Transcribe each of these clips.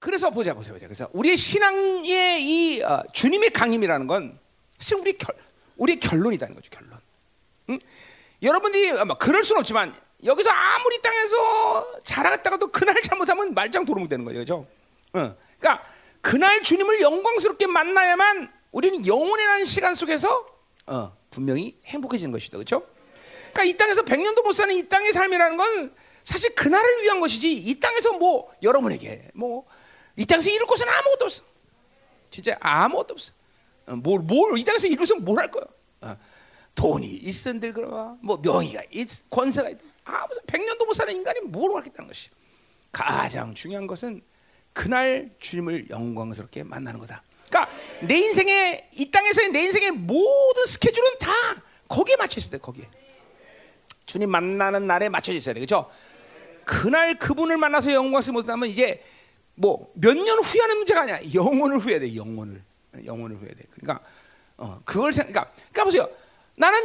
그래서 보자 보자 보자. 그래서 우리의 신앙의 이 어, 주님의 강림이라는 건 사실 우리 결 우리의 결론이다는 거죠 결론. 응? 여러분들이 아마 그럴 수는 없지만 여기서 아무리 땅에서 자라갔다가도 그날 잘못하면 말짱 도루묵 되는 거죠, 그죠? 응. 그러니까 그날 주님을 영광스럽게 만나야만 우리는 영원이라는 시간 속에서 어, 분명히 행복해지는 것이다, 그렇죠? 그러니까 이 땅에서 100년도 못 사는 이 땅의 삶이라는 건 사실 그날을 위한 것이지 이 땅에서 뭐 여러분에게 뭐 이 땅에서 이룰 것은 아무것도 없어. 진짜 아무것도 없어. 어, 뭘, 뭘, 이 땅에서 이루서 뭘할 거야? 어, 돈이 있은들 그러와, 뭐 명의가 있, 권세가 있, 아무 백년도 못 사는 인간이 뭘 하겠다는 것이. 가장 중요한 것은 그날 주님을 영광스럽게 만나는 거다. 그러니까 내 인생의 이 땅에서의 내 인생의 모든 스케줄은 다 거기에 맞춰 있어야 돼. 거기에. 주님 만나는 날에 맞춰져 있어야 돼. 그렇죠? 그날 그분을 만나서 영광스럽게 못하면 이제 뭐 몇 년 후회하는 문제가 아니야. 영혼을 후회해야 돼. 영혼을. 영혼을 후회해야 돼. 그러니까 어, 그걸 생각 그러니까, 그러니까 보세요. 나는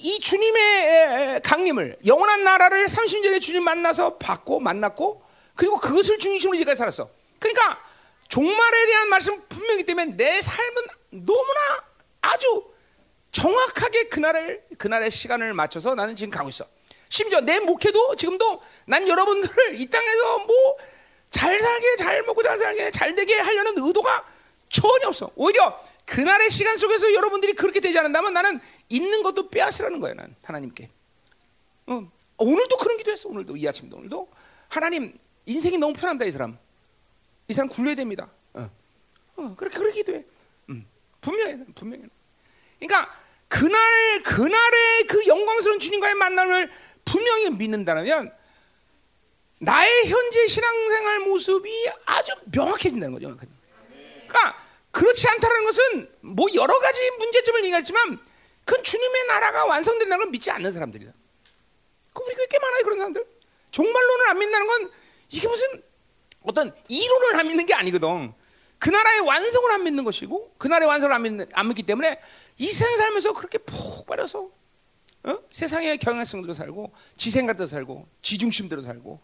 이 주님의 강림을 영원한 나라를 30년에 주님 만나서 받고 만났고 그리고 그것을 중심으로 지금까지 살았어. 그러니까 종말에 대한 말씀 분명히 때문에 내 삶은 너무나 아주 정확하게 그날을 그날의 시간을 맞춰서 나는 지금 가고 있어. 심지어 내 목회도 지금도 난 여러분들을 이 땅에서 뭐 잘 살게 잘 먹고 잘 살게 잘 되게 하려는 의도가 전혀 없어. 오히려 그날의 시간 속에서 여러분들이 그렇게 되지 않는다면 나는 있는 것도 빼앗으라는 거예요. 난 하나님께. 어, 오늘도 그런 기도했어. 오늘도 이 아침도 오늘도 하나님 인생이 너무 편합니다 이 사람. 이 사람 굴려야 됩니다. 어, 어 그렇게 그렇게 기도해. 음, 분명해, 분명해. 그러니까 그날 그날의 그 영광스러운 주님과의 만남을 분명히 믿는다면 나의 현재 신앙생활 모습이 아주 명확해진다는 거죠. 그러니까 그렇지 않다는 것은 뭐 여러 가지 문제점을 얘기하지만 그 주님의 나라가 완성된다는 걸 믿지 않는 사람들이다. 그 우리 꽤 많아요 그런 사람들. 종말론을 안 믿는 건 이게 무슨 어떤 이론을 안 믿는 게 아니거든. 그 나라의 완성을 안 믿는 것이고 그 나라의 완성을 안, 믿는, 안 믿기 때문에 이 세상 살면서 그렇게 푹 빠져서 어? 세상의 경향성대로 살고 지 생각대로 살고 지 중심대로 살고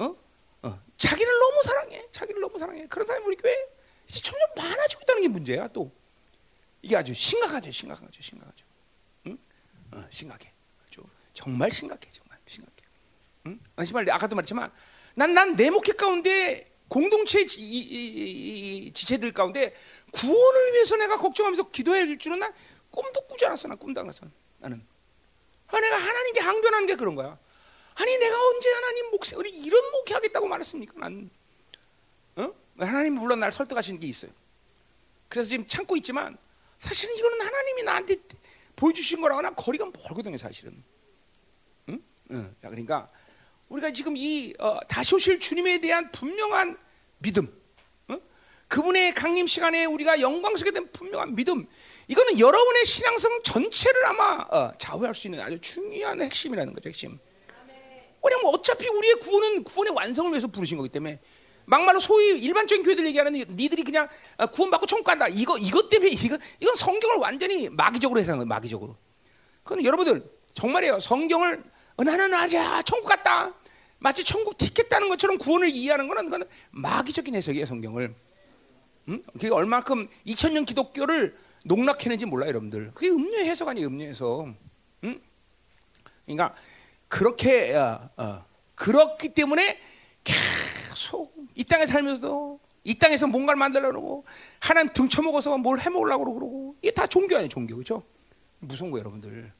어? 어. 자기를 너무 사랑해 자기를 너무 사랑해 그런 사람이 우리 교회 이제 점점 많아지고 있다는 게 문제야 또 이게 아주 심각하죠 심각하죠 심각하죠 응? 어, 심각해 아주 정말 심각해 정말 심각해 응? 정말 아까도 말했지만 난 난 내 목회 가운데 공동체 지, 이, 이, 이, 지체들 가운데 구원을 위해서 내가 걱정하면서 기도할 줄은 난 꿈도 꾸지 않았어. 난 꿈도 안 꿨어. 나는. 아, 내가 하나님께 항변하는 게 그런 거야. 아니 내가 언제 하나님 목세 우리 이런 목회 하겠다고 말했습니까? 난 어? 하나님 물론 날 설득하시는 게 있어요. 그래서 지금 참고 있지만 사실은 이거는 하나님이 나한테 보여주신 거랑은 거리가 멀거든요, 사실은. 응? 응. 자, 그러니까 우리가 지금 이 어, 다시 오실 주님에 대한 분명한 믿음, 어? 그분의 강림 시간에 우리가 영광스럽게 된 분명한 믿음, 이거는 여러분의 신앙성 전체를 아마 어, 좌우할 수 있는 아주 중요한 핵심이라는 거죠, 핵심. 왜냐면 어차피 우리의 구원은 구원의 완성을 위해서 부르신 거기 때문에 막말로 소위 일반적인 교회들 얘기하는 니들이 그냥 어, 구원받고 천국 간다. 이거 이것 때문에 이거 이건 성경을 완전히 마귀적으로 해석한 거예요. 마귀적으로. 그건 여러분들 정말이에요. 성경을 어, 나는 아자 천국 갔다. 마치 천국 티켓 따는 것처럼 구원을 이해하는 거는 그건 마귀적인 해석이에요. 성경을. 음? 그게 얼마큼 2000년 기독교를 농락했는지 몰라요, 여러분들. 그게 음료의 해석 아니에요, 음료 해석. 음? 그러니까 그렇게 어, 어, 그렇기 때문에 계속 이 땅에 살면서도 이 땅에서 뭔가를 만들려고 하나님 등쳐먹어서 뭘 해먹으려고 그러고 이게 다 종교 아니에요, 종교 그렇죠? 무서운 거예요, 여러분들.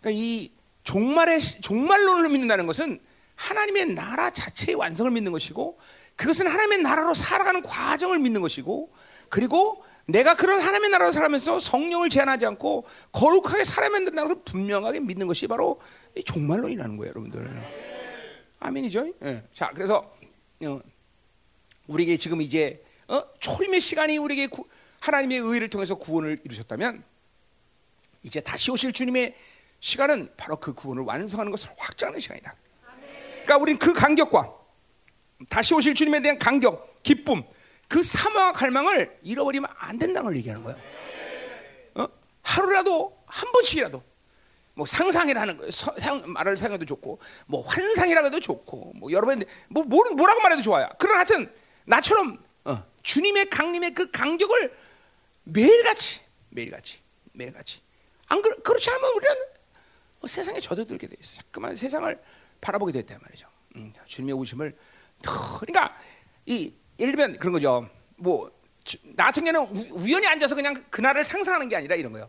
그러니까 이 종말의 종말론을 믿는다는 것은 하나님의 나라 자체의 완성을 믿는 것이고 그것은 하나님의 나라로 살아가는 과정을 믿는 것이고 그리고 내가 그런 하나님의 나라로 살아면서 성령을 제한하지 않고 거룩하게 살아야 된다는 것을 분명하게 믿는 것이 바로 종말론이라는 거예요, 여러분들. 아멘이죠? 네. 자, 그래서 어, 우리에게 지금 이제 어? 초림의 시간이 우리에게 구, 하나님의 의를 통해서 구원을 이루셨다면 이제 다시 오실 주님의 시간은 바로 그 구원을 완성하는 것을 확장하는 시간이다. 그러니까 우리는 그 간격과 다시 오실 주님에 대한 간격, 기쁨, 그 사망과 갈망을 잃어버리면 안 된다는 걸 얘기하는 거예요. 어? 하루라도 한 번씩이라도 뭐 상상이라는 거, 서, 말을 사용해도 좋고, 뭐 환상이라고 해도 좋고, 뭐 여러분 뭐 뭐라고 말해도 좋아요. 그러나 하여튼 나처럼 어, 주님의 강림의 그 강격을 매일같이 매일같이 매일같이 안 그렇, 그렇지 않으면 우리는 어, 세상에 젖어들게 돼 있어. 자꾸만 세상을 바라보게 됐단 말이죠. 음, 주님의 오심을 더, 그러니까 이 예를 들면 그런 거죠. 뭐 나 같은 경우는 우, 우연히 앉아서 그냥 그날을 상상하는 게 아니라 이런 거예요.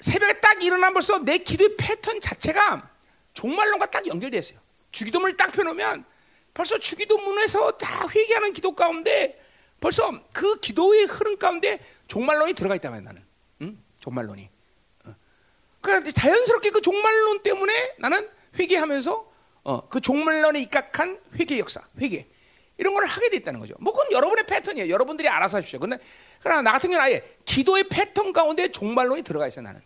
새벽에 딱 일어나면 벌써 내 기도의 패턴 자체가 종말론과 딱 연결됐어요. 주기도문을 딱 펴놓으면 벌써 주기도문에서 다 회개하는 기도 가운데 벌써 그 기도의 흐름 가운데 종말론이 들어가 있단 말이야 나는. 응? 종말론이. 어. 그러니까 자연스럽게 그 종말론 때문에 나는 회개하면서 어, 그 종말론에 입각한 회개 역사, 회개 이런 걸 하게 됐다는 거죠. 뭐 그건 여러분의 패턴이에요. 여러분들이 알아서 하십시오. 근데 그러나 나 같은 경우는 아예 기도의 패턴 가운데 종말론이 들어가 있어요 나는.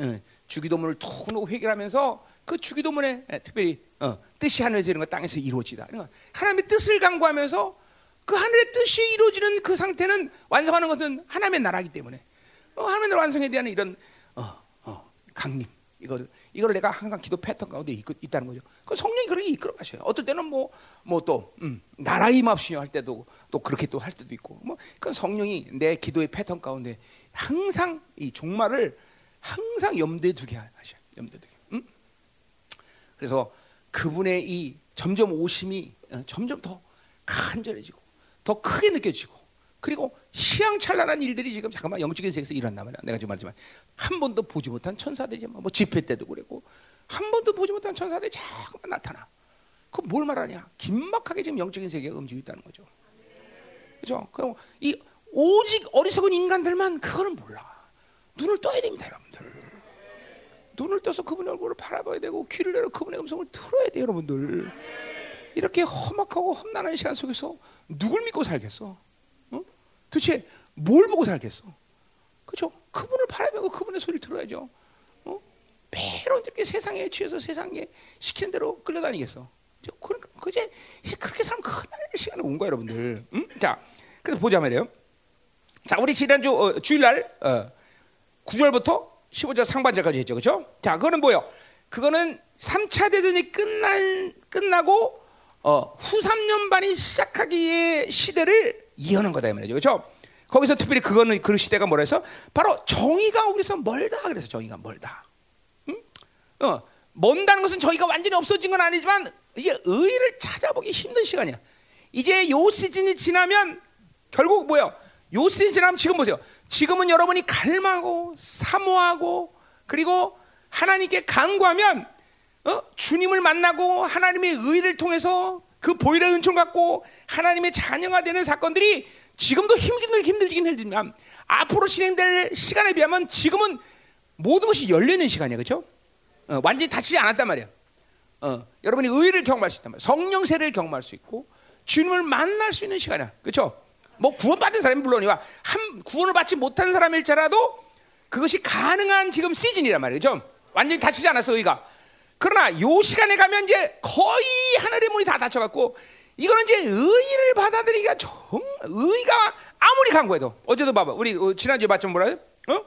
응. 주기도문을 툭 놓고 회개하면서 그 주기도문에 특별히 어, 뜻이 하늘에서 이런 거 땅에서 이루어지다. 그러니까 하나님의 뜻을 강구하면서 그 하늘의 뜻이 이루어지는 그 상태는 완성하는 것은 하나님의 나라기 때문에 어, 하나님의 완성에 대한 이런 어, 어, 강림 이걸 이걸 내가 항상 기도 패턴 가운데 있, 있다는 거죠. 그 성령이 그렇게 이끌어 가셔요. 어떨 때는 뭐 뭐또 음, 나라 임합시요 할 때도 또 그렇게 또 할 때도 있고 뭐그 성령이 내 기도의 패턴 가운데 항상 이 종말을 항상 염두에 두게 하셔. 염두에 두게. 음? 그래서 그분의 이 점점 오심이 어, 점점 더 간절해지고 더 크게 느껴지고 그리고 희양찬란한 일들이 지금 잠깐만 영적인 세계에서 일어난단 말이야. 내가 지금 말했지만 한 번도 보지 못한 천사들이 뭐 집회 때도 그랬고 한 번도 보지 못한 천사들이 자꾸만 나타나. 그 뭘 말하냐? 긴막하게 지금 영적인 세계가 움직이고 있다는 거죠. 그죠? 그럼 이 오직 어리석은 인간들만 그거는 몰라. 눈을 떠야 됩니다, 여러분들. 눈을 떠서 그분의 얼굴을 바라봐야 되고 귀를 내려 그분의 음성을 들어야 돼요, 여러분들. 이렇게 험악하고 험난한 시간 속에서 누굴 믿고 살겠어? 어? 도대체 뭘 보고 살겠어? 그죠? 그분을 바라보고 그분의 소리를 들어야죠. 어? 매일 어떻게 세상에 취해서 세상에 시키는 대로 끌려다니겠어? 그, 그제 이제 그렇게 살면 큰일 시간이 온 거야, 여러분들. 응? 자, 그래서 보자 말이에요. 자, 우리 지난주 어, 주일날 어, 9절부터 15절 상반절까지 했죠. 그렇죠? 자, 그거는 뭐예요? 그거는 3차 대전이 끝난 끝나고 어, 후 3년 반이 시작하기의 시대를 이어는 거다 이 말이죠. 그렇죠? 거기서 특별히 그거는 그 시대가 뭐라 해서 바로 정의가 우리서 멀다 그래서 정의가 멀다. 응? 어, 먼다는 것은 정의가 완전히 없어진 건 아니지만 이제 의를 찾아보기 힘든 시간이야. 이제 요 시즌이 지나면 결국 뭐요? 요 시즌 지나면 지금 보세요. 지금은 여러분이 갈망하고 사모하고 그리고 하나님께 간구하면 어? 주님을 만나고 하나님의 의를 통해서 그 보일의 은총 갖고 하나님의 자녀가 되는 사건들이 지금도 힘들 힘들긴 힘들지만 앞으로 진행될 시간에 비하면 지금은 모든 것이 열려 있는 시간이야, 그렇죠? 어, 완전히 닫히지 않았단 말이야. 어, 여러분이 의를 경험할 수 있단 말이야. 성령 세를 경험할 수 있고 주님을 만날 수 있는 시간이야, 그렇죠? 뭐 구원받은 사람이 물론이와 한 구원을 받지 못한 사람일지라도 그것이 가능한 지금 시즌이란 말이죠. 완전히 닫히지 않았어 의가. 그러나 요 시간에 가면 이제 거의 하늘의 문이 다 닫혀갖고 이거는 이제 의를 받아들이기가 정 의가 아무리 강구해도 어제도 봐봐 우리 어, 지난주에 봤죠 뭐라 어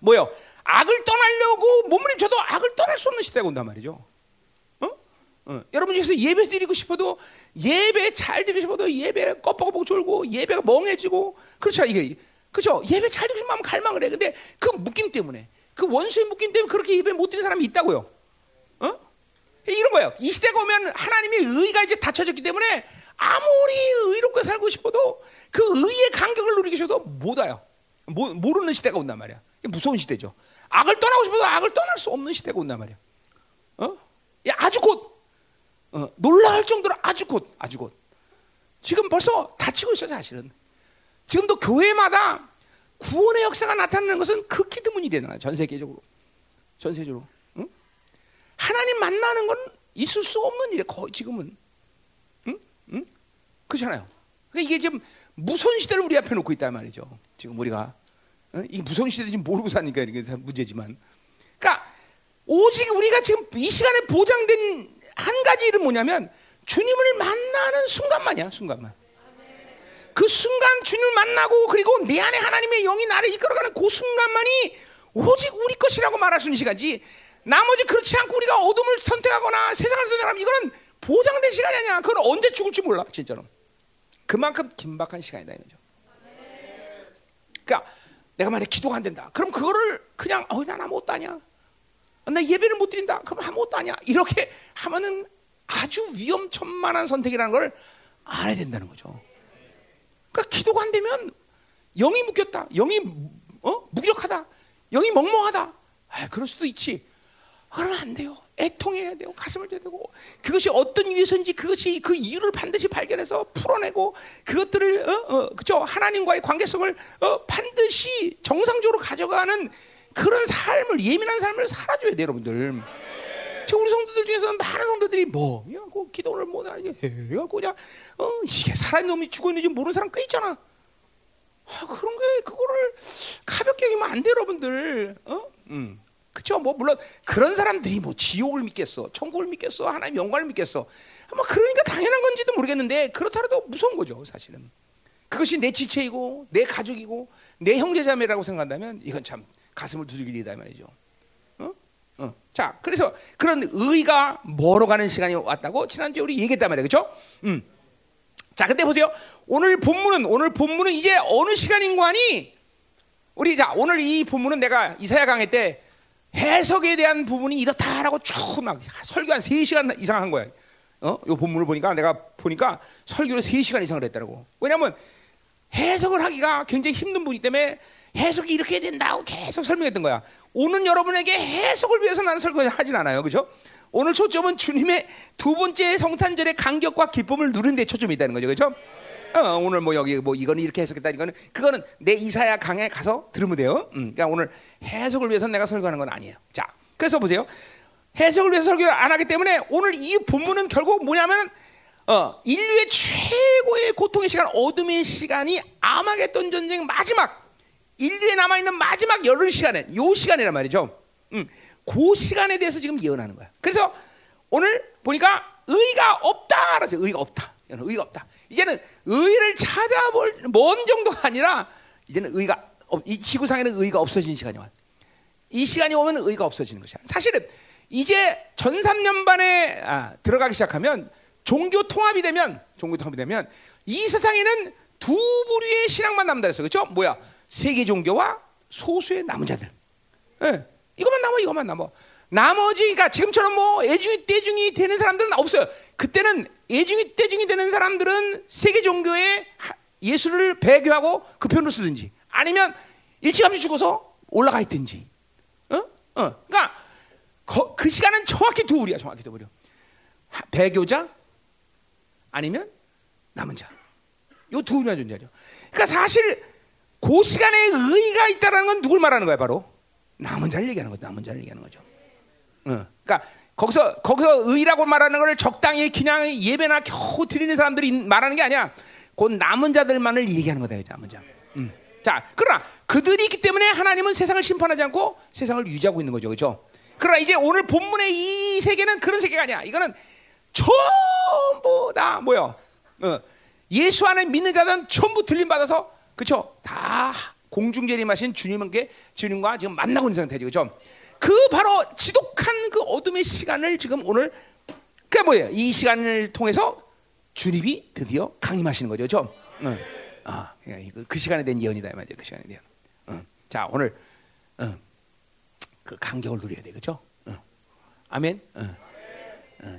뭐요 악을 떠나려고 몸부림쳐도 악을 떠날 수 없는 시대가 온단 말이죠. 어? 어. 여러분 중에서 예배 드리고 싶어도 예배 잘 드리고 싶어도 예배 껍벅껍벅 졸고 예배가 멍해지고 그렇죠 이게 그렇죠 예배 잘 드리고 싶으면 갈망을 해 근데 그 묶임 때문에 그 원수의 묶임 때문에 그렇게 예배 못 드리는 사람이 있다고요. 어? 이런 거예요. 이 시대가 오면 하나님의 의가 이제 닫혀졌기 때문에 아무리 의롭게 살고 싶어도 그 의의 간격을 누리기 싫어도 못 와요. 모, 모르는 시대가 온단 말이야. 무서운 시대죠. 악을 떠나고 싶어도 악을 떠날 수 없는 시대가 온단 말이야. 어? 야, 아주 곧 어, 놀라울 정도로 아주 곧 아주 곧 지금 벌써 닫히고 있어 사실은. 지금도 교회마다 구원의 역사가 나타나는 것은 극히 드문 일이잖아. 전 세계적으로. 전 세계적으로. 하나님 만나는 건 있을 수 없는 일이에요. 거의 지금은. 응? 응? 그렇잖아요. 그러니까 이게 지금 무서운 시대를 우리 앞에 놓고 있단 말이죠. 지금 우리가 어? 이 무서운 시대인지 모르고 사니까 이게 문제지만. 그러니까 오직 우리가 지금 이 시간에 보장된 한 가지 일은 뭐냐면 주님을 만나는 순간만이야, 순간만. 그 순간 주님을 만나고 그리고 내 안에 하나님의 영이 나를 이끌어가는 그 순간만이 오직 우리 것이라고 말할 수 있는 시간이지 나머지 그렇지 않고 우리가 어둠을 선택하거나 세상을 선택하면 이거는 보장된 시간이 아니야. 그건 언제 죽을지 몰라, 진짜로. 그만큼 긴박한 시간이다 이거죠. 그러니까 내가 만약 기도가 안 된다. 그럼 그거를 그냥 어, 난 아무것도 아니야. 나 예배를 못 드린다. 그럼 아무것도 아니야. 이렇게 하면은 아주 위험천만한 선택이라는 걸 알아야 된다는 거죠. 그러니까 기도가 안 되면 영이 묶였다. 영이 어? 무기력하다. 영이 멍멍하다. 아, 그럴 수도 있지. 그러면 안 돼요. 애통해야 돼요. 가슴을 떼야 되고 그것이 어떤 이유에서인지 그것이 그 이유를 반드시 발견해서 풀어내고 그것들을 어, 어, 그죠 하나님과의 관계성을 어, 반드시 정상적으로 가져가는 그런 삶을 예민한 삶을 살아줘야 돼요, 여러분들. 지금 우리 성도들 중에서 많은 성도들이 뭐, 야, 그 기도를 못 하니, 야, 그냥 어, 이게 사람 놈이 죽어 있는지 모르는 사람 꽤 있잖아. 아, 그런 게 그거를 가볍게 여기면 안 돼, 여러분들. 어? 음. 그렇죠. 뭐 물론 그런 사람들이 뭐 지옥을 믿겠어, 천국을 믿겠어, 하나님 영광을 믿겠어. 뭐 그러니까 당연한 건지도 모르겠는데 그렇더라도 무서운 거죠, 사실은. 그것이 내 지체이고 내 가족이고 내 형제자매라고 생각한다면 이건 참 가슴을 두들기리다 말이죠. 어? 어. 자, 그래서 그런 의가 멀어 가는 시간이 왔다고 지난주에 우리 얘기했단 말이에요. 그렇죠? 음. 자, 근데 보세요. 오늘 본문은 오늘 본문은 이제 어느 시간인관이 우리 자, 오늘 이 본문은 내가 이사야 강의 때 해석에 대한 부분이 이렇다라고 쭉 막 설교 한 3시간 이상 한 거야. 어? 이 본문을 보니까 내가 보니까 설교를 3시간 이상을 했더라고. 왜냐면 해석을 하기가 굉장히 힘든 분이기 때문에 해석이 이렇게 된다고 계속 설명했던 거야. 오늘 여러분에게 해석을 위해서 나는 설교를 하진 않아요. 그죠? 오늘 초점은 주님의 두 번째 성탄절의 간격과 기쁨을 누른 데 초점이 있다는 거죠. 그죠? 어, 오늘 뭐 여기 뭐 이거는 이렇게 해석했다 이거는 그거는 내 이사야 강에 가서 들으면 돼요. 음, 그러니까 오늘 해석을 위해서 내가 설교하는 건 아니에요. 자, 그래서 보세요. 해석을 위해서 설교를 안 하기 때문에 오늘 이 본문은 결국 뭐냐면 어, 인류의 최고의 고통의 시간, 어둠의 시간이 아마겟돈 전쟁 마지막 인류에 남아 있는 마지막 열흘 시간에 요 시간이란 말이죠. 음, 그 시간에 대해서 지금 예언하는 거야. 그래서 오늘 보니까 의가 없다. 그래서 의가 없다. 의가 없다. 이제는 의를 찾아볼 먼 정도가 아니라 이제는 의가 이 지구상에는 의가 없어진 시간이 와. 이 시간이 오면 의가 없어지는 것이야. 사실은 이제 전 3년 반에 아, 들어가기 시작하면 종교 통합이 되면 종교 통합이 되면 이 세상에는 두 부류의 신앙만 남다 했어. 그렇죠? 뭐야? 세계 종교와 소수의 남은 자들. 예. 이것만 남아 이것만 남아. 나머지가 그러니까 지금처럼 뭐 애중이 떼중이 되는 사람들은 없어요. 그때는 애중이 떼중이 되는 사람들은 세계 종교에 예수를 배교하고 그 편으로 쓰든지 아니면 일찌감치 죽어서 올라가 있든지. 어? 어. 그러니까 거, 그 시간은 정확히 두 우리야. 정확히 두 우리. 배교자 아니면 남은 자. 요 두 우리만 존재하죠. 그러니까 사실 그 시간에 의가 있다는 건 누굴 말하는 거야, 바로 남은 자를 얘기하는 거죠. 남은 자를 얘기하는 거죠. 어. 그러니까 거기서 거기서 의라고 말하는 걸 적당히 그냥 예배나 겨우 드리는 사람들이 말하는 게 아니야. 곧 남은 자들만을 얘기하는 거다. 남은 자. 음. 자, 그러나 그들이 있기 때문에 하나님은 세상을 심판하지 않고 세상을 유지하고 있는 거죠, 그렇죠? 그러나 이제 오늘 본문의 이 세계는 그런 세계가 아니야. 이거는 전부 다 뭐요? 어, 예수 안에 믿는 자들은 전부 들림 받아서 그렇죠? 다 공중재림 하신 주님께 주님과 지금 만나고 있는 상태죠, 그렇죠? 그 바로 지독한 그 어둠의 시간을 지금 오늘 그게 뭐예요? 이 시간을 통해서 주님이 드디어 강림하시는 거죠, 좀. 응. 아, 그 시간에 대한 예언이다 말이죠, 그 시간에 대한. 응. 자, 오늘 응. 그 간격을 누려야 돼, 그렇죠? 아멘.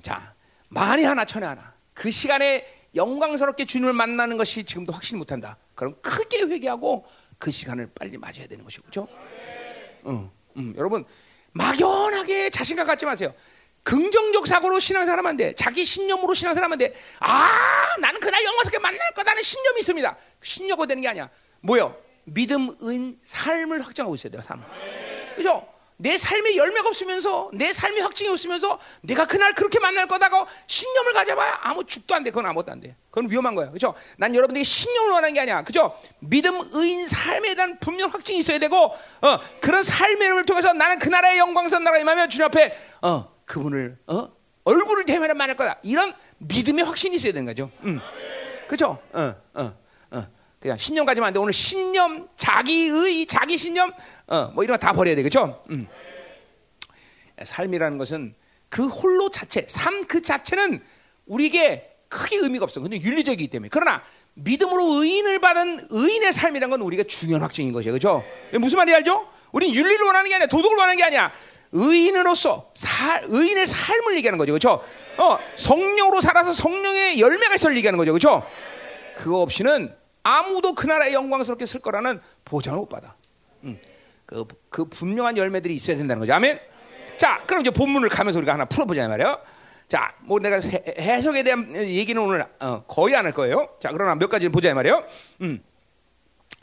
자, 만에 하나 천에 하나. 그 시간에 영광스럽게 주님을 만나는 것이 지금도 확신 못한다. 그럼 크게 회개하고 그 시간을 빨리 맞아야 되는 것이고, 그렇죠? 응. 응. 여러분 막연하게 자신감 갖지 마세요. 긍정적 사고로 신앙생활하면 안 돼. 자기 신념으로 신앙생활하면 돼. 아, 나는 그날 영광스럽게 만날 거다는 신념이 있습니다. 신념으로 되는 게 아니야. 뭐요? 믿음, 은, 삶을 확장하고 있어야 돼요. 삶. 그죠? 내 삶에 열매가 없으면서 내 삶이 확증이 없으면서 내가 그날 그렇게 만날 거다고 신념을 가져봐야 아무 죽도 안 돼. 그건 아무것도 안 돼. 그건 위험한 거야. 그죠? 난 여러분에게 신념을 원하는 게 아니야. 그죠? 믿음, 의인, 삶에 대한 분명 확증이 있어야 되고, 어, 그런 삶의 이름을 통해서 나는 그 나라의 영광스러운 나라가 임하면 주님 앞에, 어, 그분을, 어, 얼굴을 대면해 만날 거다. 이런 믿음의 확신이 있어야 되는 거죠. 음. 그죠? 어, 어, 어. 그냥 신념 가지면 안 돼. 오늘 신념, 자기의, 자기 신념, 어, 뭐 이런 거 다 버려야 돼. 그죠? 음. 삶이라는 것은 그 홀로 자체, 삶 그 자체는 우리에게 크게 의미가 없어. 근데 윤리적이기 때문에. 그러나 믿음으로 의인을 받은 의인의 삶이란 건 우리가 중요한 확증인 것이죠. 그렇죠? 무슨 말인지 알죠? 우리는 윤리를 원하는 게 아니야. 도덕을 원하는 게 아니야. 의인으로서 사, 의인의 삶을 얘기하는 거죠. 그렇죠? 어, 성령으로 살아서 성령의 열매가 있을 얘기하는 거죠. 그렇죠? 그거 없이는 아무도 그 나라에 영광스럽게 쓸 거라는 보장을 못 받아. 음. 그, 그 분명한 열매들이 있어야 된다는 거죠. 아멘. 자, 그럼 이제 본문을 가면서 우리가 하나 풀어보자 말이에요. 자, 뭐 내가 해석에 대한 얘기는 오늘 어, 거의 안 할 거예요. 자, 그러나 몇 가지를 보자 말이에요. 음.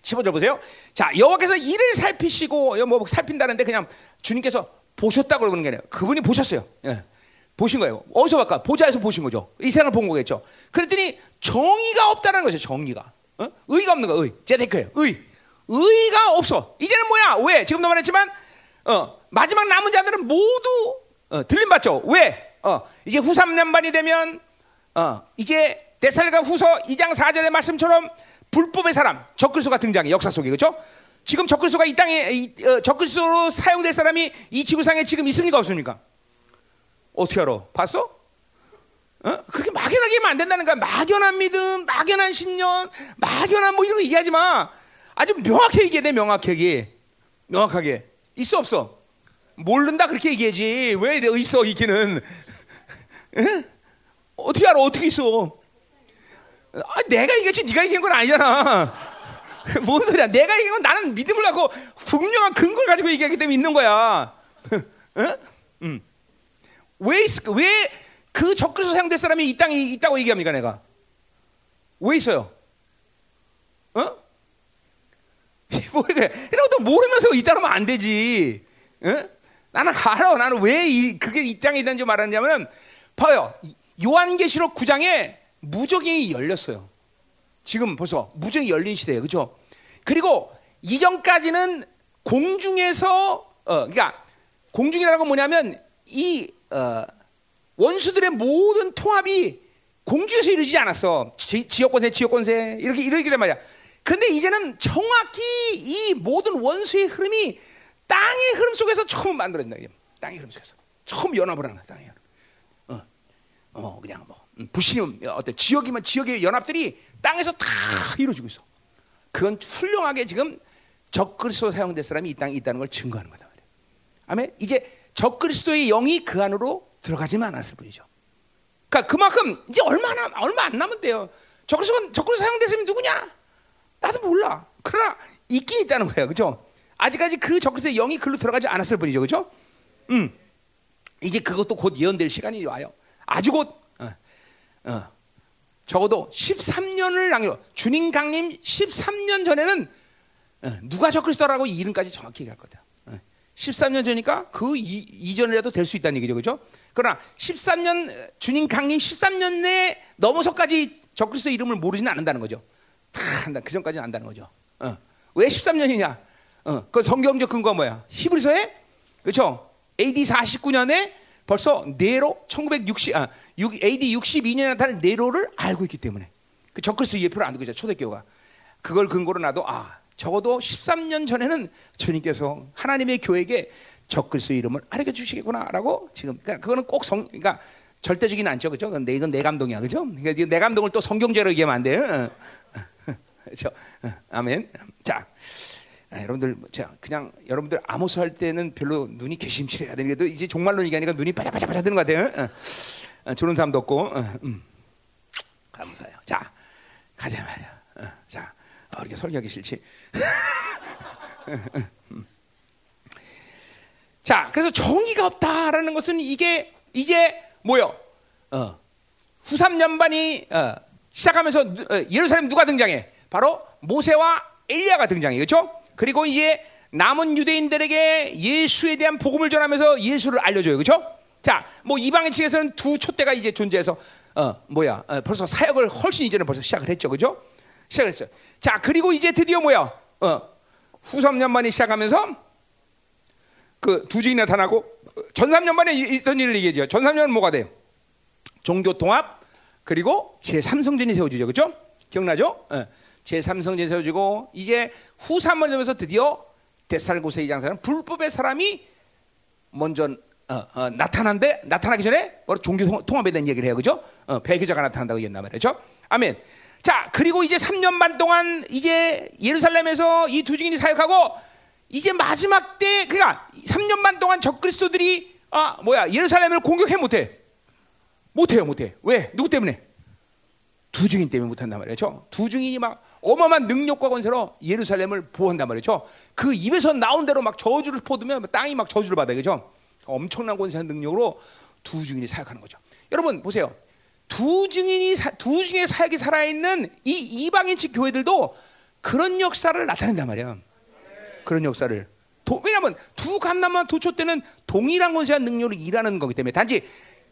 15절 보세요. 자, 여호와께서 이를 살피시고 뭐 살핀다는데 그냥 주님께서 보셨다고 그러는 게 아니라 그분이 보셨어요. 예. 보신 거예요. 어디서 볼까? 보자에서 보신 거죠. 이 세상을 본 거겠죠. 그랬더니 정의가 없다는 거죠. 정의가. 어? 의가 없는 거. 의. 제데크예요. 의. 의가 없어. 이제는 뭐야? 왜? 지금도 말했지만 어, 마지막 남은 자들은 모두 어, 들림 받죠. 왜? 어, 이제 후 3년반이 되면 어, 이제 데살가 후서 2장 4절의 말씀처럼 불법의 사람 적그리스도가 등장해 역사 속에 그렇죠? 지금 적그리스도가 이 땅에 이, 어, 적그리스도로 사용될 사람이 이 지구상에 지금 있습니까 없습니까? 어떻게 알아? 봤어? 어? 그렇게 막연하게 하면 안 된다는 거야. 막연한 믿음, 막연한 신념, 막연한 뭐 이런 거 얘기하지 마. 아주 명확하게 얘기해, 내 명확하게. 명확하게. 있어, 없어? 모른다, 그렇게 얘기하지. 왜 있어, 있기는. 어떻게 알아, 어떻게 있어? 아, 내가 얘기했지, 네가 얘기한 건 아니잖아. 뭔 소리야? 내가 얘기한 건 나는 믿음을 갖고 분명한 근거를 가지고 얘기하기 때문에 있는 거야. 응? 음. 왜, 왜그 적그리스도 사용될 사람이 이 땅에 있다고 얘기합니까, 내가? 왜 있어요? 어? 뭐, 이런 것도 모르면서 있다면 안 되지. 어? 나는 알아. 나는 왜 이, 그게 이 땅에 있는지 말하냐면, 봐요. 요한계시록 9장에 무적이 열렸어요. 지금 벌써 무적이 열린 시대예요. 그죠? 그리고 이전까지는 공중에서, 어, 그러니까 공중이라는 건 뭐냐면, 이, 어, 원수들의 모든 통합이 공중에서 이루어지지 않았어. 지, 지역권세, 지역권세, 이렇게 이러기란 말이야. 근데 이제는 정확히 이 모든 원수의 흐름이 땅의 흐름 속에서 처음 만들어진다. 땅의 흐름 속에서. 처음 연합을 하는 땅의 흐름. 어, 어 그냥 뭐. 음, 부신임, 어때? 지역이면 지역의 연합들이 땅에서 다 이루어지고 있어. 그건 훌륭하게 지금 적그리스도 사용된 사람이 이 땅에 있다는 걸 증거하는 거다. 아멘. 이제 적그리스도의 영이 그 안으로 들어가지만 않았을 뿐이죠. 그러니까 그만큼 이제 얼마나 얼마 안 남은 데요. 적그리스도 적그리스도 사용된 사람이 누구냐? 나도 몰라. 그러나 있긴 있다는 거예요. 그죠? 아직까지 그 적그리스도의 영이 글로 들어가지 않았을 뿐이죠. 그죠? 음. 이제 그것도 곧 예언될 시간이 와요. 아주 곧 어, 어. 적어도 13년을 남겨 주님 강림 13년 전에는 어, 누가 적그리스도라고 이름까지 정확히 얘기할 거다. 13년 전이니까 그 이, 전이라도 될 수 있다는 얘기죠. 그죠? 그러나 13년 주님 강림 13년 내 넘어서까지 적그리스도 이름을 모르지는 않는다는 거죠. 다 한다. 그 전까지는 안다는 거죠. 어. 왜 13년이냐? 어. 그 성경적 근거가 뭐야? 히브리서에 그렇죠? AD 49년에 벌써 네로 1960 아, 6, AD 62년에 나타난 네로를 알고 있기 때문에 그 적그리스도 예표를 안 두고 있죠. 초대교가 그걸 근거로 놔도 아 적어도 13년 전에는 주님께서 하나님의 교회에게 적그리스도 이름을 알려 주시겠구나라고 지금 그러니까 그거는 꼭 성 그러니까 절대적인 않죠, 그죠? 근데 이건 내 감동이야, 그죠? 그러니까 내 감동을 또 성경제로 얘기하면 안 돼요. 그렇죠? 아멘. 자, 아, 여러분들 자 그냥 여러분들 아모스 할 때는 별로 눈이 개심실해야 되는데도 이제 종말론 얘기하니까 눈이 바자바자바자 드는 것 같아요. 어, 어, 좋은 사람도 없고, 어, 음. 감사해요. 자, 가자 말이야. 어, 자, 어, 이렇게 설교하기 싫지. 음. 자, 그래서 정의가 없다라는 것은 이게 이제 뭐요? 어, 후삼년반이 어, 시작하면서 어, 예루살렘 누가 등장해? 바로 모세와 엘리야가 등장해, 그렇죠? 그리고 이제 남은 유대인들에게 예수에 대한 복음을 전하면서 예수를 알려줘요, 그렇죠? 자, 뭐 이방인 측에서는 두 촛대가 이제 존재해서 어 뭐야? 어, 벌써 사역을 훨씬 이전에 벌써 시작을 했죠, 그렇죠? 시작했어요. 자, 그리고 이제 드디어 뭐야? 어, 후삼년만이 시작하면서 그 두 증이 나타나고 전삼년 만에 있던 일을 얘기하죠. 전삼년은 뭐가 돼요? 종교 통합 그리고 제3성전이 세워지죠. 그렇죠? 기억나죠? 네. 제3성전이 세워지고 이제 후 3년 되면서 드디어 데살고세 이장사는 불법의 사람이 먼저 어, 어, 나타난데 나타나기 전에 종교 통- 통합에 대한 얘기를 해요, 그죠? 어, 배교자가 나타난다고 얘기했단 말이죠. 아멘. 자, 그리고 이제 3년 반 동안 이제 예루살렘에서 이 두 증인이 사역하고 이제 마지막 때 그러니까 3년 반 동안 적그리스도들이 아 뭐야 예루살렘을 공격해 못해. 못해요 못해. 왜? 누구 때문에? 두 증인 때문에 못한단 말이죠? 두 증인이 막 어마어마한 능력과 권세로 예루살렘을 보호한단 말이죠. 그 입에서 나온 대로 막 저주를 퍼두면 땅이 막 저주를 받아요. 그죠? 엄청난 권세한 능력으로 두 증인이 사역하는 거죠. 여러분 보세요. 두 증인이 사- 두 증인의 사역이 살아있는 이 이방인식 교회들도 그런 역사를 나타낸단 말이야. 그런 역사를. 도, 왜냐하면 두 감남만 도초 때는 동일한 권세한 능력으로 일하는 거기 때문에 단지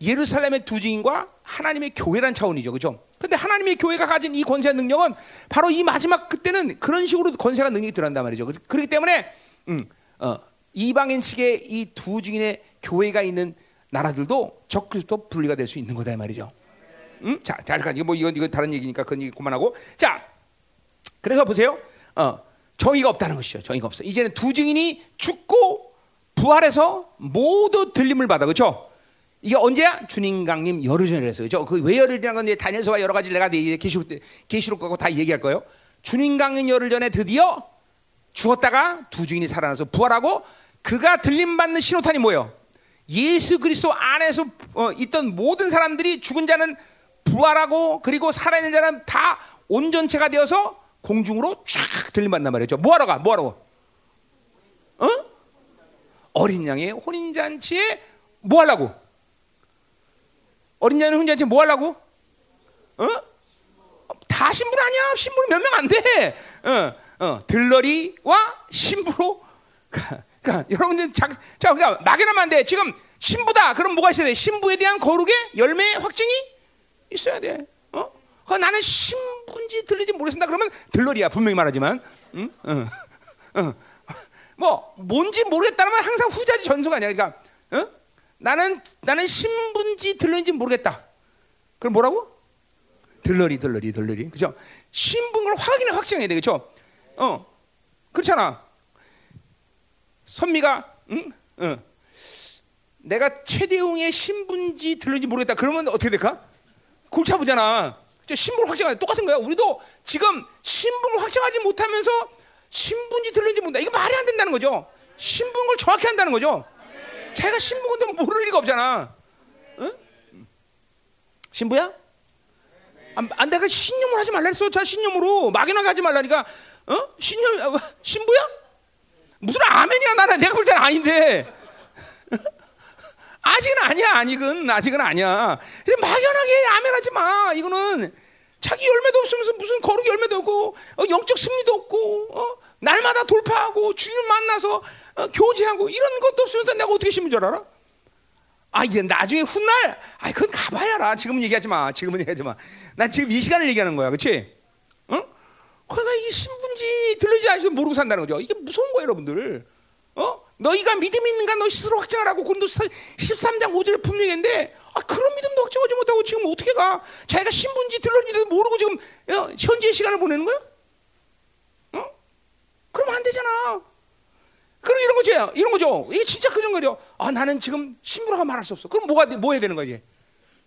예루살렘의 두 증인과 하나님의 교회란 차원이죠, 그렇죠? 근데 하나님의 교회가 가진 이 권세한 능력은 바로 이 마지막 그때는 그런 식으로 권세가 능력이 들어간단 말이죠. 그- 그렇기 때문에 음, 어, 이방인식의 이 두 증인의 교회가 있는 나라들도 적그리스도 분리가 될 수 있는 거다 이 말이죠. 음? 자, 자, 잠깐 이거 뭐 이건 이거 다른 얘기니까 그건 얘기 그만하고 자, 그래서 보세요. 어, 정의가 없다는 것이죠. 정의가 없어. 이제는 두 증인이 죽고 부활해서 모두 들림을 받아. 그렇죠? 이게 언제야? 주님 강림 열흘 전에 그랬어요. 그렇죠? 그왜 열흘이라는 건 이제 다니엘서와 여러 가지 내가 계시록 때- 계시록 거고 다 얘기할 거예요. 주님 강림 열흘 전에 드디어 죽었다가 두 증인이 살아나서 부활하고 그가 들림 받는 신호탄이 뭐예요? 예수 그리스도 안에서 어, 있던 모든 사람들이 죽은 자는 부활하고 그리고 살아있는 자는 다 온전체가 되어서 공중으로 쫙 들림 받단 말이죠. 뭐하러 가? 뭐하러? 어? 어린 양의 혼인 잔치에 뭐 하려고? 어린 혼인 잔치에 뭐 하려고? 어? 다 신부 아니야. 신부는 몇명 안 돼. 어, 어, 들러리와 신부로. 가- 그러니까 여러분들 자, 자, 그러니까 막연하면 안 돼. 지금 신부다. 그럼 뭐가 있어야 돼? 신부에 대한 거룩의 열매 확증이 있어야 돼. 어? 어, 나는 신부인지 들리지 모르겠다. 그러면 들러리야. 분명히 말하지만. 응? 어. 어. 뭐 뭔지 모르겠다면 항상 후자지 전수가 아니야. 그러니까 어? 나는 나는 신부인지 들리는지 모르겠다. 그럼 뭐라고? 들러리 들러리 들러리 그죠? 신분 걸 확인해 확정해야 돼 그죠? 어 그렇잖아. 선미가 응? 어. 내가 최대웅의 신분지 들는지 모르겠다. 그러면 어떻게 될까? 골치 아프잖아. 저 신분을 확정하는 똑같은 거야. 우리도 지금 신분을 확정하지 못하면서 신분지 들는지 모른다. 이거 말이 안 된다는 거죠. 신분을 정확히 한다는 거죠. 자기가 신분인데 모를 리가 없잖아. 응? 신부야? 안, 안 내가 신념을 하지 말라 했어. 자 신념으로 막연하게 하지 말라니까. 어? 신념 어, 신부야? 무슨 아멘이야 나는 내가 볼 때는 아닌데. 아직은 아니야 아직은 아직은 아니야. 막연하게 아멘하지 마. 이거는 자기 열매도 없으면서 무슨 거룩 열매도 없고 어, 영적 승리도 없고 어? 날마다 돌파하고 주님 만나서 어, 교제하고 이런 것도 없으면서 내가 어떻게 신분 줄 알아? 아, 이게 나중에 훗날, 아, 그건 가봐야 알아. 지금은 얘기하지 마. 지금은 얘기하지 마. 난 지금 이 시간을 얘기하는 거야. 그치? 응? 그러니까 이게 신분지 들리지 않아서 모르고 산다는 거죠. 이게 무서운 거예요, 여러분들. 어? 너희가 믿음이 있는가 너 스스로 확증하라고. 그건 13장 5절에 분명히 했는데, 아, 그런 믿음도 확증하지 못하고 지금 어떻게 가? 자기가 신분지 들렸는지도 모르고 지금 어, 현재의 시간을 보내는 거야? 어? 그러면 안 되잖아. 그럼 이런 거죠. 이런 거죠. 이게 진짜 그런 거죠. 아, 나는 지금 신부라고 말할 수 없어. 그럼 뭐가 돼? 뭐 해야 되는 거지?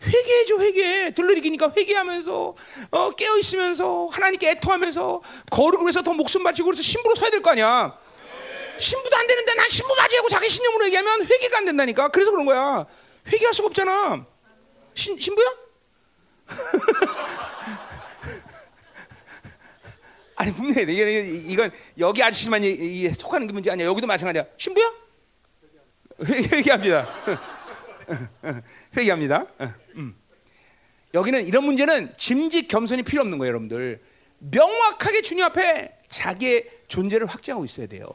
회개해줘, 회개. 들러리기니까 회개하면서, 어, 깨어 있으면서, 하나님께 애통하면서, 거룩을 위해서 더 목숨 바치고 그래서 신부로 서야 될 거 아니야. 신부도 안 되는데 난 신부 맞이하고 자기 신념으로 얘기하면 회개가 안 된다니까. 그래서 그런 거야. 회개할 수가 없잖아. 신, 신부야? 아니 분명히 이게 이건 여기 아저씨만 이- 이- 속하는 게 문제 아니야. 여기도 마찬가지야. 신부야? 회- 회개합니다. 회개합니다. 음. 여기는 이런 문제는 짐짓 겸손이 필요 없는 거예요, 여러분들. 명확하게 주님 앞에 자기의 존재를 확증하고 있어야 돼요.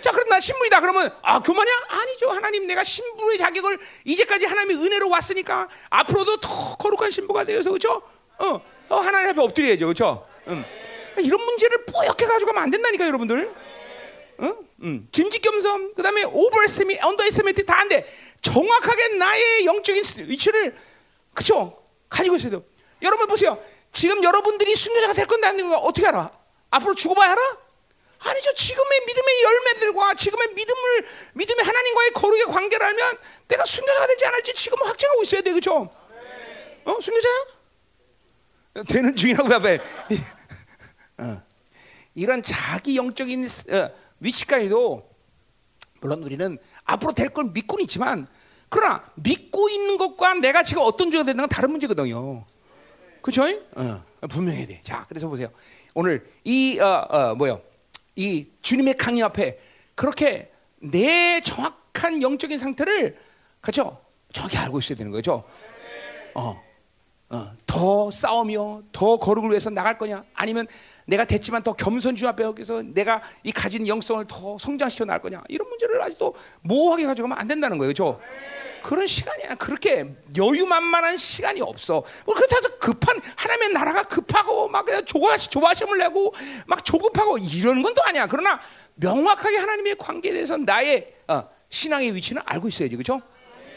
자, 그럼 나 신부이다. 그러면 아 교만이야? 아니죠. 하나님 내가 신부의 자격을 이제까지 하나님의 은혜로 왔으니까 앞으로도 더 거룩한 신부가 되어서 그렇죠? 어, 어 하나님 앞에 엎드려야죠, 그렇죠? 음. 그러니까 이런 문제를 뿌옇게 가지고 가면 안 된다니까, 여러분들. 어? 음. 짐짓 겸손, 그다음에 오버에스미, 언더에스미트 다안 돼. 정확하게 나의 영적인 위치를 그렇죠? 가지고 있어야 돼요. 여러분 보세요. 지금 여러분들이 순교자가 될 건데 안 되는 거 어떻게 알아? 앞으로 죽어봐야 알아? 아니죠. 지금의 믿음의 열매들과 지금의 믿음을 믿음의 하나님과의 거룩의 관계를 알면 내가 순교자가 되지 않을지 지금 확증하고 있어야 돼, 그렇죠? 어, 순교자야? 되는 중이라고 봐봐. 어. 이런 자기 영적인 어, 위치까지도 물론 우리는 앞으로 될 걸 믿고는 있지만 그러나 믿고 있는 것과 내가 지금 어떤 죄가 되는 건 다른 문제거든요. 그죠? 어, 분명해야 돼. 자, 그래서 보세요. 오늘 이 어, 어, 뭐요? 이 주님의 강의 앞에 그렇게 내 정확한 영적인 상태를 그죠? 정확히 알고 있어야 되는 거죠. 어, 어, 더 싸우며 더 거룩을 위해서 나갈 거냐? 아니면 내가 됐지만 더 겸손 주 앞에 여기서 내가 이 가진 영성을 더 성장시켜 나갈 거냐? 이런 문제를 아직도 모호하게 가져가면 안 된다는 거예요, 죠 그런 시간이 야 그렇게 여유만만한 시간이 없어. 뭐 그렇다고 급한 하나님의 나라가 급하고 막 그냥 조바 조바심을 내고 막 조급하고 이런 건 또 아니야. 그러나 명확하게 하나님의 관계에 대해서 나의 어, 신앙의 위치는 알고 있어야지, 그렇죠?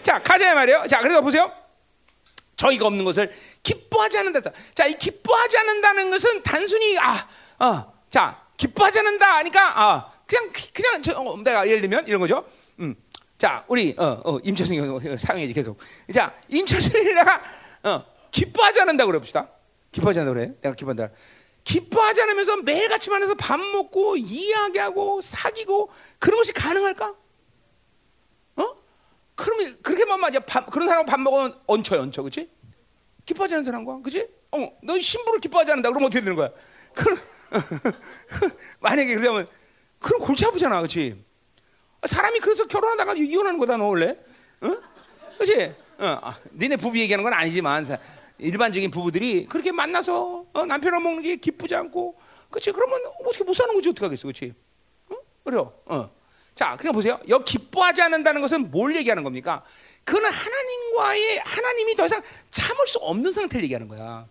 자 가자 말이에요. 자 그래서 보세요. 저희가 없는 것을 기뻐하지 않는다. 자, 이 기뻐하지 않는다는 것은 단순히 아, 어, 자, 기뻐하지 않는다. 하니까 아, 그냥 그냥 저, 어, 내가 예를 들면 이런 거죠. 음. 자, 우리 어, 어, 임철승 사용해지 계속. 자, 임철승이 내가 어, 기뻐하지 않는다 그래 봅시다. 기뻐하지 않는다 그래. 내가 기뻐한다. 기뻐하지 않으면서 매일같이 만나서 밥 먹고 이야기하고 사귀고 그런 것이 가능할까? 어? 그러면 그렇게만. 밥, 그런 사람 밥 먹으면 얹혀 얹혀, 그렇지? 기뻐하지 않는 사람과, 그렇지? 어, 너 신부를 기뻐하지 않는다. 그럼 어떻게 되는 거야? 그럼 만약에 그러면 그럼 골치 아프잖아, 그렇지? 사람이 그래서 결혼하다가 이혼하는 거다 너 원래, 어? 그렇지? 어, 아, 니네 부부 얘기하는 건 아니지만 일반적인 부부들이 그렇게 만나서 어, 남편을 먹는 게 기쁘지 않고, 그렇지? 그러면 어떻게 못 사는 거지 어떻게 하겠어, 그렇지? 어? 그래요. 어. 자, 그냥 보세요. 여기 기뻐하지 않는다는 것은 뭘 얘기하는 겁니까? 그거는 하나님과의 하나님이 더 이상 참을 수 없는 상태를 얘기하는 거야.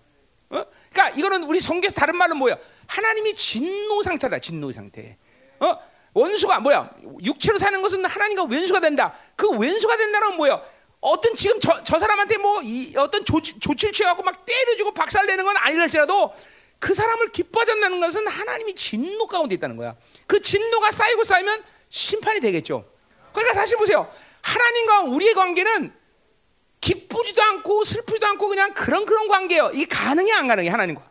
어? 그러니까 이거는 우리 성경에서 다른 말은 뭐야? 하나님이 진노 상태다. 진노 상태. 어? 원수가 뭐야? 육체로 사는 것은 하나님과 왼수가 된다. 그 왼수가 된다는 뭐야? 어떤 지금 저, 저 사람한테 뭐 이, 어떤 조, 조치를 취하고 막 때려주고 박살내는 건 아니랄지라도 그 사람을 기뻐하지 않는 것은 하나님이 진노 가운데 있다는 거야. 그 진노가 쌓이고 쌓이면 심판이 되겠죠. 그러니까 사실 보세요. 하나님과 우리의 관계는 기쁘지도 않고 슬프지도 않고 그냥 그런 그런 관계예요. 이게 가능해 안 가능해 하나님과?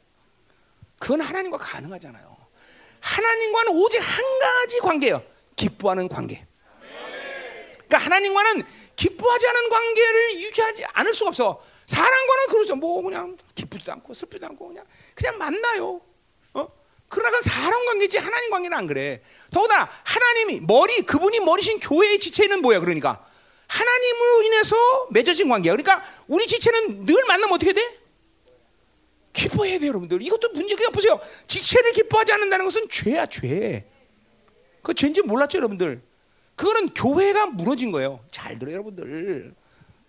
그건 하나님과 가능하잖아요. 하나님과는 오직 한 가지 관계예요. 기뻐하는 관계. 그러니까 하나님과는 기뻐하지 않은 관계를 유지하지 않을 수가 없어. 사람과는 그러죠. 뭐 그냥 기쁘지도 않고 슬프지도 않고 그냥 그냥 만나요. 어? 그러나 사람 관계지 하나님 관계는 안 그래. 더구나 하나님이 머리 그분이 머리신 교회의 지체는 뭐야? 그러니까 하나님으로 인해서 맺어진 관계야. 그러니까 우리 지체는 늘 만나면 어떻게 돼? 기뻐해야 돼요, 여러분들. 이것도 문제가 보세요. 지체를 기뻐하지 않는다는 것은 죄야, 죄. 그 죄인지 몰랐죠, 여러분들. 그거는 교회가 무너진 거예요. 잘 들어요, 여러분들.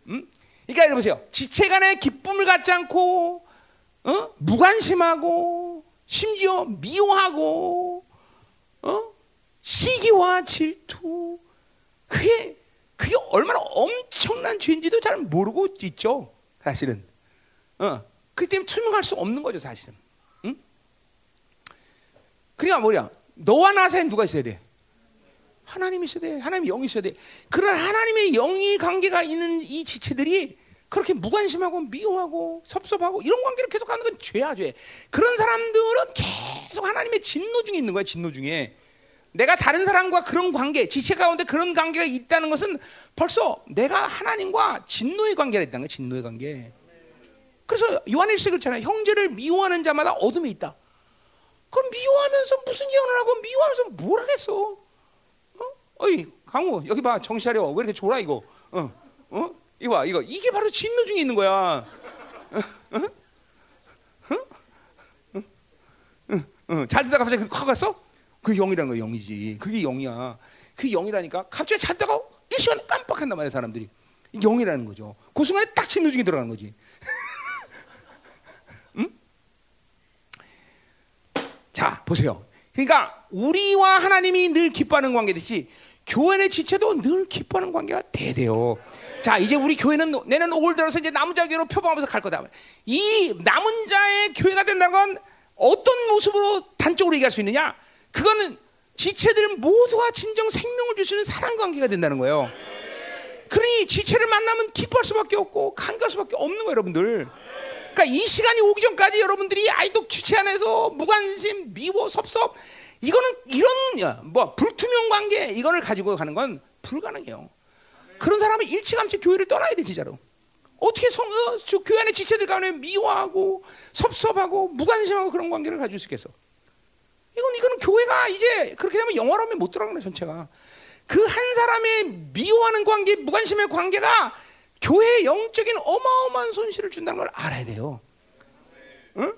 음? 그러니까 여러분 보세요. 지체 간에 기쁨을 갖지 않고 어? 무관심하고 심지어 미워하고 어? 시기와 질투 그게 그게 얼마나 엄청난 죄인지도 잘 모르고 있죠. 사실은. 어. 그 때문에 투명할 수 없는 거죠, 사실은. 응? 그러니까 뭐야? 너와 나 사이에 누가 있어야 돼? 하나님이 있어야 돼. 하나님의 영이 있어야 돼. 그런 하나님의 영이 관계가 있는 이 지체들이 그렇게 무관심하고 미워하고 섭섭하고 이런 관계를 계속 하는 건 죄야, 죄. 그런 사람들은 계속 하나님의 진노 중에 있는 거야, 진노 중에. 내가 다른 사람과 그런 관계, 지체 가운데 그런 관계가 있다는 것은 벌써 내가 하나님과 진노의 관계가 있다는 거야, 진노의 관계. 그래서 요한일서 그렇잖아요. 형제를 미워하는 자마다 어둠에 있다. 그럼 미워하면서 무슨 예언을 하고 미워하면서 뭘 하겠어? 어? 어이 강우 여기 봐 정신 차려 왜 이렇게 졸아 이거? 어? 어? 이거 봐 이거 이게 바로 진노 중에 있는 거야. 잘 듣다가 갑자기 확 갔어? 그 영이라는 거 영이지. 그게 영이야. 그 영이라니까 갑자기 잤다가 일시간 깜빡한단 말이야 사람들이. 영이라는 거죠. 그 순간에 딱 진노 중에 들어가는 거지. 자, 보세요. 그러니까 우리와 하나님이 늘 기뻐하는 관계듯이 교회 지체도 늘 기뻐하는 관계가 돼요. 자, 이제 우리 교회는 내년 5월 들어서 이제 남은 자 교회로 표방하면서 갈 거다. 이 남은 자의 교회가 된다는 건 어떤 모습으로 단적으로 얘기할 수 있느냐? 그거는 지체들 모두가 진정 생명을 있는 사랑 관계가 된다는 거예요. 그러니 지체를 만나면 기뻐할 수밖에 없고 간과할 수밖에 없는 거예요, 여러분들. 그러니까 이 시간이 오기 전까지 여러분들이 아이도 지체 안에서 무관심, 미워, 섭섭 이거는 이런 뭐 불투명 관계 이거를 가지고 가는 건 불가능해요. 그런 사람은 일찌감치 교회를 떠나야 돼 진짜로. 어떻게 성, 어, 저 교회 안에 지체들 간에 미워하고 섭섭하고 무관심하고 그런 관계를 가지고 있겠어? 이건 이거는 교회가 이제 그렇게 되면 영원하면 못 들어가는 전체가 그 한 사람의 미워하는 관계, 무관심의 관계가 교회의 영적인 어마어마한 손실을 준다는 걸 알아야 돼요. 응?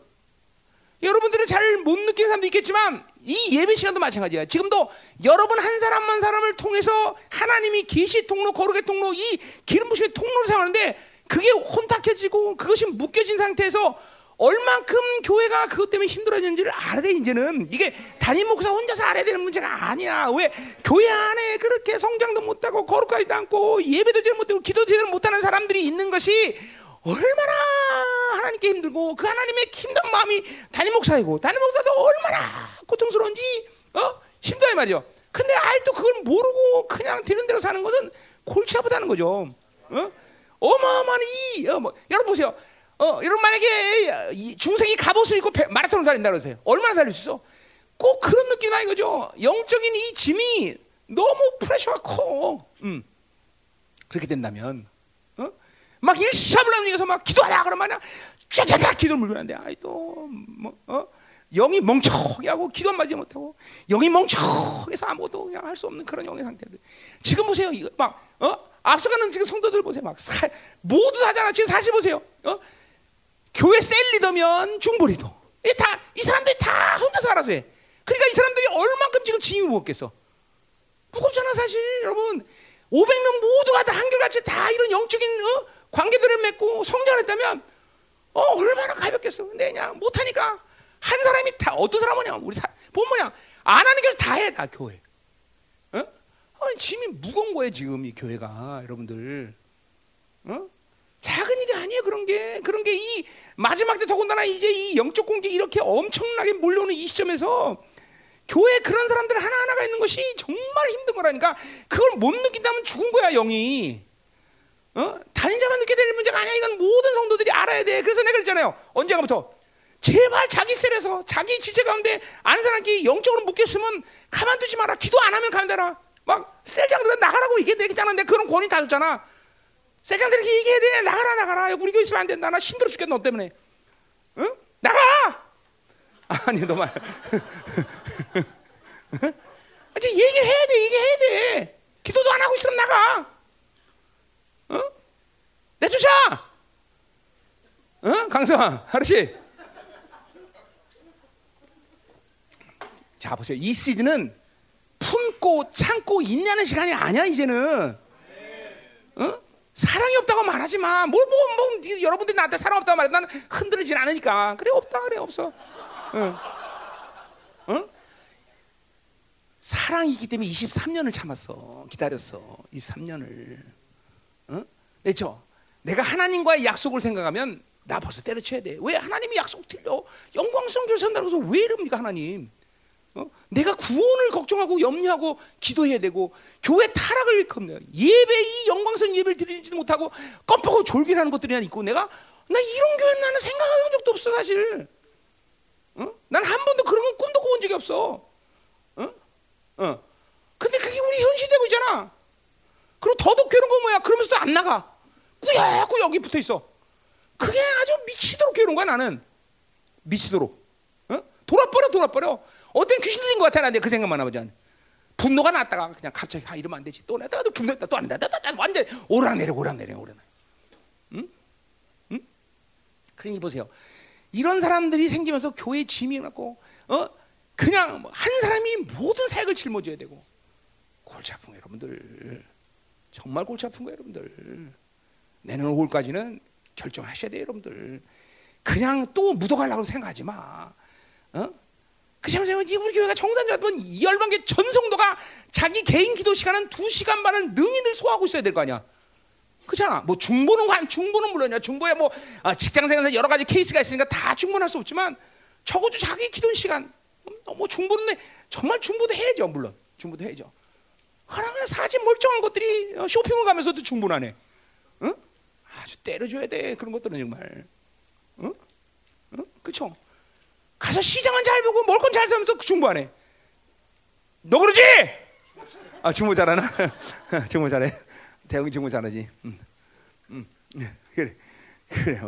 여러분들은 잘 못 느끼는 사람도 있겠지만 이 예배 시간도 마찬가지야. 지금도 여러분 한 사람 한 사람을 통해서 하나님이 계시 통로, 거룩의 통로, 이 기름 부심의 통로를 사용하는데 그게 혼탁해지고 그것이 묶여진 상태에서 얼만큼 교회가 그것 때문에 힘들어지는지를 알아야 돼, 이제는. 이게 담임 목사 혼자서 알아야 되는 문제가 아니야. 왜? 교회 안에 그렇게 성장도 못하고 거룩하지도 않고 예배도 제대로 못하고 기도 제대로 못하는 사람들이 있는 것이 얼마나 하나님께 힘들고 그 하나님의 힘든 마음이 담임 목사이고 담임 목사도 얼마나 고통스러운지 어? 힘들어요 말이죠. 근데 아직도 그걸 모르고 그냥 되는 대로 사는 것은 골치 아프다는 거죠. 어? 어마어마한 이 어, 뭐, 여러분 보세요. 어, 여러분 만약에 이 중생이 갑옷을 입고 배, 마라톤을 달린다 그러세요. 얼마나 달릴 수 있어? 꼭 그런 느낌이 나는 거죠. 영적인 이 짐이 너무 프레셔가 커. 음. 그렇게 된다면, 어? 막 일사불란해서 막 기도하라 그러면 쫙쫙 기도를 물고 하는데 아이 또뭐 어? 영이 멍청하게 하고 기도 맞지 못하고 영이 멍청해서 아무것도 그냥 할 수 없는 그런 영의 상태들. 지금 보세요. 이거 막 어? 앞서가는 지금 성도들 보세요. 막 사, 모두 하잖아. 지금 사실 보세요. 어? 교회 셀 리더면 중보리도. 이 다, 이 사람들이 다 혼자서 알아서 해. 그러니까 이 사람들이 얼만큼 지금 짐이 무겁겠어. 무겁잖아, 사실. 여러분. 500명 모두가 다 한결같이 다 이런 영적인 어? 관계들을 맺고 성장했다면 어, 얼마나 가볍겠어. 근데 그냥 못하니까 한 사람이 다, 어떤 사람은 냐 우리 사, 보면. 안 하는 게 다 해, 다 교회. 어? 어, 짐이 무거운 거예요, 지금 이 교회가. 여러분들. 어? 작은 일이 아니에요 그런 게 그런 게 이 마지막 때 더군다나 이제 이 영적 공개 이렇게 엄청나게 몰려오는 이 시점에서 교회 그런 사람들 하나 하나가 있는 것이 정말 힘든 거라니까 그걸 못 느낀다면 죽은 거야 영이 어? 단자만 느껴야 되는 문제가 아니야 이건 모든 성도들이 알아야 돼 그래서 내가 그랬잖아요 언젠가부터 제발 자기 셀에서 자기 지체 가운데 아는 사람끼리 영적으로 묶였으면 가만두지 마라 기도 안 하면 가만둬라 막 셀장 들어 나가라고 얘기했 잖아 내가 그런 권위 다 줬잖아 세장들에게 얘기해야 돼. 나가라, 나가라. 우리 교회 있으면 안 된다. 나 힘들어 죽겠다, 너 때문에. 응? 나가! 아니, 너 말. 이제 얘기를 해야 돼, 얘기해야 돼. 기도도 안 하고 있으면 나가. 응? 내쫓아! 응? 강성아, 하르시. 자, 보세요. 이 시즌은 품고 참고 있냐는 시간이 아니야, 이제는. 응? 사랑이 없다고 말하지 마. 뭐, 뭐, 뭐, 여러분들이 나한테 사랑 없다고 말해. 나는 흔들리진 않으니까. 그래, 없다, 그래, 없어. 응. 응? 사랑이기 때문에 23년을 참았어. 기다렸어. 23년을. 응? 그렇죠? 내가 하나님과의 약속을 생각하면 나 벌써 때려쳐야 돼. 왜 하나님이 약속 틀려? 영광성 교를 산다고 해서 왜 이럽니까, 하나님? 어? 내가 구원을 걱정하고 염려하고 기도해야 되고 교회 타락을 겁니다. 예배 이 영광스러운 예배를 드리지도 못하고 껌뻑하고 졸기라는 것들이 있고 내가 나 이런 교회 나는 생각해본 적도 없어 사실. 어? 난한 번도 그런 건 꿈도 꿔본 적이 없어. 어? 어. 근데 그게 우리 현실이 되고 있잖아. 그리고 더더욱 괴로운 건 뭐야? 그러면서도 안 나가. 꾸역꾸 여기 붙어 있어. 그게 아주 미치도록 괴로운 거야 나는. 미치도록. 어? 돌아버려 돌아버려. 어떤 귀신 들린 것 같아 나그 생각만 하면 전 분노가 났다가 그냥 갑자기 아 이러면 안 되지 또 내다가 또 분노 또안 된다 완전 오락내려 오락내려 오락내려 응? 응? 그러니 보세요 이런 사람들이 생기면서 교회 짐이 났고 어 그냥 뭐한 사람이 모든 사역을 짊어져야 되고 골치 아픈 거 여러분들 정말 골치 아픈 거 여러분들 내년 5월까지는 결정하셔야 돼요 여러분들 그냥 또 묻어가려고 생각하지 마 어? 그 생각하면 우리 교회가 청산자면 열방계 전성도가 자기 개인 기도 시간은 두 시간 반은 능히 소화하고 있어야 될 거 아니야. 그렇잖아. 뭐 중보는 관 중보는 물론이야. 중보에 뭐 아, 직장 생활에서 여러 가지 케이스가 있으니까 다 중보할 수 없지만 적어도 자기 기도 시간 어, 뭐 중보는 정말 중보도 해야죠, 물론 중보도 해야죠. 하나 그냥 사진 멀쩡한 것들이 어, 쇼핑을 가면서도 중보하네. 응? 아주 때려줘야 돼 그런 것들은 정말. 응? 응? 그쵸? 가서 시장은 잘 보고 먹을 건 잘 사면서 중보하네. 너 그러지? 아 중보 잘하나? 중보 잘해. 대웅이 중보 잘하지. 응. 응. 그래 그래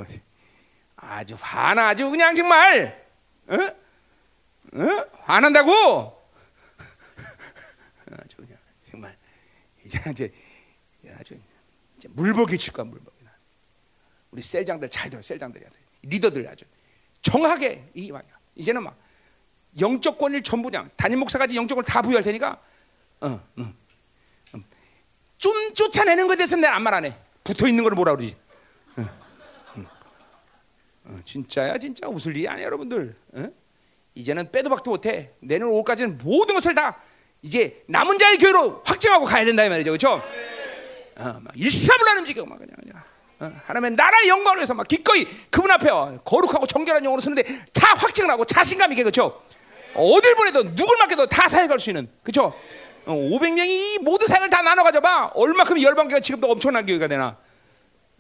아주 화나 아주 그냥 정말. 어? 어? 화난다고? 아주 그냥 정말 이제 이제 아주 물복이 칠 거야 물복이 우리 셀장들 잘 들어 셀장들이 리더들 아주 정하게 이 말이야. 이제는 막 영적 권을 전부 그냥 담임 목사까지 영적 권을 다 부여할 테니까 어, 어, 어. 좀 쫓아내는 것에 대해서 내가 아무 말안 해. 붙어 있는 걸 뭐라 그러지? 어, 어, 어, 진짜야 진짜 웃을 일이 아니야 여러분들. 어? 이제는 빼도 박도 못해. 내년 5월까지는 모든 것을 다 이제 남은 자의 교회로 확정하고 가야 된다 이 말이죠, 그렇죠? 어, 일사불란 움직여 막 그냥 그냥. 어, 하나님의 나라의 영광을 위해서 막 기꺼이 그분 앞에 거룩하고 정결한 영으로 서는데 다 확증을 하고 자신감 있게 그렇죠? 어딜 보내도 누굴 맡겨도 다 사역할 수 있는 그렇죠? 어, 500명이 이 모든 사역을 다 나눠 가져봐 얼마큼 열방교가 지금도 엄청난 교회가 되나?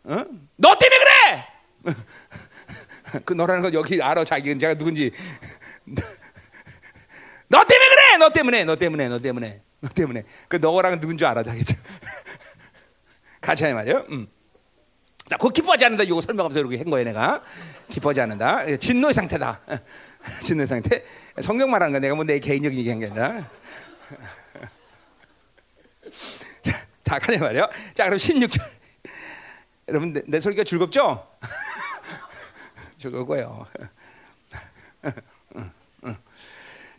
어? 너 때문에 그래! 그 너라는 거 여기 알아 자기가 제가 누군지 너 때문에 그래! 너 때문에, 너 때문에, 너 때문에, 너 때문에. 그 너랑 누군 줄 알아, 자기. 같이 하냐 말이요. 음. 자, 그 기뻐하지 않는다. 이거 설명하면서 이렇게 한 거예요, 내가. 기뻐하지 않는다. 진노의 상태다. 진노의 상태. 성경 말하는 거 내가 뭐 내 개인적인 얘기한 게 아니라. 자, 자, 가자 말이요. 자, 그럼 16절. 여러분, 내, 내 소리가 즐겁죠? 즐거워요.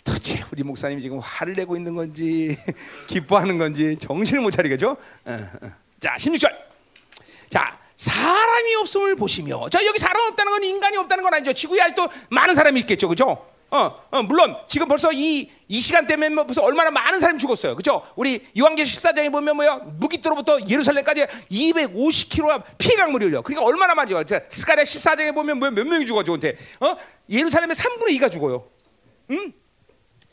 도대체 우리 목사님 지금 화를 내고 있는 건지 기뻐하는 건지 정신을 못 차리겠죠? 어, 어. 자, 16절. 자, 사람이 없음을 보시며. 자, 여기 사람 없다는 건 인간이 없다는 건 아니죠. 지구에 아직도 많은 사람이 있겠죠. 그죠? 어, 어, 물론 지금 벌써 이, 이 시간 때문에 뭐 벌써 얼마나 많은 사람이 죽었어요. 그죠? 우리 요한계시 14장에 보면 뭐야? 무기토로부터 예루살렘까지 250km가 피해강물이 흘려. 그러니까 얼마나 많죠? 스가랴 14장에 보면 뭐몇 명이 죽어, 저한테. 어? 예루살렘의 3분의 2가 죽어요. 응?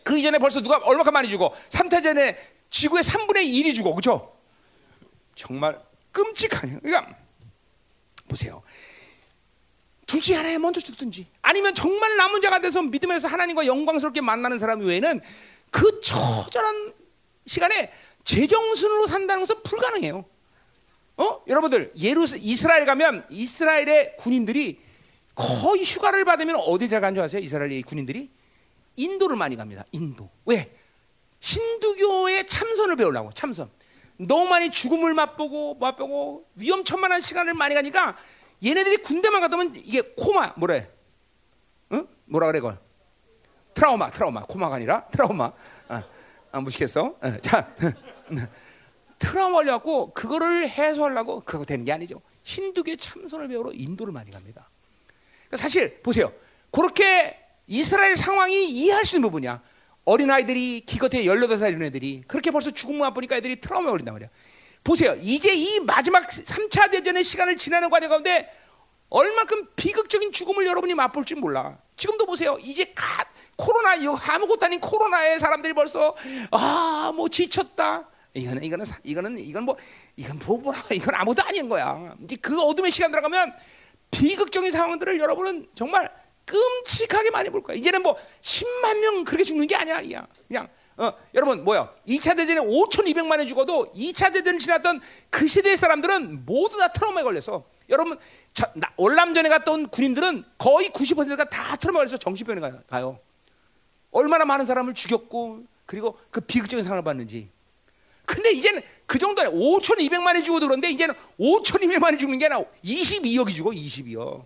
그 이전에 벌써 누가 얼마나 많이 죽어? 3태전에 지구의 3분의 1이 죽어. 그죠? 정말 끔찍하네요. 그러니까 보세요. 둘 중에 하나에 먼저 죽든지 아니면 정말 남은 자가 돼서 믿음에서 하나님과 영광스럽게 만나는 사람 외에는 그 처절한 시간에 제정신으로 산다는 것은 불가능해요. 어? 여러분들 예루 이스라엘 가면 이스라엘의 군인들이 거의 휴가를 받으면 어디 잘 간 줄 아세요? 이스라엘의 군인들이 인도를 많이 갑니다. 인도. 왜? 힌두교의 참선을 배우려고. 참선. 너무 많이 죽음을 맛보고 맛보고 위험천만한 시간을 많이 가니까 얘네들이 군대만 갔다 오면 이게 코마 뭐래? 응? 뭐라 그래 그걸? 트라우마, 트라우마. 코마가 아니라 트라우마. 아, 아 무식했어? 아, 자, 트라우마 걸려갖고 그거를 해소하려고 그거 되는 게 아니죠. 힌두교 참선을 배우러 인도를 많이 갑니다. 사실 보세요. 그렇게 이스라엘 상황이 이해할 수 있는 부분이야. 어린아이들이 기껏해 18살 이런 애들이 그렇게 벌써 죽음을 맛보니까 애들이 트라우마에 걸린단 말이야. 보세요. 이제 이 마지막 3차 대전의 시간을 지나는 과정 가운데 얼마큼 비극적인 죽음을 여러분이 맛볼 줄 몰라. 지금도 보세요. 이제 갓 코로나 이 아무것도 아닌 코로나에 사람들이 벌써 아 뭐 지쳤다. 이거는 이거는 이거는 이건 뭐 이건 뭐 뭐라 이건 아무도 아닌 거야. 이제 그 어둠의 시간 들어가면 비극적인 상황들을 여러분은 정말 끔찍하게 많이 볼 거야. 이제는 뭐 10만 명 그렇게 죽는 게 아니야. 그냥, 그냥 어, 여러분 뭐야? 2차 대전에 5,200만이 죽어도 2차 대전을 지났던 그 시대의 사람들은 모두 다 트라우마에 걸려서 여러분 자, 나, 월남전에 온 군인들은 거의 90%가 다 트라우마에 걸려서 정신병원에 가요. 얼마나 많은 사람을 죽였고 그리고 그 비극적인 상황을 받는지. 근데 이제는 그 정도 아니야. 5,200만이 죽어도 그런데 이제는 5,200만이 죽는 게 아니라 22억이 죽어 22억.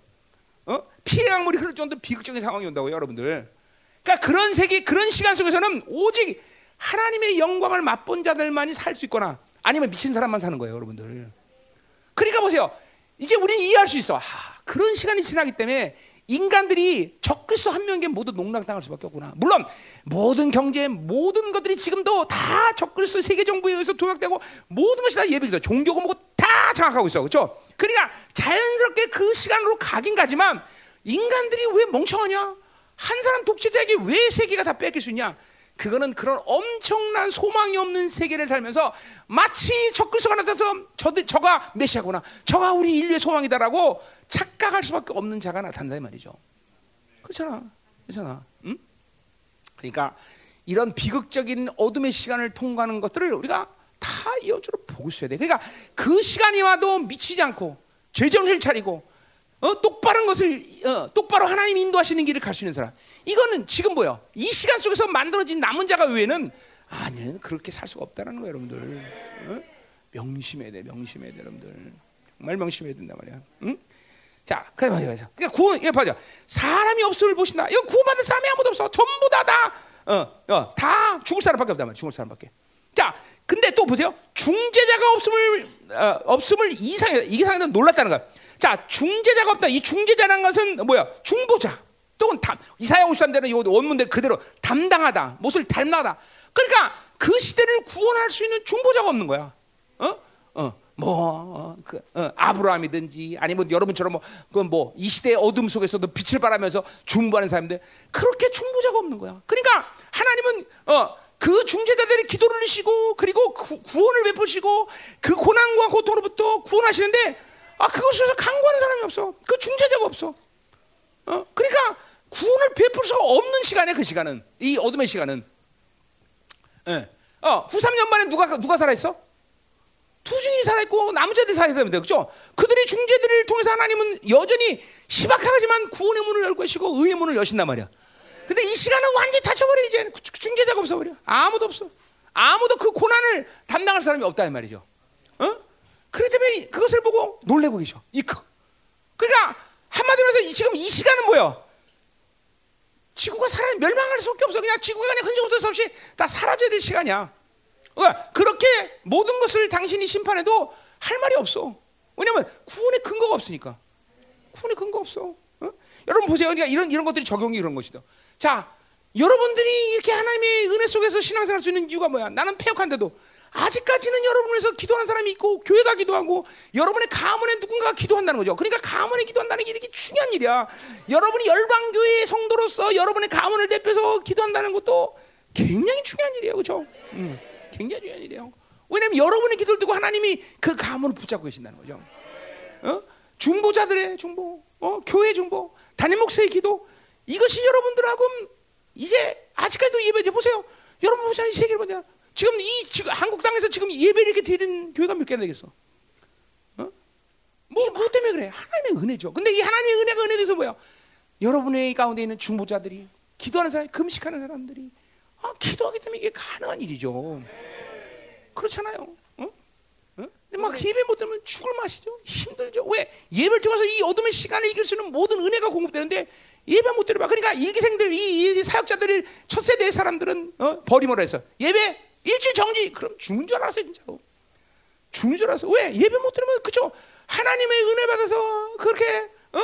어? 피해 강물이 흐를 정도 비극적인 상황이 온다고 여러분들. 그러니까 그런 세계, 그런 시간 속에서는 오직 하나님의 영광을 맛본 자들만이 살 수 있거나 아니면 미친 사람만 사는 거예요, 여러분들. 그러니까 보세요. 이제 우리는 이해할 수 있어. 아, 그런 시간이 지나기 때문에 인간들이 적그리스도 한 명에게 모두 농락당할 수밖에 없구나. 물론 모든 경제, 모든 것들이 지금도 다 적그리스도 세계 정부에 의해서 도약되고 모든 것이 다 예비기도 종교고 뭐고 다 장악하고 있어, 그렇죠? 그러니까 자연스럽게 그 시간으로 가긴 가지만 인간들이 왜 멍청하냐? 한 사람 독재자에게 왜 세계가 다 뺏길 수 있냐? 그거는 그런 엄청난 소망이 없는 세계를 살면서 마치 적그리스도가 나타나서 저들 저가 메시아구나, 저가 우리 인류의 소망이다라고 착각할 수밖에 없는 자가 나타난다 이 말이죠. 그렇잖아, 그렇잖아. 응? 그러니까 이런 비극적인 어둠의 시간을 통과하는 것들을 우리가 다 여주로 보고 있어야 돼. 그러니까 그 시간이 와도 미치지 않고 죄정신을 차리고 어, 똑바른 것을 어, 똑바로 하나님 인도하시는 길을 갈 수 있는 사람. 이거는 지금 뭐요? 이 시간 속에서 만들어진 남은 자가 외에는 아니 그렇게 살 수가 없다는 거예요, 여러분들. 어? 명심해야 돼, 명심해야 돼, 여러분들. 정말 명심해야 된단 말이야. 응? 자, 그래 말이야. 그러니까 구원, 이거 봐죠. 사람이 없음을 보신다. 이거 구원받는 사람이 아무도 없어. 전부 다 다, 어, 어, 다 죽을 사람밖에 없단 말이야. 죽을 사람밖에. 자, 근데 또 보세요. 중재자가 없음을 어, 없음을 이상해 이상해서 놀랐다는 거야. 자, 중재자가 없다. 이 중재자라는 것은 뭐야? 중보자. 또는 담, 이사야 53대는 이 원문대 그대로 담당하다. 못을 닮나다. 그러니까 그 시대를 구원할 수 있는 중보자가 없는 거야. 어? 어. 뭐, 어, 그, 어, 아브라함이든지 아니면 여러분처럼 뭐, 그 뭐 이 시대의 어둠 속에서도 빛을 발하면서 중보하는 사람들 그렇게 중보자가 없는 거야. 그러니까 하나님은 어, 그 중재자들의 기도를 하시고 그리고 구, 구원을 베푸시고 그 고난과 고통으로부터 구원하시는데 아 그것에서 강구하는 사람이 없어. 그 중재자가 없어. 어? 그러니까 구원을 베풀 수가 없는 시간에 그 시간은 이 어둠의 시간은. 예. 어, 후 3년 만에 누가 누가 살아 있어? 두 증인이 살아 있고 남은 자들이 살아야 됩니다. 그렇죠? 그들의 중재들을 통해서 하나님은 여전히 희박하지만 구원의 문을 열고 계시고 의의 문을 여신단 말이야. 근데 이 시간은 완전히 닫혀버려 이제 중재자가 없어버려. 아무도 없어. 아무도 그 고난을 담당할 사람이 없다 이 말이죠. 어? 그렇기 때문에 그것을 보고 놀래고 계셔. 이크. 그러니까 한마디로 해서 지금 이 시간은 뭐야? 지구가 살아 멸망할 수밖에 없어. 그냥 지구가 그냥 흔적 없을 없이 다 사라져야 될 시간이야. 그러니까 그렇게 모든 것을 당신이 심판해도 할 말이 없어. 왜냐면 구원의 근거가 없으니까. 구원의 근거 없어. 어? 여러분 보세요. 그러니까 이런 이런 것들이 적용이 그런 것이다. 자, 여러분들이 이렇게 하나님의 은혜 속에서 신앙생활 할수 있는 이유가 뭐야? 나는 폐역한데도 아직까지는 여러분에서 기도하는 사람이 있고 교회가 기도하고 여러분의 가문에 누군가가 기도한다는 거죠. 그러니까 가문에 기도한다는 게 이렇게 중요한 일이야. 여러분이 열방 교회의 성도로서 여러분의 가문을 대표해서 기도한다는 것도 굉장히 중요한 일이에요. 그렇죠? 음, 굉장히 중요한 일이에요. 왜냐하면 여러분의 기도를 듣고 하나님이 그 가문을 붙잡고 계신다는 거죠. 어? 중보자들의 중보, 어? 교회 중보, 담임 목사의 기도 이것이 여러분들하고 이제 아직까지도 예배돼 보세요. 여러분 보세요. 이 세계를 보자. 지금 이 지금 한국 땅에서 지금 예배 이렇게 드리는 교회가 몇 개나 되겠어? 어? 뭐, 뭐 때문에 그래? 하나님의 은혜죠. 근데 이 하나님의 은혜가 은혜돼서 뭐야? 여러분의 가운데 있는 중보자들이 기도하는 사람, 금식하는 사람들이 아, 기도하기 때문에 이게 가능한 일이죠. 그렇잖아요. 어? 어? 근데 막 예배 못 들으면 죽을 맛이죠. 힘들죠. 왜? 예배를 통해서 이 어둠의 시간을 이길 수 있는 모든 은혜가 공급되는데 예배 못 드려봐. 그러니까 일기생들, 이, 이 사역자들이 첫 세대의 사람들은 어? 버림으로 해서 예배 일주일 정지. 그럼 죽는 줄 알았어요, 진짜로. 죽는 줄 알았어. 왜? 예배 못 드리면 그죠? 하나님의 은혜 받아서 그렇게 어?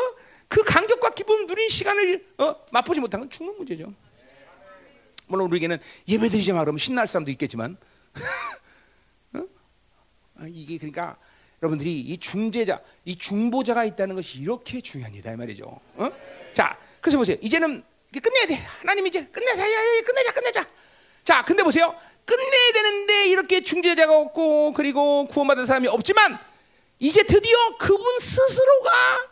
그 감격과 기쁨 누린 시간을 어? 맛보지 못한 건 죽는 문제죠. 물론 우리에게는 예배 드리지 마 그러면 신날 사람도 있겠지만 어? 아, 이게 그러니까 여러분들이 이 중재자, 이 중보자가 있다는 것이 이렇게 중요한 일이다 이 말이죠. 어? 자, 그래서 보세요. 이제는 끝내야 돼. 하나님 이제 끝내자, 끝내자, 끝내자. 자, 근데 보세요. 끝내야 되는데 이렇게 중재자가 없고 그리고 구원받은 사람이 없지만 이제 드디어 그분 스스로가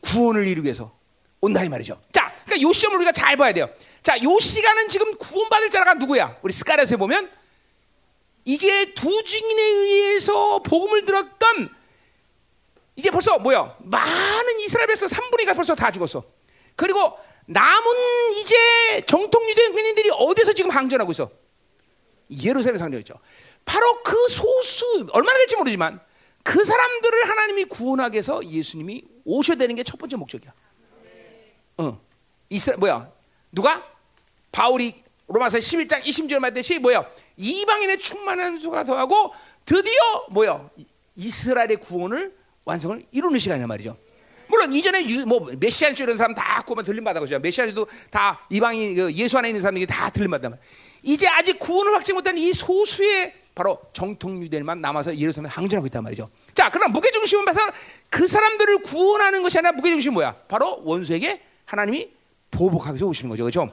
구원을 이루기 위해서 온다 이 말이죠. 자, 그러니까 요 시험을 우리가 잘 봐야 돼요. 자, 요 시간은 지금 구원받을 자가 누구야? 우리 스가랴서에 보면 이제 두 증인에 의해서 복음을 들었던 이제 벌써 뭐야? 많은 이스라엘에서 3분의 2가 벌써 다 죽었어. 그리고 남은 이제 정통 유대인들이 어디서 지금 항전하고 있어? 예루살렘 상륙이죠. 바로 그 소수 얼마나 될지 모르지만 그 사람들을 하나님이 구원하기 위해서 예수님이 오셔야 되는 게 첫 번째 목적이야. 어. 이스라 뭐야? 누가? 바울이 로마서 11장 20절 말듯이 뭐야? 이방인의 충만한 수가 더하고 드디어 뭐야? 이스라엘의 구원을 완성을 이루는 시간이란 말이죠. 물론 이전에 유, 뭐 메시아인 줄 이런 사람 다 구원 들림 받아 그죠. 메시아도 다 이방인 그 예수 안에 있는 사람에게 다 들림 말. 이제 아직 구원을 확증 못한 이 소수의 바로 정통 유대인만 남아서 예루살렘에 항전하고 있단 말이죠. 자, 그럼 무게 중심은 봐서 그 사람들을 구원하는 것이 아니라 무게 중심 뭐야? 바로 원수에게 하나님이 보복하기 위해서 오시는 거죠, 그렇죠?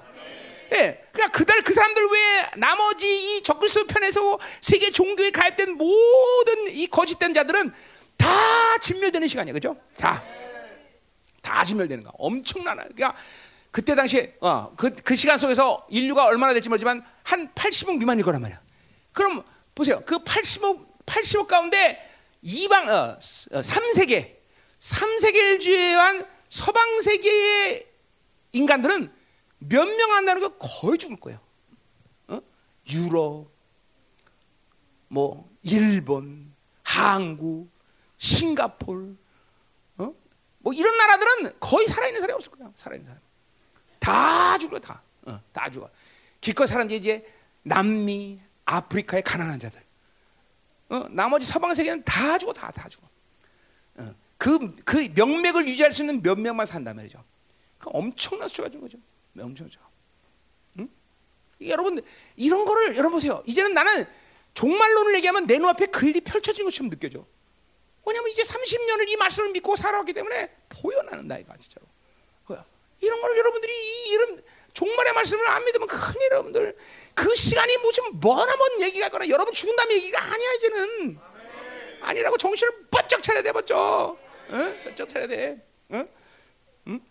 예, 그러니까 그들 그 사람들 외에 나머지 이 적그리스도 편에서 세계 종교에 가입된 모든 이 거짓된 자들은 다 진멸되는 시간이야, 그죠? 자, 다 진멸되는 거. 엄청나요. 그러니까 그때 당시에 어, 그, 그 시간 속에서 인류가 얼마나 될지 모르지만 한 80억 미만일 거란 말이야. 그럼 보세요. 그 80억 80억 가운데 이방 어, 3세계 3세계를 주요한 서방 세계의 인간들은 몇 명 한다는 거 거의 죽을 거예요. 어? 유럽, 뭐 일본, 한국, 싱가폴, 어? 뭐 이런 나라들은 거의 살아있는 사람이 없을 거야. 살아있는 사람. 다 죽어 다. 어, 다 죽어. 기껏 사는 게 이제 남미, 아프리카의 가난한 자들. 어, 나머지 서방 세계는 다 죽어 다 다 죽어. 어, 그, 그 명맥을 유지할 수 있는 몇 명만 산단 말이죠. 그 엄청난 수가 준 거죠. 엄청 죠 응? 여러분 이런 거를 여러분 보세요. 이제는 나는 종말론을 얘기하면 내 눈앞에 그 일이 펼쳐진 것처럼 느껴져. 왜냐면 이제 30년을 이 말씀을 믿고 살아왔기 때문에 보여 나는 나이가 진짜로. 이런 거를 여러분들이 이런 종말의 말씀을 안 믿으면 큰일 여러분들 그 시간이 무슨 뭐나 뭔 얘기가 거나 여러분 죽은 다음 얘기가 아니야 이제는 아니라고 정신을 번쩍 차려야 돼 번쩍 응? 번쩍 차려야 돼 응? 응?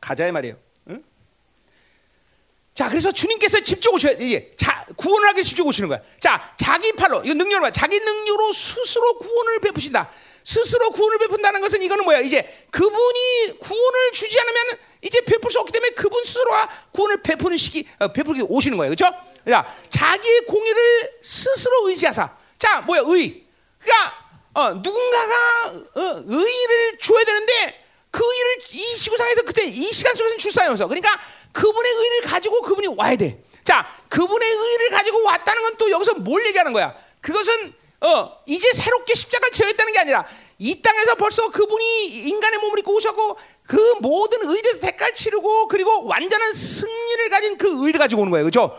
가자의 말이에요 자, 그래서 주님께서 직접 오셔야 이게 자 구원을 하기 직접 오시는 거야. 자, 자기 팔로 이거 능력을 봐. 자기 능력으로 스스로 구원을 베푸신다. 스스로 구원을 베푼다는 것은 이거는 뭐야? 이제 그분이 구원을 주지 않으면 이제 베풀 수 없기 때문에 그분 스스로가 구원을 베푸는 시기 어, 베풀기 오시는 거예요. 그렇죠? 자, 자기의 공의를 스스로 의지하사. 자, 뭐야? 의. 그러니까 어, 누군가가 어, 의를 줘야 되는데 그 의를 이 지구상에서 그때 이 시간 속에서 없어. 그러니까 그분의 의를 가지고 그분이 와야 돼. 자, 그분의 의를 가지고 왔다는 건 또 여기서 뭘 얘기하는 거야? 그것은 어, 이제 새롭게 십자가를 지어있다는 게 아니라 이 땅에서 벌써 그분이 인간의 몸을 입고 오셨고 그 모든 의를 대가를 치르고 그리고 완전한 승리를 가진 그 의를 가지고 오는 거예요. 그렇죠?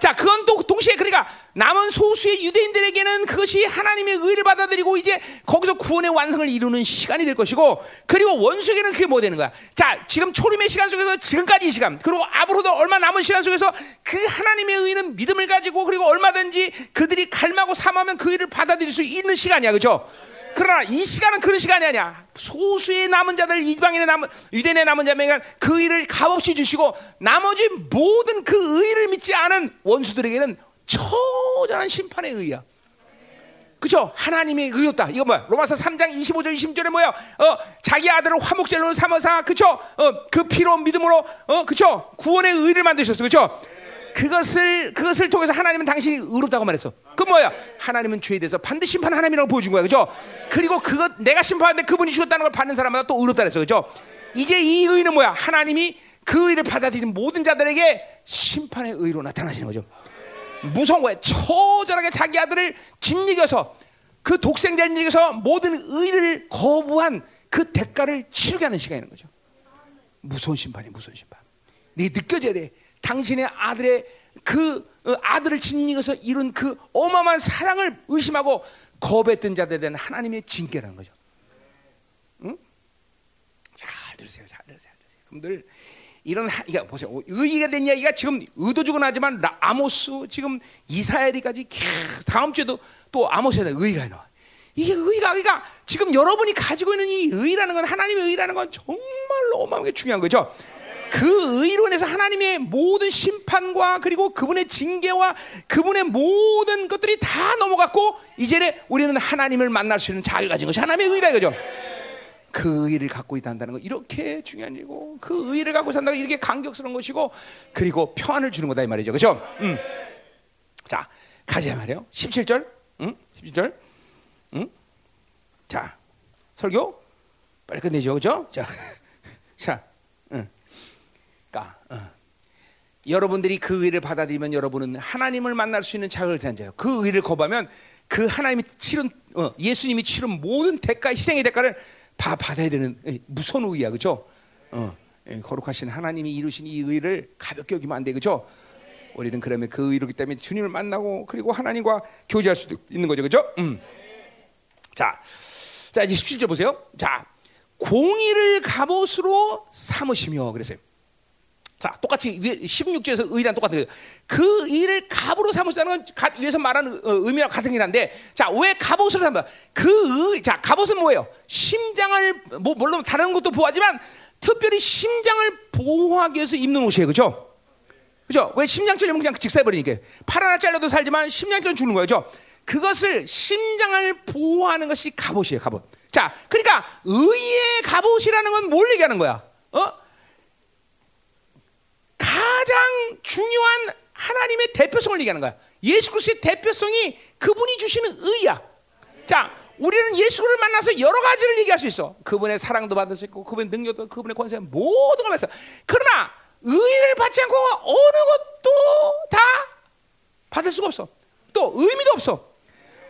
자, 그건 또 동시에 그러니까 남은 소수의 유대인들에게는 그것이 하나님의 의를 받아들이고 이제 거기서 구원의 완성을 이루는 시간이 될 것이고 그리고 원수에게는 그게 뭐 되는 거야? 자, 지금 초림의 시간 속에서 지금까지 이 시간 그리고 앞으로도 얼마 남은 시간 속에서 그 하나님의 의는 믿음을 가지고 그리고 얼마든지 그들이 갈망하고 삼하면 그 의를 받아들일 수 있는 시간이야. 그죠? 그러나 이 시간은 그런 시간이 아니야. 소수의 남은 자들 이방인의 남은 유대인의 남은 자매가 그 의를 값없이 주시고 나머지 모든 그 의를 믿지 않은 원수들에게는 처절한 심판의 의야. 그죠? 하나님의 의였다. 이거 뭐야? 로마서 3장 25절 20절에 뭐야? 어, 자기 아들을 화목제로 삼아서 그죠? 어, 그 피로 믿음으로 어, 그죠? 구원의 의를 만드셨어. 그죠? 그것을 그것을 통해서 하나님은 당신이 의롭다고 말했어. 그 뭐야? 하나님은 죄에 대해서 반드시 심판 하나님이라고 보여준 거야, 그죠? 그리고 그것 내가 심판하는데 그분이 죽었다는 걸 받는 사람마다 또 의롭다 그랬어, 그죠? 이제 이 의는 뭐야? 하나님이 그 의를 받아들인 모든 자들에게 심판의 의로 나타나시는 거죠. 무서운 거야. 처절하게 자기 아들을 짓이겨서 그 독생자를 이겨서 모든 의를 거부한 그 대가를 치르게 하는 시간인 거죠. 무서운 심판이 무서운 심판. 네 느껴져야 돼. 당신의 아들의 그 어, 아들을 짓이어서 이룬 그 어마어마한 사랑을 의심하고 거부했던 자들에 대한 하나님의 징계라는 거죠. 응? 잘 들으세요, 잘 들으세요, 들으세요. 여러분들 이런 하, 이거 보세요. 의의가 된 이야기가 지금 의도적은 하지만 라, 아모스 지금 이사엘이까지 다음 주에도 또 아모스에 대한 의의가 나와. 이게 의의가 그러니까 지금 여러분이 가지고 있는 이 의라는 건 하나님의 의라는 건 정말로 어마어마하게 중요한 거죠. 그 의로 인해서 하나님의 모든 심판과 그리고 그분의 징계와 그분의 모든 것들이 다 넘어갔고 이제는 우리는 하나님을 만날 수 있는 자격을 가진 것이 하나님의 의라 이거죠. 그 의를 갖고 있다는 거 이렇게 중요한 일이고 그 의를 갖고 산다는 이렇게 감격스러운 것이고 그리고 평안을 주는 거다 이 말이죠. 그렇죠? 음. 자, 가자 말이에요. 17절. 음? 17절. 음? 자, 설교 빨리 끝내죠. 그렇죠? 자. 자. 그 러니까 어. 여러분들이 그 의를 받아들이면 여러분은 하나님을 만날 수 있는 자격을 가져요. 그 의를 거부하면 그 하나님이 치른 어, 예수님이 치른 모든 대가 희생의 대가를 다 받아야 되는 무서운 의야, 그렇죠? 어, 거룩하신 하나님이 이루신 이 의를 가볍게 여기면 안 돼, 그렇죠? 우리는 그러면 그 의로기 때문에 주님을 만나고 그리고 하나님과 교제할 수도 있는 거죠, 그렇죠? 음. 자, 자 이제 17절 보세요. 자, 공의를 갑옷으로 삼으시며 그랬어요. 자, 똑같이 16절에서 의란 똑같은 거예요. 그 일을 갑으로 삼으시다는 건 가, 위에서 말하는 어, 의미와 같은 일인데, 자, 왜 갑옷을 삼다? 그 의, 자, 갑옷은 뭐예요? 심장을 뭐 물론 다른 것도 보호하지만 특별히 심장을 보호하기 위해서 입는 옷이에요, 그렇죠? 그죠? 왜 심장 찔리면 그냥 직사해버리니까. 팔 하나 잘라도 살지만 심장 찔러 죽는 거죠. 그것을 심장을 보호하는 것이 갑옷이에요, 갑옷. 자, 그러니까 의의 갑옷이라는 건 뭘 얘기하는 거야? 어? 가장 중요한 하나님의 대표성을 얘기하는 거야. 예수 그리스도의 대표성이 그분이 주시는 의야. 자, 우리는 예수를 만나서 여러 가지를 얘기할 수 있어. 그분의 사랑도 받을 수 있고, 그분의 능력도, 그분의 권세 모든 걸 받았어. 그러나 의를 받지 않고 어느 것도 다 받을 수가 없어. 또 의미도 없어.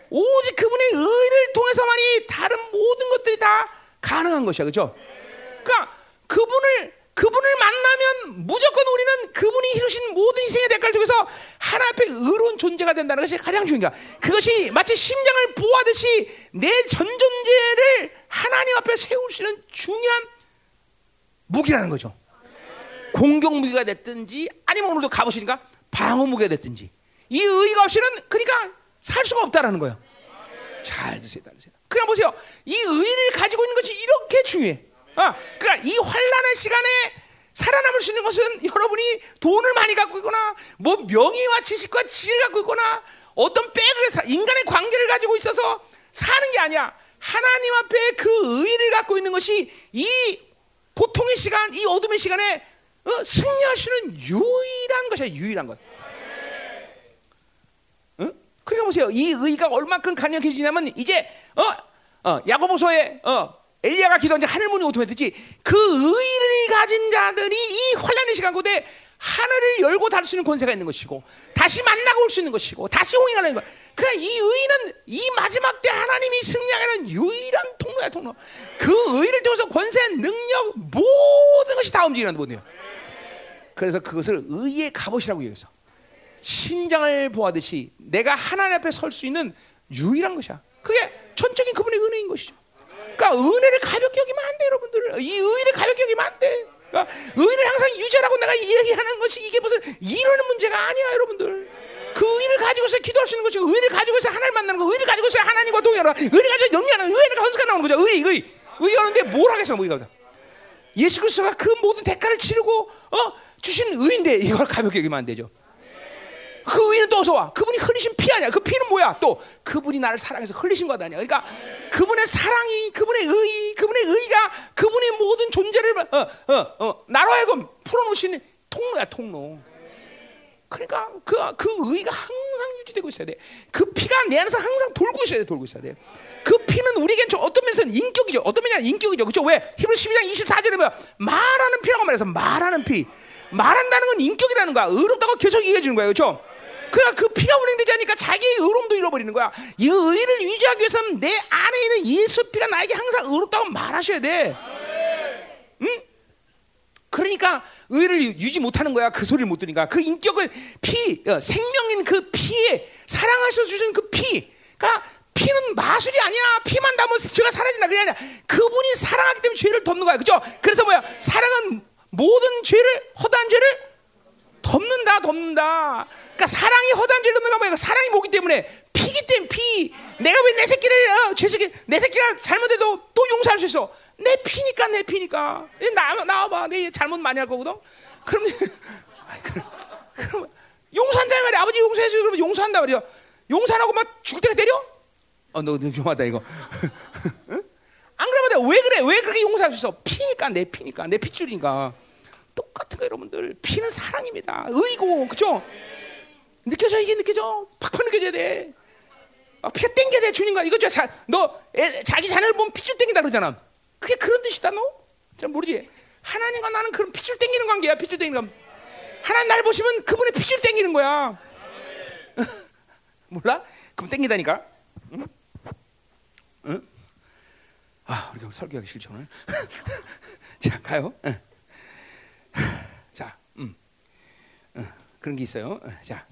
오직 그분의 의를 통해서만이 다른 모든 것들이 다 가능한 것이야, 그렇죠? 그러니까 그분을 그분을 만나면 무조건 우리는 그분이 이루신 모든 희생의 대가를 통해서 하나 앞에 의로운 존재가 된다는 것이 가장 중요한 거야. 그것이 마치 심장을 보호하듯이 내 전 존재를 하나님 앞에 세울 수 있는 중요한 무기라는 거죠. 공격 무기가 됐든지 아니면 오늘도 가보시니까 방어 무기가 됐든지 이 의가 없이는 그러니까 살 수가 없다라는 거예요. 잘 드세요, 잘 드세요. 그냥 보세요. 이 의를 가지고 있는 것이 이렇게 중요해. 아, 그러니까 이 환란의 시간에 살아남을 수 있는 것은 여러분이 돈을 많이 갖고 있거나 뭐 명예와 지식과 지혜를 갖고 있거나 어떤 백을 사, 인간의 관계를 가지고 있어서 사는 게 아니야. 하나님 앞에 그 의를 갖고 있는 것이 이 고통의 시간, 이 어둠의 시간에 어, 있는 유일한 것이야. 유일한 것. 어? 그러니까 보세요. 이 의가 얼마큼 강력해지냐면 이제 어, 어, 야고보서에 어, 엘리야가 기도한 하늘 문이 오토매tis지 그 의를 가진 자들이 이 환란의 시간 고대 하늘을 열고 닫을 수 있는 권세가 있는 것이고 다시 만나고 올 수 있는 것이고 다시 홍행하는 것. 그러니까 이 의는 이 마지막 때 하나님이 승리하는 유일한 통로야 통로. 그 의를 통해서 권세, 능력 모든 것이 다 움직이는 분이에요. 그래서 그것을 의의 갑옷이라고 얘기해서 신장을 보하듯이 내가 하나님 앞에 설 수 있는 유일한 것이야. 그게 전적인 그분의 은혜인 것이죠. 그러니까 은혜를 가볍게 여기면 안 돼, 여러분들. 이 의를 가볍게 여기면 안 돼. 그러니까 의를 항상 유지하라고 내가 얘기하는 것이 이게 무슨 이러는 문제가 아니야, 여러분들. 그 의를 가지고서 기도할 수 있는 것이 의를 가지고서 하나님 만나는 거, 의를 가지고서 하나님과 동행하는 거, 의를 가지고 영리하는 의가 헌수가 나오는 거죠. 의, 의. 의가 오는데 뭘 하겠어, 뭐 의가. 예수 그리스도가 그 모든 대가를 치르고 어 주신 의인데 이걸 가볍게 여기면 안 되죠. 그 의는 또 어서 와. 그분이 흘리신 피 아니야. 그 피는 뭐야? 또 그분이 나를 사랑해서 흘리신 것 아니야. 그러니까 그분의 사랑이, 그분의 의, 그분의 의가 그분의 모든 존재를 어, 어, 어, 나로 하여금 풀어놓으신 통로야, 통로. 그러니까 그, 그 의가 항상 유지되고 있어야 돼. 그 피가 내 안에서 항상 돌고 있어야 돼, 돌고 있어야 돼. 그 피는 우리에겐 어떤 면에서는 인격이죠. 어떤 면에는 인격이죠. 그죠? 왜? 히브리 12장 24절에 뭐야? 말하는 피라고 말해서 말하는 피. 말한다는 건 인격이라는 거야. 의롭다고 계속 얘기해 주는 거예요. 그렇죠? 그냥 그 피가 운행되지 않으니까 자기의 의로움도 잃어버리는 거야. 이 의를 유지하기 위해서는 내 안에 있는 예수 피가 나에게 항상 의롭다고 말하셔야 돼. 응? 그러니까 의를 유지 못하는 거야. 그 소리를 못 들으니까 그 인격을 피 어, 생명인 그 피에 사랑하셔 주시는 그 피. 그러니까 피는 마술이 아니야. 피만 담으면 죄가 사라진다. 그게 아니라 그분이 사랑하기 때문에 죄를 덮는 거야. 그죠? 그래서 뭐야? 사랑은 모든 죄를 허다한 죄를 덮는다, 덮는다. 그러니까 사랑이 허다한 죄를 덮는가 뭐야? 사랑이 뭐기 때문에 피기 때문에 피. 내가 왜 내 새끼를 어, 죄 새끼 내 새끼가 잘못해도 또 용서할 수 있어? 내 피니까 내 피니까. 나 나와봐. 내 잘못 많이 할 거거든. 그럼 그럼, 용서한다 말이야. 아버지 용서해줘. 그러면 용서한다 말이야. 용서하고 막 죽을 때가 때려? 어, 너, 너 위험하다 이거. 응? 안 그러면 왜 그래? 왜 그렇게 용서할 수 있어? 피니까 내 피니까 내 핏줄이니까. 똑같은 거 여러분들 피는 사랑입니다. 의고 그죠? 느껴져 이게 느껴져 팍팍 느껴져야 돼. 아, 피가 땡겨야 돼 주님과 이거 너 애, 자기 자녀를 보면 핏줄 땡긴다 그러잖아. 그게 그런 뜻이다 너? 잘 모르지. 하나님과 나는 그런 핏줄 땡기는 관계야. 핏줄 땡기는 관. 하나님 나를 보시면 그분의 핏줄 땡기는 거야. 몰라? 그럼 땡기다니까. 응? 응? 아, 우리가 설교하기 싫죠 오늘. 자, 가요. 응. 자, 음, 음, 그런 게 있어요. 자,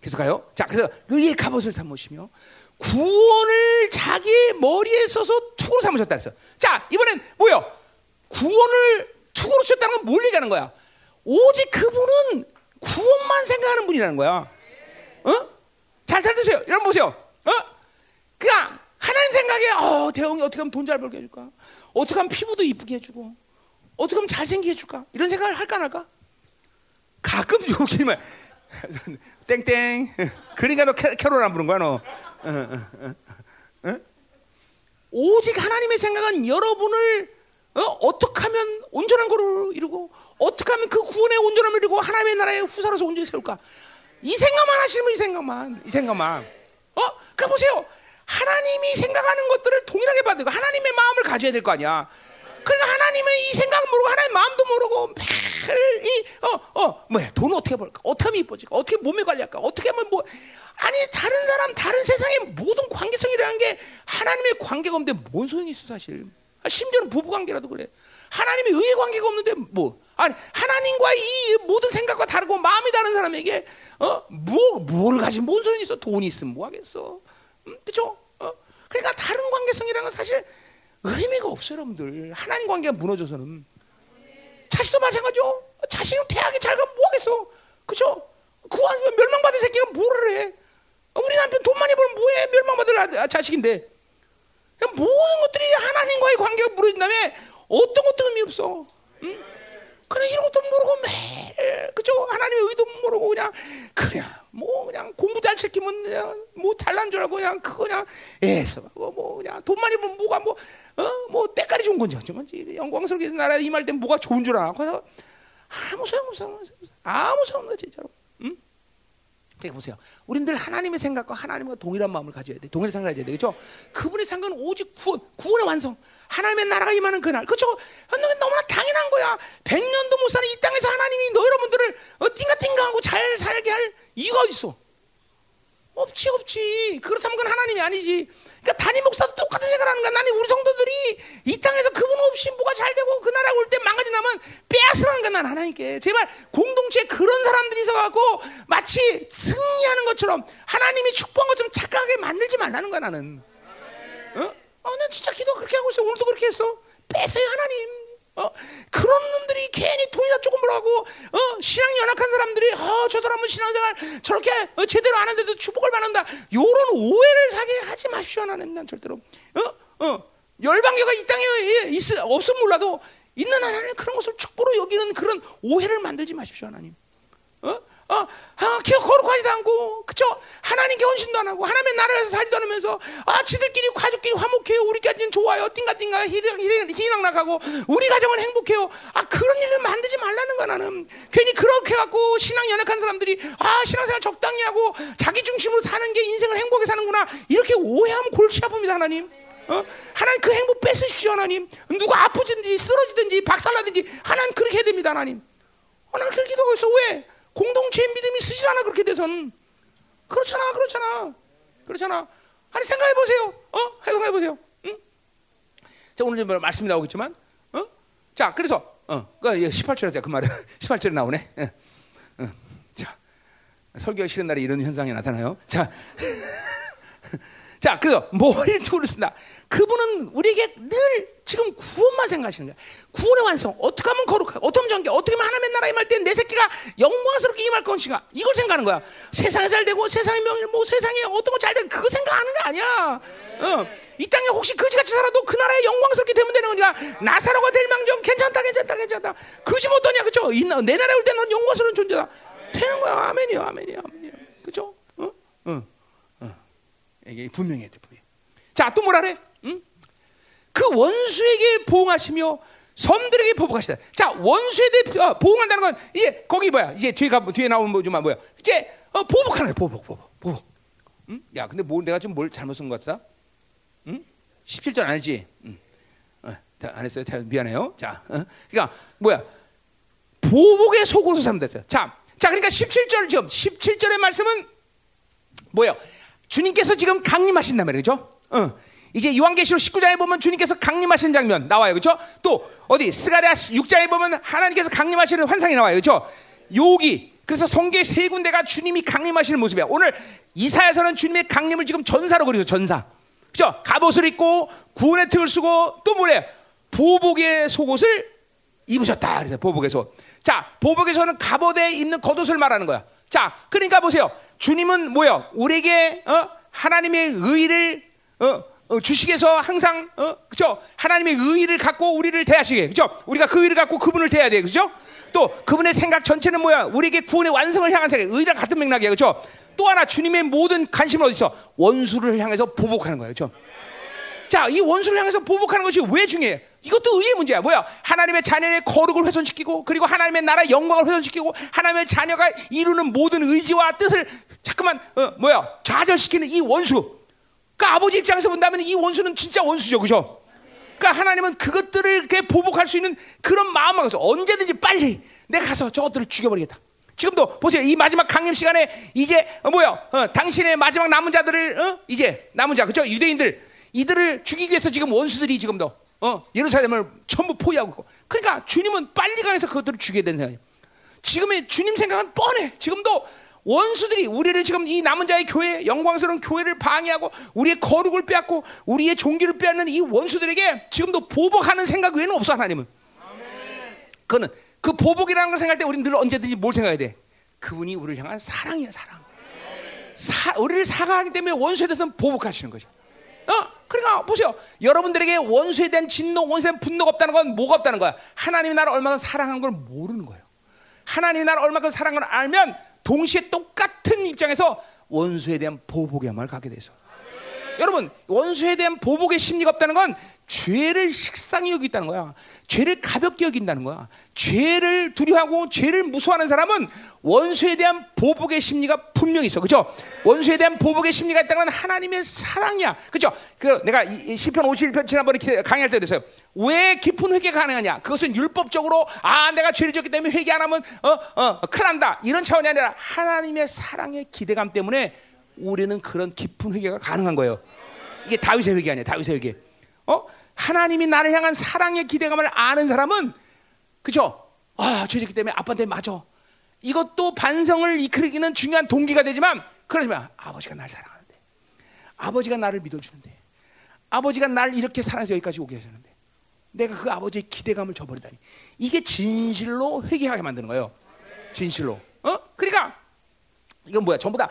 계속 가요. 자, 그래서 의의 갑옷을 삼으시며 구원을 자기의 머리에 서서 투구로 삼으셨다 했어. 자, 이번엔 뭐요? 구원을 투구로 쳤다는 건 뭘 얘기하는 거야? 오직 그분은 구원만 생각하는 분이라는 거야. 어? 잘 들으세요. 여러분 보세요. 어? 그냥 하나님 생각에 어, 대웅이 어떻게 하면 돈 잘 벌게 해줄까? 어떻게 하면 피부도 이쁘게 해주고 어떻게 하면 잘생기게 해줄까? 이런 생각을 할까 안 할까? 가끔 여기만 땡땡. 그러니까 너 캐, 캐롤 안 부른 거야 너. 어, 어, 어, 오직 하나님의 생각은 여러분을 어? 떻게 하면 온전한 거를 이루고 어떻게 하면 그 구원의 온전함을 이루고 하나님의 나라의 후사로서 온전히 세울까? 이 생각만 하시면 이 생각만 이 생각만. 어? 그 보세요. 하나님이 생각하는 것들을 동일하게 받고 하나님의 마음을 가져야 될 거 아니야. 그러니까 하나님의 이 생각 모르고 하나님 마음도 모르고 매일 이어어 뭐야 돈 어떻게 벌까? 어떻게 하면 이뻐질까? 어떻게 몸에 관리할까? 어떻게 하면 뭐 아니 다른 사람 다른 세상의 모든 관계성이라는 게 하나님의 관계가 없는데 뭔 소용이 있어 사실? 아, 심지어는 부부 관계라도 그래. 하나님의 의의 관계가 없는데 뭐 아니 하나님과 이 모든 생각과 다르고 마음이 다른 사람에게 어뭐 뭘 가진 뭔 소용이 있어? 돈이 있으면 뭐 하겠어? 음, 그렇죠? 어? 그러니까 다른 관계성이라는 건 사실 의미가 없어요, 여러분들. 하나님 관계가 무너져서는. 자식도 마찬가지죠. 자식은 대학에 잘 가면 뭐 하겠어. 그죠? 구한 멸망받은 새끼가 뭐를 해? 우리 남편 돈 많이 벌면 뭐해? 멸망받을 아, 자식인데. 모든 것들이 하나님과의 관계가 무너진 다음에 어떤 것도 의미 없어. 응? 그래 이런 것도 모르고 매일 그죠 하나님의 의도 모르고 그냥 그냥 뭐 그냥 공부 잘 시키면 그냥 뭐 잘난 줄 알고 그냥 그거 그냥 애써 뭐 그냥 돈 많이 벌면 뭐가 뭐 어 뭐 때깔이 좋은 건지 어쩌지 영광스럽게 나라 임할 땐 뭐가 좋은 줄 알아 그래서 아무 소용 없어 아무 소용 없어 진짜로 응? 그러니까 보세요. 우리들 하나님의 생각과 하나님과 동일한 마음을 가져야 돼. 동일한 생각을 가져야 돼. 그렇죠? 그분의 생각은 오직 구원, 구원의 완성. 하나님의 나라가 임하는 그날. 그렇죠? 너무나 당연한 거야. 백년도 못 사는 이 땅에서 하나님이 너 여러분들을 어, 띵가띵가하고 잘 살게 할 이유가 있어? 없지 없지. 그렇다면 그건 하나님이 아니지. 그러니까 단임 목사도 똑같은 생각을 하는 거야. 나는 우리 성도들이 이 땅에서 그분 없이 뭐가 잘 되고 그 나라 올 때 망가지 나면 빼앗으라는 거야. 난 하나님께. 제발 공동체에 그런 사람들이 있어갖고 마치 승리하는 것처럼 하나님이 축복한 것처럼 착각하게 만들지 말라는 거야 나는. 어? 어, 난 진짜 기도 그렇게 하고 있어. 오늘도 그렇게 했어. 뺏어요 하나님. 어? 그런 놈들이 괜히 돈이나 조금 벌하고 어? 신앙 연약한 사람들이 어, 저 사람은 신앙생활 저렇게 어, 제대로 안 하는데도 축복을 받는다. 요런 오해를 사게 하지 마십시오. 하나님 난 절대로. 어? 어. 열방교가 이 땅에 있, 없으면 몰라도 있는 하나님 그런 것을 축복으로 여기는 그런 오해를 만들지 마십시오. 하나님. 어? 어, 아, 기어 거룩하지도 않고, 그쵸? 하나님께 헌신도 안 하고, 하나님의 나라에서 살지도 않으면서, 아, 지들끼리, 가족끼리 화목해요. 우리까지는 좋아요. 띵가띵가 희랑 나가고, 우리 가정은 행복해요. 아, 그런 일을 만들지 말라는 거야, 나는. 괜히 그렇게 갖고, 신앙 연약한 사람들이, 아, 신앙생활 적당히 하고, 자기 중심으로 사는 게 인생을 행복하게 사는구나. 이렇게 오해하면 골치 아픕니다, 하나님. 어? 하나님 그 행복 뺏으십시오, 하나님. 누가 아프든지, 쓰러지든지, 박살나든지, 하나님 그렇게 해야 됩니다, 하나님. 어, 나는 그렇게 기도하고 있어. 왜? 공동체의 믿음이 쓰질 않아 그렇게 돼선 그렇잖아 그렇잖아 그렇잖아 아니 생각해 보세요 어 생각해 보세요 응? 자 오늘 좀 말씀이 나오겠지만 어? 자 그래서 어, 그 18절에서 그 말은 18절에 나오네 어, 어. 자 설교가 싫은 날에 이런 현상이 나타나요 자 자, 그래서 머리를 두고 쓴다. 그분은 우리에게 늘 지금 구원만 생각하시는 거야. 구원의 완성. 어떻게 하면 거룩하고, 어떻게 하면 정결, 어떻게 하면 하나님의 나라 임할 때 내 새끼가 영광스럽게 임할 것인가. 이걸 생각하는 거야. 세상에 잘 되고, 세상의 명예, 뭐 세상에 어떤 거 잘 되고, 그거 생각하는 게 아니야. 어. 이 땅에 혹시 거지같이 살아도 그 나라에 영광스럽게 되면 되는 거니까 나사로가 될 망정 괜찮다, 괜찮다, 괜찮다. 거지 못하냐, 그죠? 내 나라에 올 때는 영광스러운 존재다. 되는 거야. 아멘이요, 아멘이요, 아멘이요. 그죠? 어? 어. 이게 분명해야 돼, 분명. 자, 또 뭐라 그래? 응? 그 원수에게 보응하시며 섬들에게 보복하시다. 자, 원수에 대해 어, 보응한다는 건 이제 거기 뭐야? 이제 뒤에 가 뒤에 나오는 뭐지만 뭐야? 이제 어, 보복하는 거야, 보복, 보복, 보복. 응? 야, 근데 뭐 내가 지금 뭘 잘못 쓴 것 같다? 응? 17절 아니지? 응. 어, 안 했어요. 미안해요. 자, 어? 그러니까 뭐야? 보복의 속옷을 삼다 어 자, 자, 그러니까 17절 지금 17절의 말씀은 뭐예요? 주님께서 지금 강림하신단 말이죠. 어. 이제 요한계시록 19장에 보면 주님께서 강림하시는 장면 나와요. 그렇죠? 또 어디 스가랴 6장에 보면 하나님께서 강림하시는 환상이 나와요. 그렇죠? 여기 그래서 성계 세 군데가 주님이 강림하시는 모습이야. 오늘 이사야서는 주님의 강림을 지금 전사로 그리죠. 전사. 그렇죠? 갑옷을 입고 구원의 틀을 쓰고 또 뭐래? 보복의 속옷을 입으셨다. 그래서 보복의 속. 자, 보복에서는 갑옷에 입는 겉옷을 말하는 거야. 자, 그러니까 보세요. 주님은 뭐요? 우리에게 어? 하나님의 의를 어? 어, 주식에서 항상 어, 그죠? 하나님의 의를 갖고 우리를 대하시게 그죠? 우리가 그 의를 갖고 그분을 대해야 돼 그죠? 또 그분의 생각 전체는 뭐야? 우리에게 구원의 완성을 향한 생각, 의랑 같은 맥락이야 그죠? 또 하나 주님의 모든 관심은 어디 있어? 원수를 향해서 보복하는 거예요 그죠? 자, 이 원수를 향해서 보복하는 것이 왜 중요해? 이것도 의의 문제야. 뭐야? 하나님의 자녀의 거룩을 훼손시키고, 그리고 하나님의 나라의 영광을 훼손시키고, 하나님의 자녀가 이루는 모든 의지와 뜻을 자꾸만 어, 뭐야? 좌절시키는 이 원수. 그러니까 아버지 입장에서 본다면 이 원수는 진짜 원수죠, 그죠? 그러니까 하나님은 그것들을 이렇게 보복할 수 있는 그런 마음만 가서 언제든지 빨리 내가 가서 저것들을 죽여버리겠다. 지금도 보세요. 이 마지막 강림 시간에 이제 어, 뭐야? 어, 당신의 마지막 남은 자들을 어? 이제 남은 자, 그죠? 유대인들 이들을 죽이기 위해서 지금 원수들이 지금도 어, 예루살렘을 전부 포위하고 있고. 그러니까 주님은 빨리 가서 그것들을 죽여야 되는 생각이에요. 지금의 주님 생각은 뻔해. 지금도 원수들이 우리를 지금 이 남은 자의 교회, 영광스러운 교회를 방해하고 우리의 거룩을 빼앗고 우리의 종기를 빼앗는 이 원수들에게 지금도 보복하는 생각 외에는 없어 하나님은. 그는 그 보복이라는 걸 생각할 때 우리는 늘 언제든지 뭘 생각해야 돼? 그분이 우리를 향한 사랑이야 사랑. 사, 우리를 사랑하기 때문에 원수에 대해서는 보복하시는 거죠. 어? 그러니까 보세요. 여러분들에게 원수에 대한 진노, 원수에 대한 분노가 없다는 건 뭐가 없다는 거야? 하나님이 나를 얼마나 사랑한 걸 모르는 거예요. 하나님이 나를 얼마나 사랑한 걸 알면 동시에 똑같은 입장에서 원수에 대한 보복의 마음을 갖게 돼서. 여러분 원수에 대한 보복의 심리가 없다는 건 죄를 식상히 여기다는 거야. 죄를 가볍게 여긴다는 거야. 죄를 두려워하고 죄를 무서워하는 사람은 원수에 대한 보복의 심리가 분명히 있어. 그죠? 원수에 대한 보복의 심리가 있다는 건 하나님의 사랑이야. 그죠? 그 내가 이 시편 51편 지난번에 강의할 때 그랬어요. 왜 깊은 회개가 가능하냐? 그것은 율법적으로 아 내가 죄를 졌기 때문에 회개 안 하면 어, 어, 큰일 난다. 이런 차원이 아니라 하나님의 사랑의 기대감 때문에 우리는 그런 깊은 회개가 가능한 거예요. 이게 다윗의 회개 아니야. 다윗의 회개. 어? 하나님이 나를 향한 사랑의 기대감을 아는 사람은 그죠? 아, 죄졌기 때문에 아빠한테 맞아. 이것도 반성을 이끌기는 중요한 동기가 되지만 그러지만 아버지가 날 사랑하는데 아버지가 나를 믿어주는데 아버지가 날 이렇게 사랑해서 여기까지 오게 하셨는데 내가 그 아버지의 기대감을 저버리다니 이게 진실로 회개하게 만드는 거예요. 진실로. 어? 그러니까 이건 뭐야? 전부 다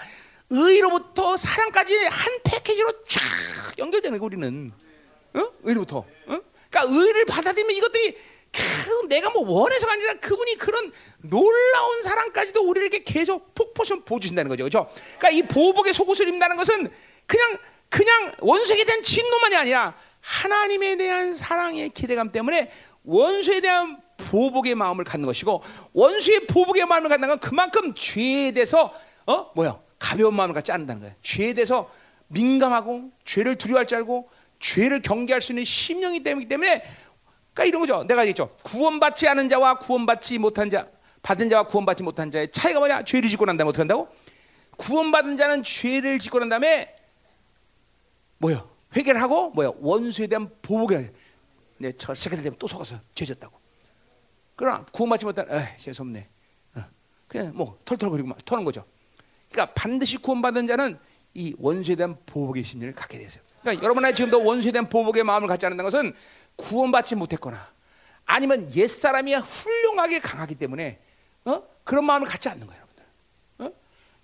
의로부터 사랑까지 한 패키지로 쫙 연결되는 거 우리는 어? 의로부터 어? 그러니까 의를 받아들이면 이것들이 그 내가 뭐 원해서가 아니라 그분이 그런 놀라운 사랑까지도 우리에게 계속 폭포션 보여주신다는 거죠, 그렇죠? 그러니까 이 보복의 속옷을 입는다는 것은 그냥 그냥 원수에 대한 진노만이 아니라 하나님에 대한 사랑의 기대감 때문에 원수에 대한 보복의 마음을 갖는 것이고 원수의 보복의 마음을 갖는 건 그만큼 죄에 대해서 어 뭐야 가벼운 마음을 갖지 않는다는 거예요. 죄에 대해서 민감하고 죄를 두려워할 줄 알고 죄를 경계할 수 있는 심령이 때문이기 때문에 그러니까 이런 거죠. 내가 얘기했죠. 구원받지 않은 자와 구원받지 못한 자, 받은 자와 구원받지 못한 자의 차이가 뭐냐? 죄를 짓고 난 다음에 어떻게 한다고? 구원받은 자는 죄를 짓고 난 다음에 뭐요? 회개를 하고 뭐요? 원수에 대한 보복을 네, 저 새끼들 되면 또 속아서 죄졌다고. 그러나 구원받지 못한, 에 죄송네. 어. 그냥 뭐 털털거리고 터는 거죠. 그러니까 반드시 구원받은 자는 이 원수에 대한 보복의 심리를 갖게 되세요. 그러니까 여러분의 지금도 원수에 대한 보복의 마음을 갖지 않는다는 것은 구원받지 못했거나 아니면 옛 사람이 훌륭하게 강하기 때문에 어? 그런 마음을 갖지 않는 거예요, 여러분들. 어?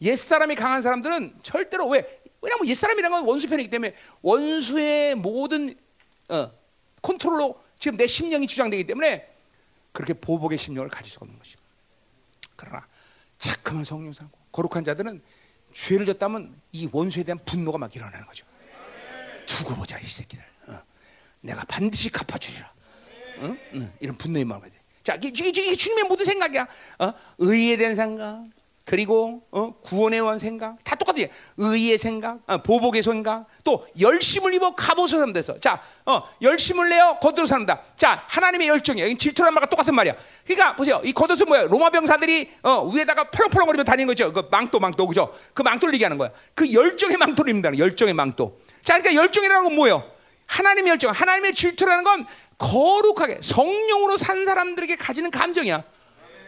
옛 사람이 강한 사람들은 절대로 왜? 왜냐하면 옛 사람이라는 건 원수 편이기 때문에 원수의 모든 어, 컨트롤로 지금 내 심령이 주장되기 때문에 그렇게 보복의 심령을 가질 수가 없는 것입니다. 그러나 착한 성령 살고 거룩한 자들은 죄를 졌다면 이 원수에 대한 분노가 막 일어나는 거죠. 두고 보자 이 새끼들. 어. 내가 반드시 갚아주리라. 어? 응? 이런 분노의 마음을 가지. 자, 이게, 이게 주님의 모든 생각이야. 어? 의에 대한 생각, 그리고 어? 구원에 대한 생각 다 똑같아. 의의 생각, 어, 보복의 생각, 또 열심을 입어 갑옷을 산다서. 자, 어, 열심을 내어 겉으로 산다. 자, 하나님의 열정이야. 이 질투란 말과 똑같은 말이야. 그러니까 보세요. 이 겉옷은 뭐야? 로마 병사들이 어, 위에다가 펄렁펄렁거리며 다니는 거죠. 그 망토, 망토, 그죠? 그 망토를 얘기하는 거야. 그 열정의 망토를 입는다는 열정의 망토. 자, 그러니까 열정이라는 건 뭐예요? 하나님의 열정, 하나님의 질투라는 건 거룩하게 성령으로 산 사람들에게 가지는 감정이야.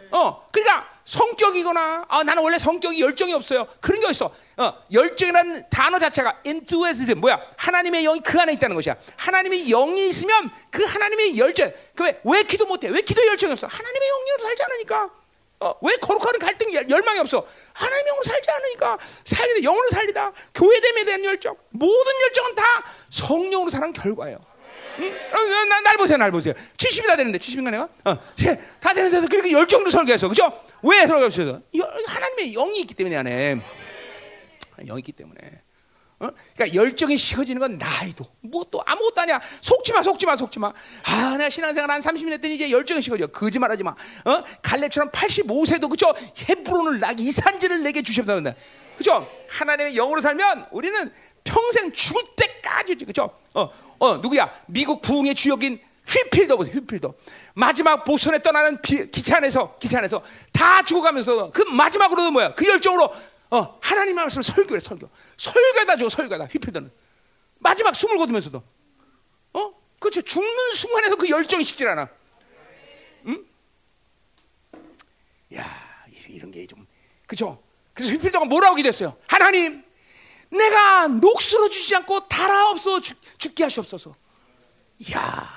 어, 그러니까 성격이거나 아, 나는 원래 성격이 열정이 없어요. 그런 게 있어. 어, 열정이라는 단어 자체가 enthusiasm 뭐야? 하나님의 영이 그 안에 있다는 것이야. 하나님의 영이 있으면 그 하나님의 열정. 그왜 왜 기도 못해? 왜 기도 열정이 없어? 하나님의 영으로 살지 않으니까. 어, 왜 거룩한 갈등 열망이 없어? 하나님의 영으로 살지 않으니까 살리다 영으로 살리다 교회됨에 대한 열정 모든 열정은 다 성령으로 사는 결과예요. 응? 어, 나, 날 보세요, 날 보세요. 70이 다 되는데 70인가 내가? 어, 다 되는데도 그렇게 열정으로 설교했어, 그죠? 왜 설교했어? 하나님의 영이 있기 때문에 안에 영이 있기 때문에. 어? 그러니까 열정이 식어지는 건 나이도 뭐 또 아무것도 아니야. 속지 마, 속지 마, 속지 마. 아, 내가 신앙생활 한 30년 했더니 이제 열정이 식어져. 거짓말하지 마. 어? 갈렙처럼 85세도 그죠? 헤브론을 나기 이산지를 내게 주셨다 근데. 그죠? 하나님의 영으로 살면 우리는 평생 죽을 때까지 그죠? 어, 어 누구야? 미국 부흥의 주역인 휘필더 보세요. 휘필더. 마지막 보선에 떠나는 비, 기차 안에서 기차 안에서 다 죽어가면서 그 마지막으로도 뭐야? 그 열정으로 어, 하나님 말씀을 설교해 설교. 설교다 줘 설교다 휘필더는 마지막 숨을 거두면서도 어? 그렇죠. 죽는 순간에도 그 열정이 식질 않아. 응? 야, 이런 게 좀 그죠? 그래서 휘필더가 뭐라고 기도했어요? 하나님, 내가 녹슬어 주지 않고 달아 없어 죽, 죽게 하시옵소서. 야,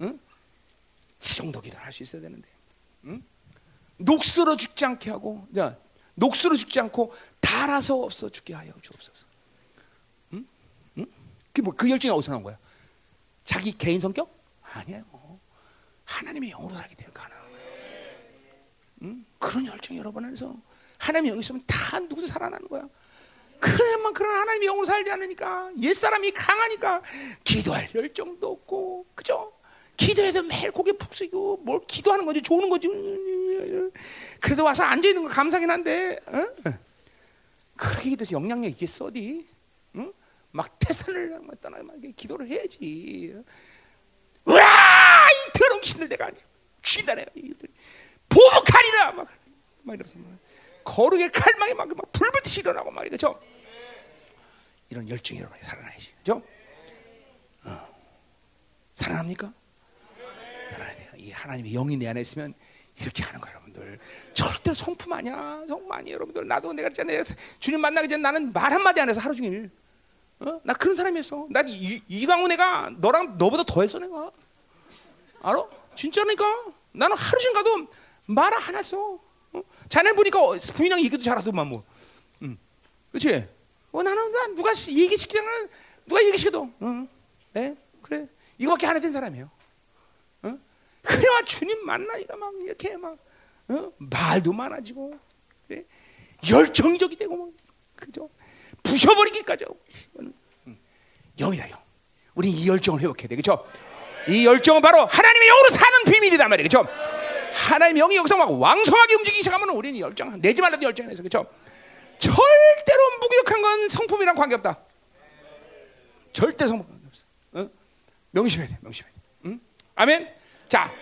응? 이 정도 기도를 할 수 있어야 되는데, 응? 녹슬어 죽지 않게 하고, 야, 녹슬어 죽지 않고 달아서 없어 죽게 하여 주옵소서. 응? 응? 그 뭐 그 열정이 어디서 나온 거야? 자기 개인 성격? 아니에요. 하나님의 영으로 때문에 가능한 거예요. 응? 그런 열정이 여러분 안에서 하나님의 영이 있으면 다 누구도 살아나는 거야. 그래만 그런 하나님의 영으로 살지 않으니까 옛사람이 강하니까 기도할 열정도 없고 그죠? 기도해도 매일 고개 푹 숙이고 뭘 기도하는 건지 좋은 건지 그래도 와서 앉아 있는 거 감사하긴 한데 어? 그렇게 기도해서 영향력 있겠어 어디? 응? 막 태산을 막 떠나 막 기도를 해야지. 와이 더러운 귀신들 내가 쥐다 내가 이들 보복하리라 막, 막 이러면서 막 거룩의 칼망이 막, 막 불붙이 일어나고 말이죠. 이런 열정이 여러분이 살아나야지, 그죠? 어. 살아납니까? 이 하나님의 영이 내 안에 있으면 이렇게 하는 거예요, 여러분들. 절대 성품 아니야, 성품 아니에요, 여러분들. 나도 내가 있잖아요. 주님 만나기 전에 나는 말 한마디 안 해서 하루 종일. 어? 나 그런 사람이었어. 나 이, 이강우 내가 너랑 너보다 더했어, 내가. 알아? 진짜니까. 나는 하루 종일 가도 말 안 했어. 어? 자네 보니까 부인이랑 얘기도 잘하더만 뭐. 응. 그렇지? 어, 나는 나 누가 얘기시키면 누가 얘기시켜도, 응, 네, 그래. 이거밖에 안 했던 사람이에요. 그래야 주님 만나니까 막 이렇게 막 어? 말도 많아지고 그래? 열정적이 되고 막 그죠? 부셔버리기까지 하고 영이다 영. 우리 이 열정을 회복해야 돼, 그렇죠? 이 열정은 바로 하나님의 영으로 사는 비밀이란 말이에요, 그렇죠? 하나님의 영이 여기서 막 왕성하게 움직이기 시작하면 우리는 열정 내지 말라도 열정을 해서 그렇죠? 절대로 무기력한 건 성품이랑 관계없다. 절대 성품 없어. 어? 명심해야 돼, 명심해야 돼. 응? 아멘. 자,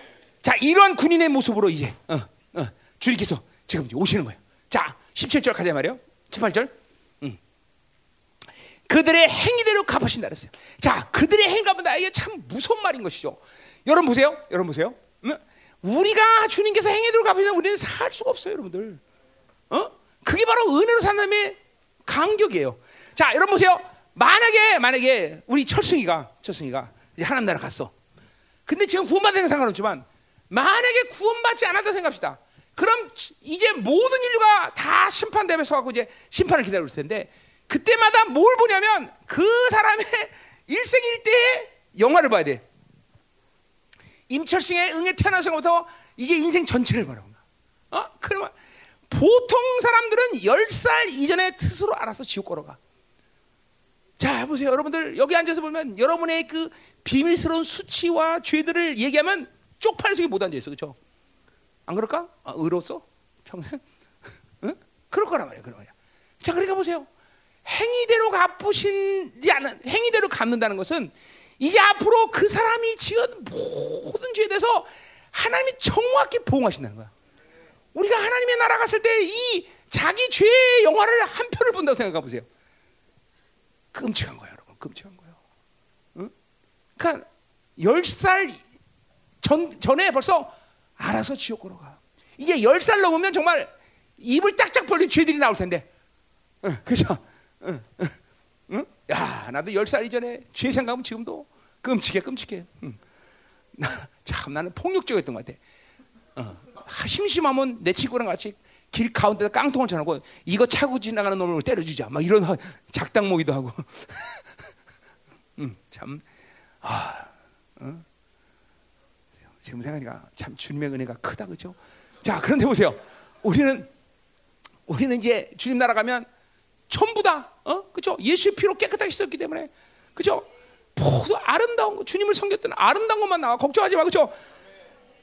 자 이러한 군인의 모습으로 이제 어, 어, 주님께서 지금 오시는 거예요. 자, 17절 가자 말이요. 18절. 음. 그들의 행위대로 갚으신다 그랬어요. 자, 그들의 행위 갚은다. 이게 참 무서운 말인 것이죠. 여러분 보세요. 여러분 보세요. 음? 우리가 주님께서 행위대로 갚으시면 우리는 살 수가 없어요, 여러분들. 어? 그게 바로 은혜로 산다음에 간격이에요. 자, 여러분 보세요. 만약에 만약에 우리 철승이가 철승이가 이제 하나님 나라 갔어. 근데 지금 구원받는 건 상관없지만 만약에 구원받지 않았다 생각합시다. 그럼 이제 모든 인류가 다 심판대에 서갖고 이제 심판을 기다릴 텐데 그때마다 뭘 보냐면 그 사람의 일생일대의 영화를 봐야 돼. 임철승의 응에 태어나서부터 이제 인생 전체를 거야. 어? 그러면 보통 사람들은 10살 이전에 스스로 알아서 지옥 걸어가. 자, 보세요. 여러분들 여기 앉아서 보면 여러분의 그 비밀스러운 수치와 죄들을 얘기하면 쪽팔려서 못 앉아 있어. 그렇죠? 안 그럴까? 아, 의로서 평생 응? 그럴 거란 말이야. 그런 말이야. 자, 그러니까 보세요. 행위대로 갚으신지 않은 행위대로 갚는다는 것은 이제 앞으로 그 사람이 지은 모든 죄에 대해서 하나님이 정확히 보응하신다는 거야. 우리가 하나님의 나라 갔을 때 이 자기 죄의 영화를 한 편을 본다고 생각해 보세요. 끔찍한 거예요, 여러분. 끔찍한? 그러니까 10살 전, 전에 벌써 알아서 지옥으로 가. 이제 열살 넘으면 정말 입을 짝짝 벌린 죄들이 나올 텐데. 응, 그죠? 응, 응, 응? 야, 나도 열 살 이전에 죄 생각하면 지금도 끔찍해, 끔찍해. 응. 나, 참 나는 폭력적이었던 것 같아. 어. 심심하면 내 친구랑 같이 길 가운데다 깡통을 쳐놓고 이거 차고 지나가는 놈을 때려주자. 막 이런 작당 모기도 하고. 음, 참, 아, 어? 지금 생각하니까 참 주님의 은혜가 크다 그죠? 자, 그런데 보세요. 우리는 우리는 이제 주님 나라 가면 전부 다, 어, 그죠? 예수의 피로 깨끗하게 씻었기 때문에, 그죠? 모두 아름다운 거, 주님을 섬겼던 아름다운 것만 나와. 걱정하지 마, 그죠?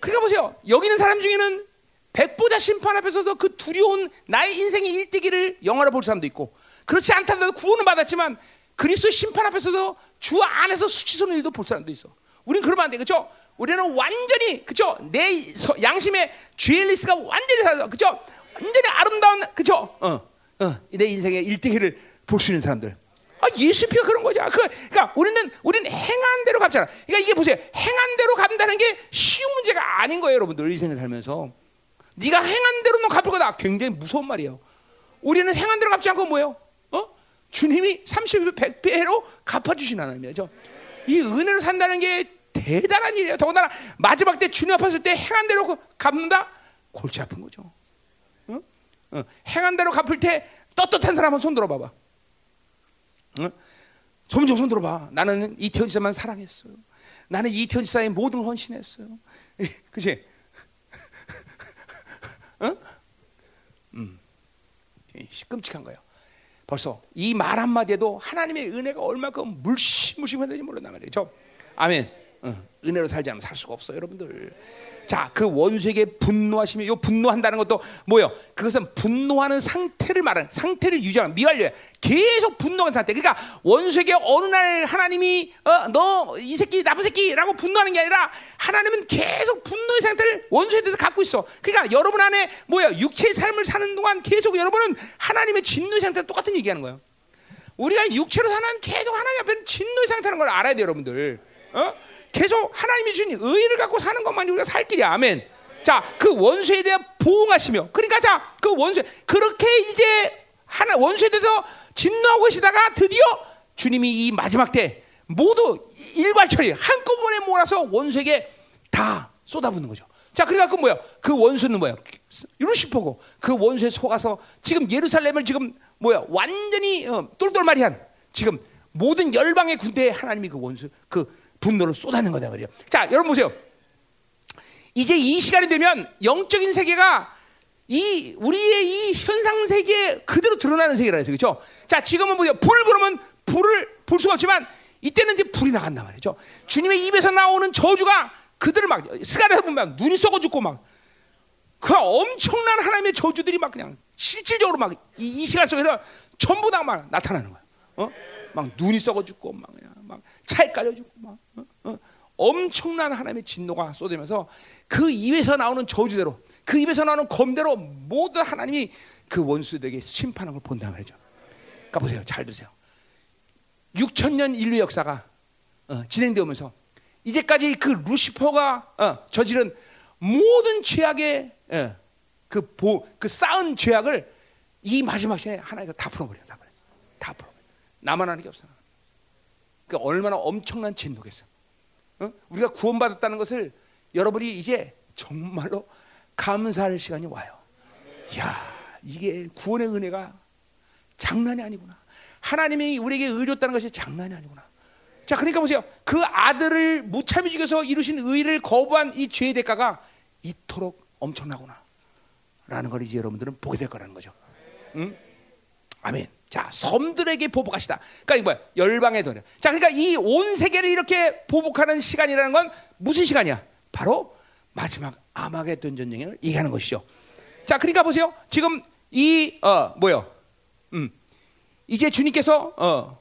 그러니까 보세요. 여기 있는 사람 중에는 백보자 심판 앞에 서서 그 두려운 나의 인생의 일대기를 영화로 볼 사람도 있고, 그렇지 않다도 구원을 받았지만 그리스도의 심판 앞에 서서 주 안에서 수치스러운 일도 볼 사람도 있어. 우리는 그러면 안 돼, 그죠? 우리는 완전히, 그죠? 내 양심의 죄의 리스가 완전히 다, 그죠? 완전히 아름다운, 그죠? 어, 어, 내 인생의 일대기를 볼 수 있는 사람들. 아, 예수 피가 그런 거죠. 그, 그러니까 우리는 우리는 행한 대로 갚잖아. 그러니까 이게 보세요. 행한 대로 갚는다는 게 쉬운 문제가 아닌 거예요, 여러분들. 인생을 살면서. 네가 행한 대로 너 갚을 거다. 굉장히 무서운 말이에요. 우리는 행한 대로 갚지 않고 뭐예요? 어? 주님이 30배, 100배로 갚아주신 하나님이죠. 이 은혜로 산다는 게 대단한 일이에요. 더군다나 마지막 때 주님 앞에 섰때 행한 대로 갚는다? 골치 아픈 거죠. 어? 어. 행한 대로 갚을 때 떳떳한 사람 한번 손 들어봐봐. 어? 점점 손 들어봐. 나는 이태원 지사만 사랑했어요. 나는 이태원 지사의 모든 헌신했어요. 그치? 어? 음. 끔찍한 거예요. 벌써 이 말 한마디에도 하나님의 은혜가 얼마큼 물심물심했는지 몰라 말이죠. 아멘. 어, 은혜로 살지 않으면 살 수가 없어요, 여러분들. 자, 그 원수에게 분노하시면 요 분노한다는 것도 뭐요? 그것은 분노하는 상태를 말하는 상태를 유지하는 미완료야. 계속 분노하는 상태. 그러니까 원수에게 어느 날 하나님이 어, 너 이 새끼 나쁜 새끼라고 분노하는 게 아니라 하나님은 계속 분노의 상태를 원수에 대해서 갖고 있어. 그러니까 여러분 안에 뭐야? 육체의 삶을 사는 동안 계속 여러분은 하나님의 진노의 상태와 똑같은 얘기하는 거예요. 우리가 육체로 사는 계속 하나님 앞에 진노의 상태라는 걸 알아야 돼요, 여러분들. 어? 계속 하나님이 주신 의를 갖고 사는 것만이 우리가 살 길이야. 아멘. 자, 그 원수에 대해 보응하시며, 그러니까 자, 그 원수 그렇게 이제 하나 원수에 대해서 진노하고 계시다가 드디어 주님이 이 마지막 때 모두 일괄 처리 한꺼번에 몰아서 원수에게 다 쏟아붓는 거죠. 자, 그래갖고 뭐야? 그 원수는 뭐야? 루시퍼고 그 원수에 속아서 지금 예루살렘을 지금 뭐야? 완전히 어, 똘똘마리한 지금 모든 열방의 군대에 하나님이 그 원수 그 분노를 쏟아내는 거다 말이에요. 자, 여러분 보세요. 이제 이 시간이 되면 영적인 세계가 이 우리의 이 현상 세계 그대로 드러나는 세계라 해서 그렇죠? 자, 지금은 뭐야? 불 그러면 불을 볼 수가 없지만 이때는 이제 불이 나간단 말이죠. 주님의 입에서 나오는 저주가 그들을 막 스가랴에서 보면 눈이 썩어 죽고 막 그 엄청난 하나님의 저주들이 막 그냥 실질적으로 막이 시간 속에서 전부 다 막 나타나는 거야. 어? 막 눈이 썩어 죽고 막 그냥 막 차에 깔려 죽고 막 어? 어? 엄청난 하나님의 진노가 쏟으면서 그 입에서 나오는 저주대로 그 입에서 나오는 검대로 모두 하나님이 그 원수들에게 심판한 걸 본다 말이죠. 그러니까 보세요. 잘 드세요. 6천 년 인류 역사가 어, 진행되면서 이제까지 그 루시퍼가 어, 저지른 모든 죄악의 어, 그, 보, 그 쌓은 죄악을 이 마지막 시간에 하나님께서 다 풀어버려, 다 풀어, 다 풀어. 나만 하는 게 없어. 그 얼마나 엄청난 진노겠어. 어? 우리가 구원받았다는 것을 여러분이 이제 정말로 감사할 시간이 와요. 야, 이게 구원의 은혜가 장난이 아니구나. 하나님이 우리에게 의롭다는 것이 장난이 아니구나. 자, 그러니까 보세요. 그 아들을 무참히 죽여서 이루신 의를 거부한 이 죄의 대가가 이토록 엄청나구나. 라는 걸 이제 여러분들은 보게 될 거라는 거죠. 응? 아멘. 자, 섬들에게 보복하시다. 그러니까 이 뭐야? 열방의 돈. 자, 그러니까 이 온 세계를 이렇게 보복하는 시간이라는 건 무슨 시간이야? 바로 마지막 아마겟돈 전쟁을 얘기하는 것이죠. 자, 그러니까 보세요. 지금 이 어, 뭐요? 음. 이제 주님께서 어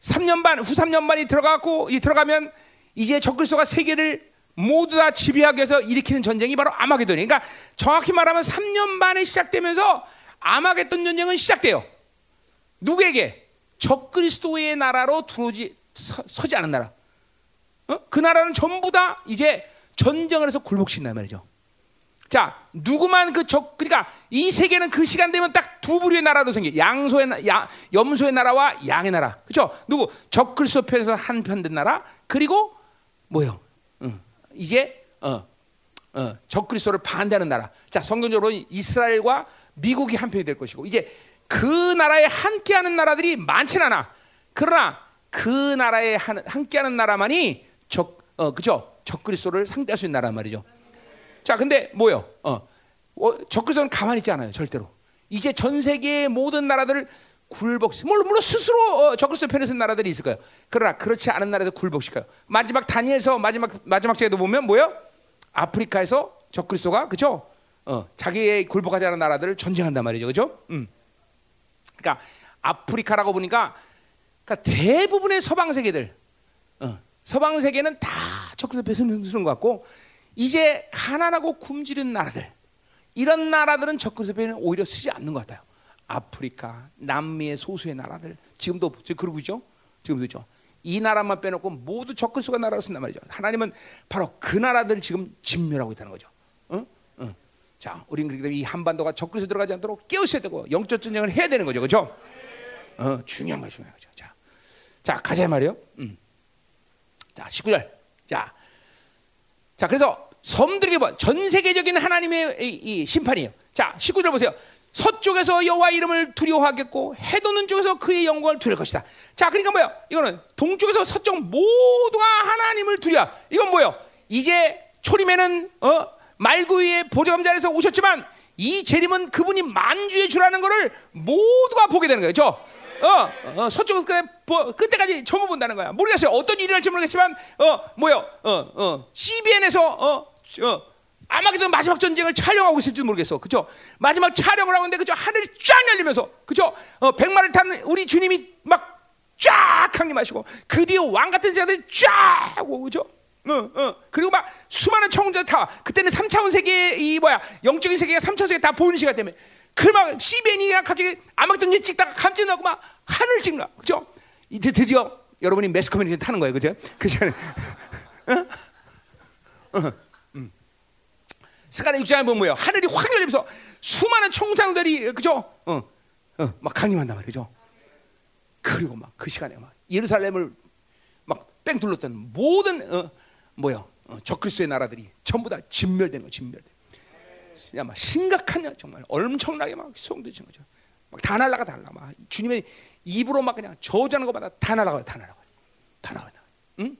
3년 반, 후 3년 반이 들어가고 이 들어가면 이제 적그리스도가 세계를 모두 다 지배하기 위해서 일으키는 전쟁이 바로 아마겟돈이에요. 그러니까 정확히 말하면 3년 반에 시작되면서 아마겟돈 전쟁은 시작돼요. 누구에게? 적그리스도의 나라로 들어오지 서, 지 않은 나라. 어? 그 나라는 전부 다 이제 전쟁을 해서 굴복시킨단 말이죠. 자, 누구만 그 적, 그러니까 이 세계는 그 시간 되면 딱 두 부류의 나라도 생겨. 양소의, 나- 야, 염소의 나라와 양의 나라. 그죠? 누구? 적그리스도 편에서 한편된 나라, 그리고 뭐요? 응. 이제, 어, 어, 적그리스도를 반대하는 나라. 자, 성경적으로 이스라엘과 미국이 한 편이 될 것이고, 이제 그 나라에 함께하는 나라들이 많지는 않아. 그러나 그 나라에 한- 함께하는 나라만이 적, 어, 그죠? 적그리스도를 상대할 수 있는 나란 말이죠. 자, 근데 뭐요? 어, 어 적그리스도는 가만히 있지 않아요, 절대로. 이제 전 세계의 모든 나라들을 굴복, 물론, 물론 스스로 어, 적그리스도 편에 선 나라들이 있을 거예요. 그러나 그렇지 않은 나라도 굴복시켜요. 마지막 다니엘서 마지막 마지막 제도 보면 뭐요? 아프리카에서 적그리스도가 그죠? 어, 자기의 굴복하지 않은 나라들을 전쟁한단 말이죠, 그죠? 음. 그러니까 아프리카라고 보니까 그러니까 대부분의 서방 세계들, 어, 서방 세계는 다 적그리스도 편에 서는 것 같고 이제 가난하고 굶주린 나라들 이런 나라들은 적그리스도 편에 오히려 쓰지 않는 것 같아요. 아프리카, 남미의 소수의 나라들 지금도 지금 그러고 있죠. 지금도 있죠. 이 나라만 빼놓고 모두 적그리스도가 나라로 쓴단 말이죠. 하나님은 바로 그 나라들을 지금 진멸하고 있다는 거죠. 어? 어. 자, 우리는 그렇기 때문에 이 한반도가 적그리스도 들어가지 않도록 깨우쳐야 되고 영적 전쟁을 해야 되는 거죠, 그렇죠? 어, 중요한 거 중요한 거죠. 자, 자 가자 말이요. 음. 자, 19절. 자, 자, 그래서 섬들에게 봐. 전 세계적인 하나님의 이, 이 심판이에요. 자, 19절 보세요. 서쪽에서 여호와 이름을 두려워하겠고 해돋는 쪽에서 그의 영광을 두려울 것이다. 자, 그러니까 뭐야? 이거는 동쪽에서 서쪽 모두가 하나님을 두려. 이건 뭐요? 이제 초림에는 어, 말구 위에 보좌감자에서 오셨지만 이 재림은 그분이 만주의 주라는 것을 모두가 보게 되는 거예요. 죠 어, 어, 서쪽에서 끝, 보- 끝때까지 전부 본다는 거야. 모르겠어요. 어떤 일이 할지 모르겠지만, 어, 뭐요? 어, 어, CBN에서, 어, 어, 아마게도 마지막 전쟁을 촬영하고 있을지도 모르겠어. 그죠? 마지막 촬영을 하고 있는데, 그죠? 하늘이 쫙 열리면서, 그죠? 어, 백마를 타는 우리 주님이 막 쫙 강림하시고, 그 뒤에 왕 같은 자들이 쫙 오고, 그죠? 어, 어. 그리고 막 수많은 청자 다 그때는 3차원 세계 이 뭐야 영적인 세계가 3차원 세계 다 보이는 시간 때문에 그막 CBN이랑 갑자기 아마겟돈 찍다가 갑자기 나고 막 하늘 찍나 그죠? 이제 드디어 여러분이 매스 커뮤니케이션 타는 거예요, 그죠? 그 시간에 스가랴 6장에 보면 뭐예요? 하늘이 확 열리면서 수많은 청상들이 그죠? 어, 어, 막 강림한단 말이죠. 그리고 막 그 시간에 막 예루살렘을 막 뺑 둘렀던 모든 어, 뭐야 어, 적그리스도의 나라들이 전부 다 진멸되는 거 진멸돼. 그냥 막 심각한 정말 엄청나게 막 소용돌이친 거죠. 막 다 날라가 다 날라. 막 주님의 입으로 막 그냥 저주하는 것마다 다 날아가요, 다 날아가요, 다 나와요. 응?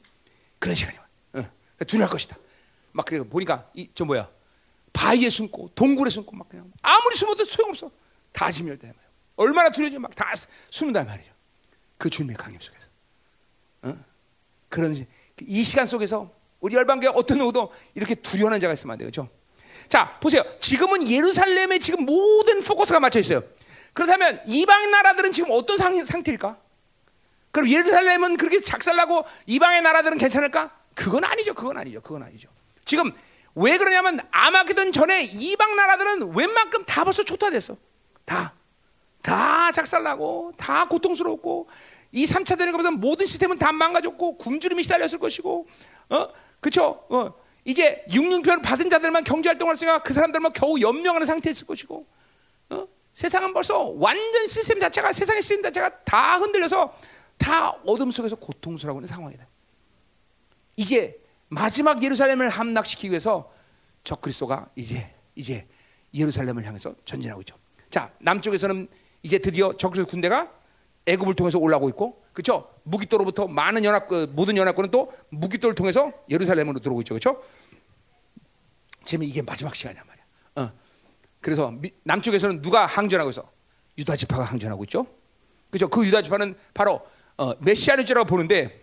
그런 시간이 와. 응. 두려울 것이다. 막 그래 보니까 이 저 뭐야 바위에 숨고 동굴에 숨고 막 그냥 아무리 숨어도 소용없어. 다 진멸돼. 얼마나 두려운지 막 다 숨는단 말이죠. 그 주님의 강림 속에서. 어? 그런 시- 이 시간 속에서 우리 열방교회 어떤 누구도 이렇게 두려워하는 자가 있으면 안 돼요. 그렇죠? 자, 보세요. 지금은 예루살렘에 지금 모든 포커스가 맞춰 있어요. 그렇다면 이방 나라들은 지금 어떤 상, 상태일까? 그럼 예루살렘은 그렇게 작살나고 이방의 나라들은 괜찮을까? 그건 아니죠. 그건 아니죠. 그건 아니죠. 지금 왜 그러냐면 아마게돈 전에 이방 나라들은 웬만큼 다 벌써 초토화됐어. 다. 다 작살나고 다 고통스럽고 이 3차 대전을 거면서 모든 시스템은 다 망가졌고 굶주림이 시달렸을 것이고 어? 그쵸? 어. 이제 육륜표를 받은 자들만 경제 활동을 했으니까 그 사람들만 겨우 연명하는 상태였을 것이고 어? 세상은 벌써 완전 시스템 자체가 세상의 시스템 자체가 다 흔들려서 다 어둠 속에서 고통스러워 하는 상황이다. 이제 마지막 예루살렘을 함락시키기 위해서 적그리스도가 이제 이제 예루살렘을 향해서 전진하고 있죠. 자 남쪽에서는 이제 드디어 적그리스도 군대가 애굽을 통해서 올라오고 있고, 그렇죠? 무기토로부터 많은 연합 그 모든 연합군은 또 무기토를 통해서 예루살렘으로 들어오고 있죠, 그렇죠? 지금 이게 마지막 시간이란 말이야. 어. 그래서 미- 남쪽에서는 누가 항전하고 있어? 유다 지파가 항전하고 있죠. 그렇죠? 그 유다 지파는 바로 어, 메시아르지라고 보는데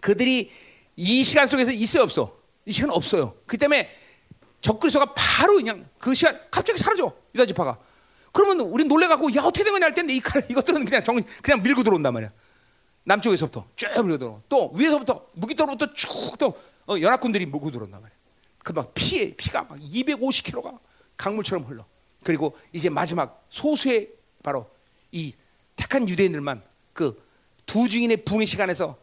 그들이 이 시간 속에서 있어요 없어? 이 시간 없어요. 그 때문에 적그리스도가 바로 그냥 그 시간 갑자기 사라져 유다 지파가. 그러면 우리 놀래갖고 야 어떻게 된 거냐 할 텐데 이 칼- 이것들은 그냥 정 그냥 밀고 들어온단 말이야. 남쪽에서부터 쭉 밀고 들어. 또 위에서부터 무기토로부터 쭉또 어, 연합군들이 밀고 들어온단 말이야. 그막 피에 피가 막 250km가 강물처럼 흘러. 그리고 이제 마지막 소수의 바로 이 택한 유대인들만 그 두 증인의 붕의 시간에서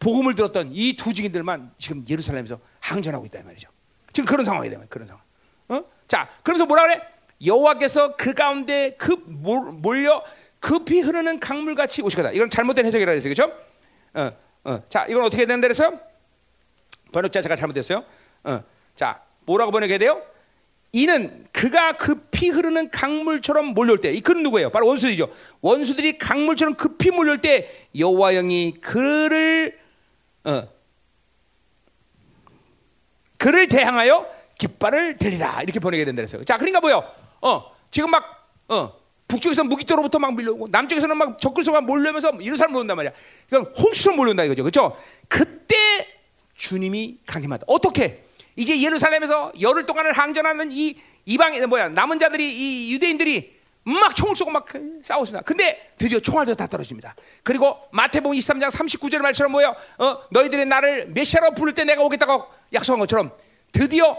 복음을 들었던 이 두 증인들만 지금 예루살렘에서 항전하고 있다 이 말이죠. 지금 그런 상황이 되면 그런 상황. 어? 자, 그러면서 뭐라 그래? 여호와께서 그 가운데 급 몰려 급히 흐르는 강물 같이 오시거다. 이건 잘못된 해석이라 그랬어요, 그렇죠? 어, 어. 자, 이건 어떻게 된다 그래서 번역 자체가 잘못됐어요. 어. 자, 뭐라고 번역해야 돼요? 이는 그가 급히 흐르는 강물처럼 몰려올 때, 이 그는 누구예요? 바로 원수들이죠. 원수들이 강물처럼 급히 몰려올 때 여호와 영이 그를 어, 그를 대항하여 깃발을 들리라 이렇게 보내게 된다 그랬어요. 자, 그러니까 뭐요? 어, 지금 막 어, 북쪽에서 무기토로부터 막 밀려오고 남쪽에서는 막 적그리스도가 몰려면서 이런 사람 몰려온단 말이야. 그럼 홍수처럼 몰려온다 이거죠. 그렇죠? 그때 주님이 강림하다. 어떻게? 이제 예루살렘에서 열흘 동안을 항전하는 이 이방 뭐야 남은 자들이 이 유대인들이 막 총을 쏘고 막 싸웠습니다. 근데 드디어 총알도 다 떨어집니다. 그리고 마태복음 23장 39절 말처럼 뭐요? 어, 너희들이 나를 메시아로 부를 때 내가 오겠다고 약속한 것처럼 드디어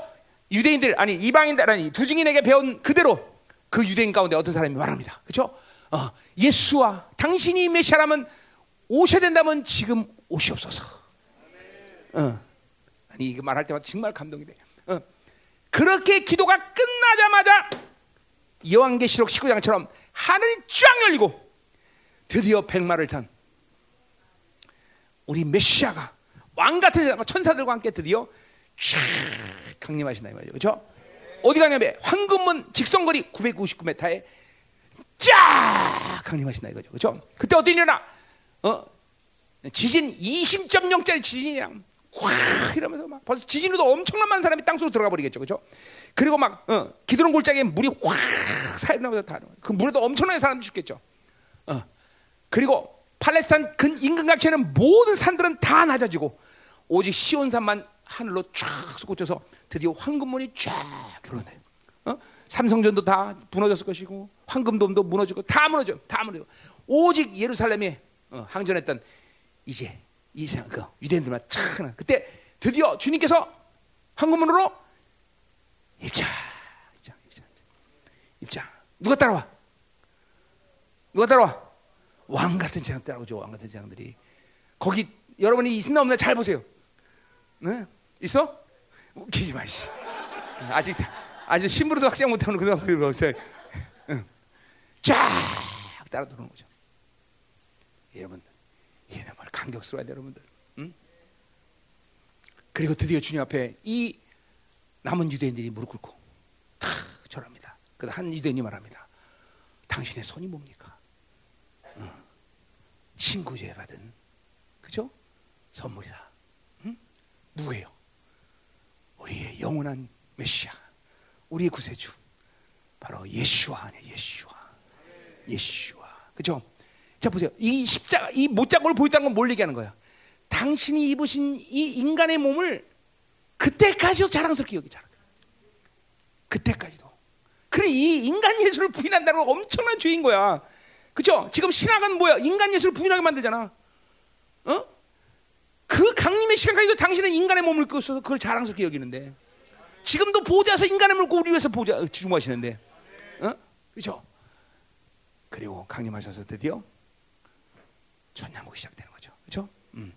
유대인들 아니 이방인들 아니 두 증인에게 배운 그대로 그 유대인 가운데 어떤 사람이 말합니다. 그렇죠? 어, 예수와 당신이 메시아라면 오셔야 된다면 지금 오시옵소서. 어. 아니 이거 말할 때마다 정말 감동이 돼. 어. 그렇게 기도가 끝나자마자 요한계시록 19장처럼 하늘이 쫙 열리고 드디어 백마를 탄 우리 메시아가 왕 같은 천사들과 함께 드디어 쫙 강림하신다 이 말이죠. 그렇죠? 어디 가냐면 황금문 직선거리 999m에 쫙 강림하신다 이거죠. 그렇죠? 그때 어떻게 일어나? 어? 지진 20.0짜리 지진이랑 꽉 이러면서 막 벌써 지진으로도 엄청난 많은 사람이 땅속으로 들어가 버리겠죠. 그렇죠? 그리고 막 어, 기드론 골짜기에 물이 확 사이나면서 다그 물에도 엄청나게 사람들이 죽겠죠. 어. 그리고 팔레스타인 근 인근각지에는 모든 산들은 다 낮아지고 오직 시온산만 하늘로 쫙 솟구쳐서 드디어 황금문이 쫙 그러네. 어? 삼성전도 다 무너졌을 것이고 황금돔도 무너지고 다 무너져, 다 무너져. 오직 예루살렘에 어, 항전했던 이제 이상 그 유대인들만 착 그때 드디어 주님께서 황금문으로 입장, 입장, 입장, 입장. 누가 따라와? 누가 따라와? 왕 같은 재앙 따라오죠. 왕 같은 재앙들이 거기 여러분이 있나 없나 잘 보세요. 네? 있어? 웃기지 마. 씨. 아직 아직 신부로도 확장 못하는 그런 그거 없어요. 쫙 따라 들어오는 거죠. 여러분, 얘네 말 감격스러워야 돼, 여러분들. 응? 그리고 드디어 주님 앞에 이 남은 유대인들이 무릎 꿇고 다 절합니다. 그한 유대인이 말합니다. 당신의 손이 뭡니까? 응. 친구제 받은 그죠? 선물이다. 응? 누구예요? 우리의 영원한 메시아, 우리의 구세주, 바로 예수와 아니 예수와, 예수와, 그죠? 자 보세요. 이 십자가, 이 못자국을 보였다는 건 뭘 얘기하는 거야? 당신이 입으신 이 인간의 몸을 그때까지도 자랑스럽게 여기 자랑. 그때까지도. 그래 이 인간 예수를 부인한다는 건 엄청난 죄인 거야. 그죠? 지금 신학은 뭐야? 인간 예수를 부인하게 만들잖아. 어? 그 강림의 시간까지도 당신은 인간의 몸을 끄어서 그걸 자랑스럽게 여기는데 지금도 보좌에서 인간의 몸을 우리 위해서 보좌 주무하시는데 어? 그죠? 그리고 강림하셔서 드디어 전양국 시작되는 거죠. 그죠? 음.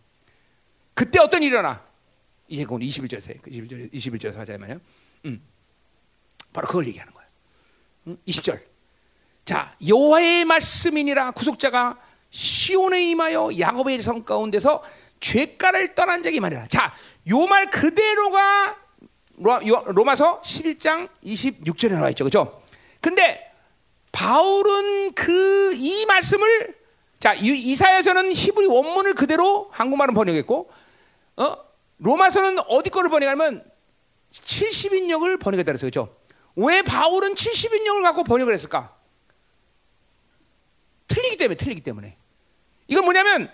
그때 어떤 일이 일어나? 이제 그건 21절에서 21절 21절에서 하자면요. 음. 바로 그걸 얘기하는 거예요. 음? 20절. 자, 여호와의 말씀이니라 구속자가 시온에 임하여 야곱의 성 가운데서 죄가를 떠난 적이 말이야. 자, 요 말 그대로가 로마서 11장 26절에 나와 있죠. 그죠? 근데 바울은 그 이 말씀을 자, 이사야서는 히브리 원문을 그대로 한국말은 번역했고 어? 로마서는 어디 거를 번역하면 70인역을 번역했다 그랬어요. 그죠? 왜 바울은 70인역을 갖고 번역을 했을까? 틀리기 때문에 틀리기 때문에. 이건 뭐냐면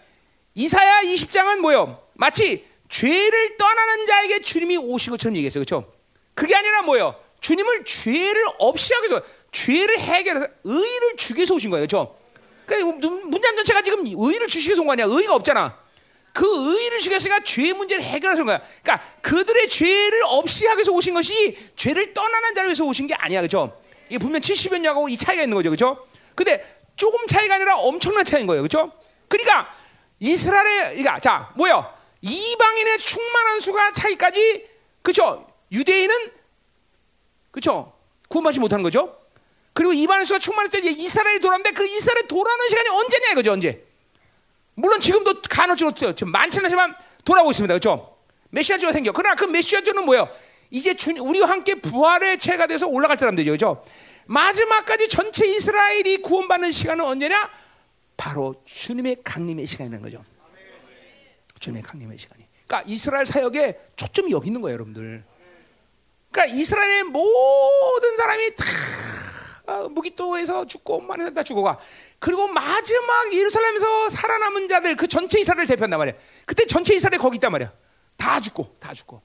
이사야 20장은 뭐요? 마치 죄를 떠나는 자에게 주님이 오신 것처럼 얘기했어요. 그렇죠? 그게 아니라 뭐요? 주님을 죄를 없이 하기 위해서 죄를 해결해서 의를 주기 위해서 오신 거예요. 그렇죠? 그러니까 문장 전체가 지금 의를 주시기 위해서 온 거 아니야? 의가 없잖아. 그 의를 주기 위해서 죄 문제를 해결하는 거야. 그러니까 그들의 죄를 없이 하기 위해서 오신 것이 죄를 떠나는 자를 위해서 오신 게 아니야. 그렇죠? 이게 분명 70여 년하고 이 차이가 있는 거죠. 그렇죠? 근데 조금 차이가 아니라 엄청난 차이인 거예요. 그렇죠? 그러니까 이스라엘의 그러니까 자 뭐요? 이방인의 충만한 수가 차이까지 그죠? 유대인은 그죠? 구원받지 못하는 거죠. 그리고 이방인 수가 충만했을 때 이제 이스라엘이 돌아오는데 그 이스라엘이 돌아오는 시간이 언제냐 이거죠, 언제? 물론 지금도 간헐적으로 지금 많지는 않지만 돌아오고 있습니다. 그렇죠? 메시아주가 생겨. 그러나 그 메시아주는 뭐예요? 이제 주, 우리와 함께 부활의 체가 돼서 올라갈 사람들이죠. 그렇죠? 마지막까지 전체 이스라엘이 구원받는 시간은 언제냐? 바로 주님의 강림의 시간이라는 거죠. 주님의 강림의 시간이. 그러니까 이스라엘 사역에 초점이 여기 있는 거예요, 여러분들. 그러니까 이스라엘의 모든 사람이 다 어, 무기토에서 죽고 만에서 다 죽어가. 그리고 마지막 예루살렘에서 살아남은 자들 그 전체 이스라엘을 대표한단 말이야. 그때 전체 이스라엘 거기 있단 말이야. 다 죽고 다 죽고.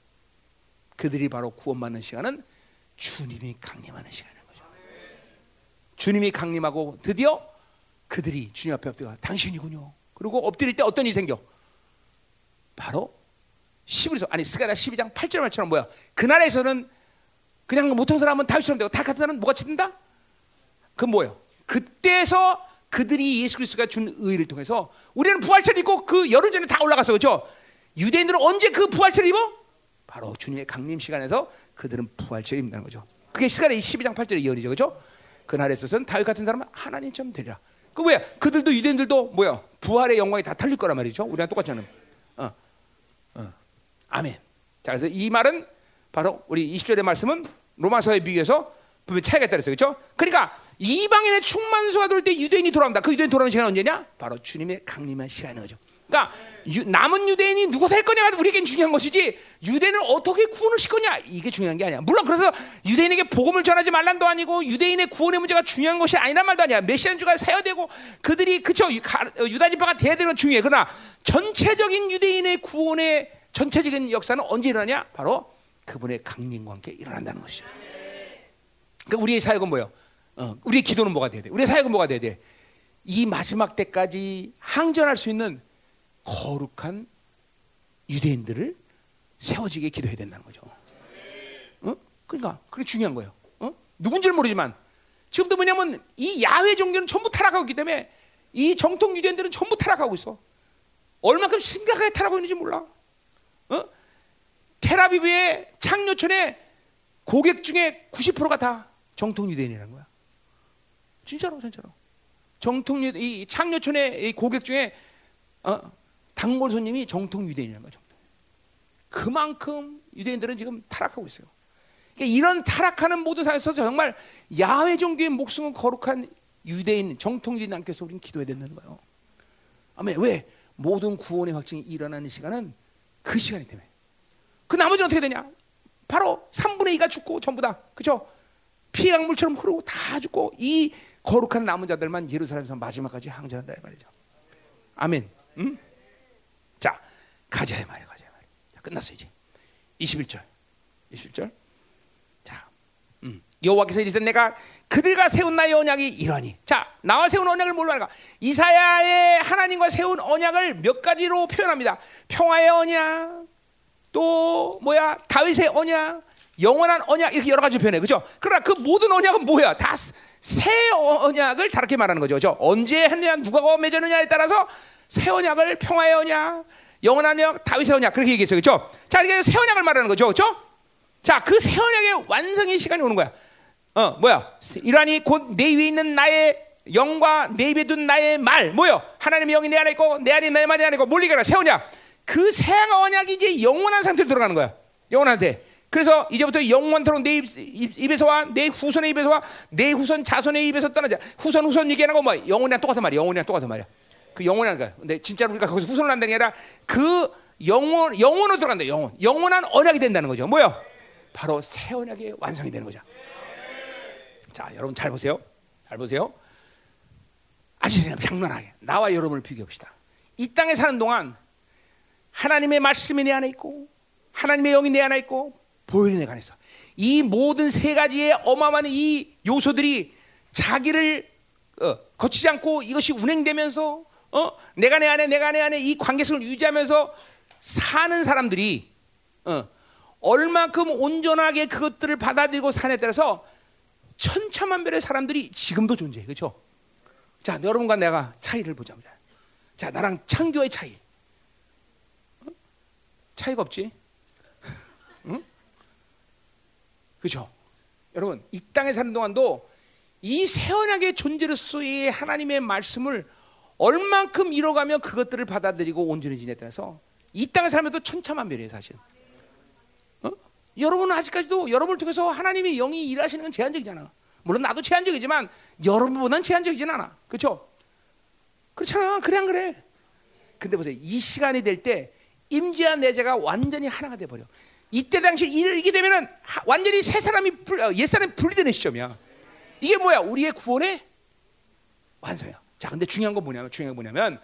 그들이 바로 구원받는 시간은 주님이 강림하는 시간인 거죠. 주님이 강림하고 드디어 그들이 주님 앞에 엎드려 당신이군요. 그리고 엎드릴 때 어떤 일이 생겨? 바로 11서 아니 스가랴 12장 8절 말처럼 뭐야? 그날에서는 그냥 못한 사람은 다윗처럼 되고 다 같은 사람은 뭐가 치든다? 그 뭐예요? 그때서 그들이 예수 그리스도가 준 의를 통해서 우리는 부활체를 입고 그 열흘 전에 다 올라갔어 그죠? 유대인들은 언제 그 부활체를 입어? 바로 주님의 강림 시간에서 그들은 부활체를 입는 거죠. 그게 스가랴 12장 8절의 예언이죠 그죠? 그날에 있어서는 다윗 같은 사람은 하나님처럼 되리라. 그 뭐야? 그들도 유대인들도 뭐야? 부활의 영광이 다 탈릴 거란 말이죠. 우리랑 똑같잖아. 어, 어, 아멘. 자, 그래서 이 말은 바로 우리 20절의 말씀은 로마서에 비교해서 분명 차이가 있다 그랬어요. 그렇죠? 그러니까 이방인의 충만수가 돌 때 유대인이 돌아온다. 그 유대인 돌아오는 시간은 언제냐? 바로 주님의 강림한 시간인 거죠. 그러니까 유, 남은 유대인이 누가 살 거냐가 우리에겐 중요한 것이지 유대인을 어떻게 구원을 시거냐 이게 중요한 게 아니야. 물론 그래서 유대인에게 복음을 전하지 말란도 아니고 유대인의 구원의 문제가 중요한 것이 아니란 말도 아니야. 메시안주가 세야 되고 그들이 그쵸 유다 지파가 돼야 되는 건 중요해. 그러나 전체적인 유대인의 구원의 전체적인 역사는 언제 일어나냐? 바로 그분의 강림과 함께 일어난다는 것이죠. 그러니까 우리의 사역은 뭐예요? 어, 우리의 기도는 뭐가 돼야 돼? 우리의 사역은 뭐가 돼야 돼? 이 마지막 때까지 항전할 수 있는 거룩한 유대인들을 세워지게 기도해야 된다는 거죠. 어? 그러니까 그게 중요한 거예요. 어? 누군지를 모르지만 지금도 뭐냐면 이 야외 종교는 전부 타락하고 있기 때문에 이 정통 유대인들은 전부 타락하고 있어. 얼마큼 심각하게 타락하고 있는지 몰라. 어? 테라비브의 창녀촌의 고객 중에 90%가 다 정통 유대인이라는 거야. 진짜로 진짜로. 정통 유대 이 창녀촌의 이 고객 중에 어, 단골 손님이 정통 유대인이라는 거죠. 그만큼 유대인들은 지금 타락하고 있어요. 그러니까 이런 타락하는 모든 상황에서 정말 야외 종교의 목숨은 거룩한 유대인 정통 유대인 안께서 우리는 기도해야 된다는 거예요. 아멘. 왜 모든 구원의 확증이 일어나는 시간은 그 시간이 때문에. 그 나머지는 어떻게 되냐? 바로 3분의 2가 죽고 전부 다 그죠? 피강물처럼 흐르고 다 죽고 이 거룩한 남은 자들만 예루살렘에서 마지막까지 항전한다 이 말이죠. 아멘. 응? 자 가자 이 말이야 가자 이 말이야. 자, 끝났어 이제. 21절. 21절. 자, 음. 여호와께서 이르시되 내가 그들과 세운 나의 언약이 이러니. 자, 나와 세운 언약을 뭘로 할까? 이사야의 하나님과 세운 언약을 몇 가지로 표현합니다. 평화의 언약, 또 뭐야 다윗의 언약, 영원한 언약 이렇게 여러 가지 표현해, 그죠? 그러나 그 모든 언약은 뭐야? 다 새 언약을 다르게 말하는 거죠, 그죠? 언제 했느냐, 누가 맺었느냐에 따라서 새 언약을 평화의 언약, 영원한 언약, 다윗의 언약 그렇게 얘기했어요, 그죠? 자, 이게 새 언약을 말하는 거죠, 그죠? 자, 그 새 언약의 완성의 시간이 오는 거야. 어, 뭐야? 이러하니 곧 내 위에 있는 나의 영과 내 입에 둔 나의 말, 뭐요? 하나님의 영이 내 안에 있고 내 안에 내 말이 안에 있고 몰리 가라 새 언약. 그새 언약이 이제 영원한 상태로 들어가는 거야. 영원한 테 그래서 이제부터 영원토록 내 입, 에서와 내 후손의 입에서와 내 후손 자손의 입에서 떠나자. 후손 후손 얘기하고 뭐 영원이랑 똑같은 말이야. 영원이랑 똑같은 말이야. 그 영원한 거. 근데 진짜로 우리가 거기서 후손을 한다는 게 아니라 그 영원 영원으로 들어간다. 영원. 영원한 언약이 된다는 거죠. 뭐요? 바로 새 언약의 완성이 되는 거죠. 자, 여러분 잘 보세요. 잘 보세요. 그냥 장난하게 나와 여러분을 비교해 봅시다. 이 땅에 사는 동안 하나님의 말씀이 내 안에 있고 하나님의 영이 내 안에 있고 보혈이 내 안에 있어. 이 모든 세 가지의 어마어마한 이 요소들이 자기를 어, 거치지 않고 이것이 운행되면서 어, 내가 내 안에 내가 내 안에 이 관계성을 유지하면서 사는 사람들이 어, 얼마큼 온전하게 그것들을 받아들이고 사냐에 따라서 천차만별의 사람들이 지금도 존재해. 그렇죠? 자, 여러분과 내가 차이를 보자. 자, 나랑 창교의 차이. 차이가 없지? 응? 그렇죠? 여러분 이 땅에 사는 동안도 이 새언약의 존재로서의 하나님의 말씀을 얼만큼 이뤄가며 그것들을 받아들이고 온전히 지냈다서 이 땅에 살면도 천차만별이에요 사실. 어? 여러분은 아직까지도 여러분을 통해서 하나님의 영이 일하시는 건 제한적이잖아. 물론 나도 제한적이지만 여러분보다는 제한적이진 않아. 그렇죠? 그렇잖아. 그래 안 그래? 근데 보세요. 이 시간이 될 때 임지와 내재가 완전히 하나가 돼 버려. 이때 당시 이르게 되면은 하- 완전히 새 사람이 불, 어, 옛 사람이 분리되는 시점이야. 이게 뭐야? 우리의 구원의 완성이야. 자, 근데 중요한 건 뭐냐면 중요한 건 뭐냐면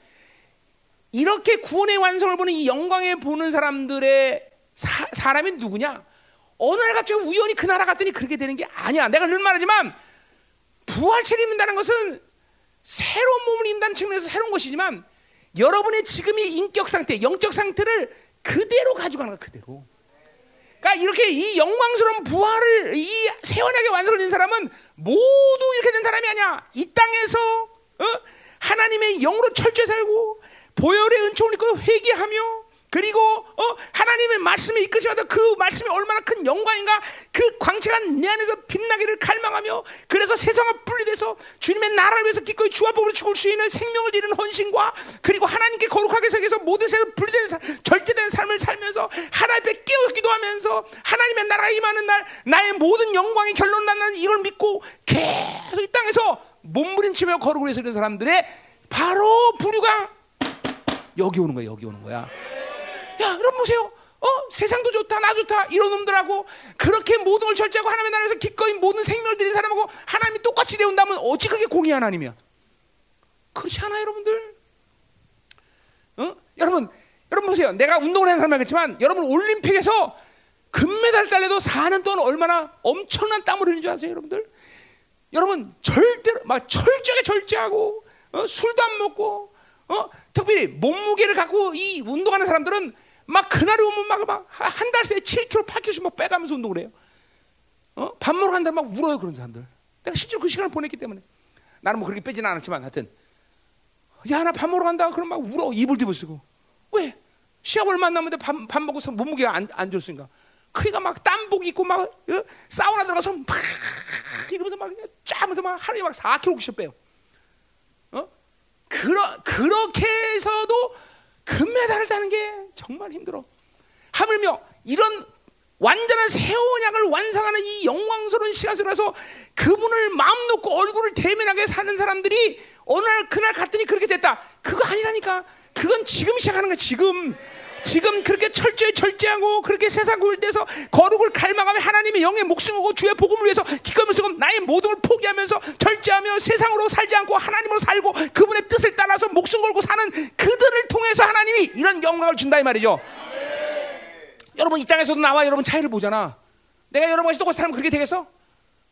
이렇게 구원의 완성을 보는 이 영광에 보는 사람들의 사, 사람이 누구냐? 어느 날 갑자기 우연히 그 나라 갔더니 그렇게 되는 게 아니야. 내가 늘 말하지만 부활체를 입는다는 것은 새로운 몸을 입는다는 측면에서 새로운 것이지만 여러분의 지금의 인격 상태, 영적 상태를 그대로 가지고 가는 거야, 그대로. 그러니까 이렇게 이 영광스러운 부활을 이 세원하게 완성을 된 사람은 모두 이렇게 된 사람이 아니야. 이 땅에서 어? 하나님의 영으로 철저히 살고 보혈의 은총을 입고 회개하며 그리고 어? 하나님의 말씀에 이끄시마다 그 말씀이 얼마나 큰 영광인가 그 광채가 내 안에서 빛나기를 갈망하며 그래서 세상과 분리돼서 주님의 나라를 위해서 기꺼이 주와 법으로 죽을 수 있는 생명을 드리는 헌신과 그리고 하나님께 거룩하게 서기서 모든 세상 분리된 사- 절제된 삶을 살면서 하나님 앞에 깨어 기도하면서 하나님의 나라가 임하는 날 나의 모든 영광이 결론 나는 이걸 믿고 계속 이 땅에서 몸부림치며 거룩을 해서 이런 사람들의 바로 부류가 여기 오는 거야 여기 오는 거야 야, 여러분 보세요. 어? 세상도 좋다, 나 좋다, 이런 놈들하고 그렇게 모든 걸 절제하고 하나님의 나라에서 기꺼이 모든 생명을 드린 사람하고 하나님이 똑같이 대운다면 어찌 그게 공의 하나님이야? 그렇지 않아, 여러분들? 어? 여러분, 여러분 보세요. 내가 운동을 하는 사람이겠지만 여러분 올림픽에서 금메달 딸래도 4년 동안 얼마나 엄청난 땀을 흘리는 줄 아세요, 여러분들? 여러분 절대로 막 철저하게 절제하고 어? 술도 안 먹고 어? 특별히 몸무게를 갖고 이 운동하는 사람들은 막 그날이 오면 막한 달 새에 7kg, 8kg씩 막 빼가면서 운동을 해요. 어? 밥 먹으러 간다 막 울어요 그런 사람들. 내가 실제로 그 시간을 보냈기 때문에 나는 뭐 그렇게 빼지는 않았지만 하여튼 야 나 밥 먹으러 간다 그럼 막 울어 이불 뒤불 쓰고 왜 시합 얼마 안 남았는데 밥, 밥 먹고서 몸무게가 안, 안 좋으니까 그러니까 막 땀복 입고 막 어? 사우나 들어가서 막 이러면서 막 하면서 막 하루에 막 4kg씩 빼요. 어? 그러, 그렇게 해서도 금메달을 따는 게 정말 힘들어. 하물며 이런 완전한 새 언약을 완성하는 이 영광스러운 시간 속에서 그분을 마음 놓고 얼굴을 대면하게 사는 사람들이 어느 날 그날 갔더니 그렇게 됐다. 그거 아니라니까. 그건 지금 시작하는 거야. 지금. 지금 그렇게 철저히 절제하고 그렇게 세상 구일돼서 거룩을 갈망하며 하나님의 영의 목숨이고 주의 복음을 위해서 쓰고 나의 모든 걸 포기하면서 절제하며 세상으로 살지 않고 하나님으로 살고 그분의 뜻을 따라서 목숨 걸고 사는 그들을 통해서 하나님이 이런 영광을 준다 이 말이죠. 여러분 이 땅에서도 나와 여러분 차이를 보잖아. 내가 여러분과 똑같이 살면 그렇게 되겠어?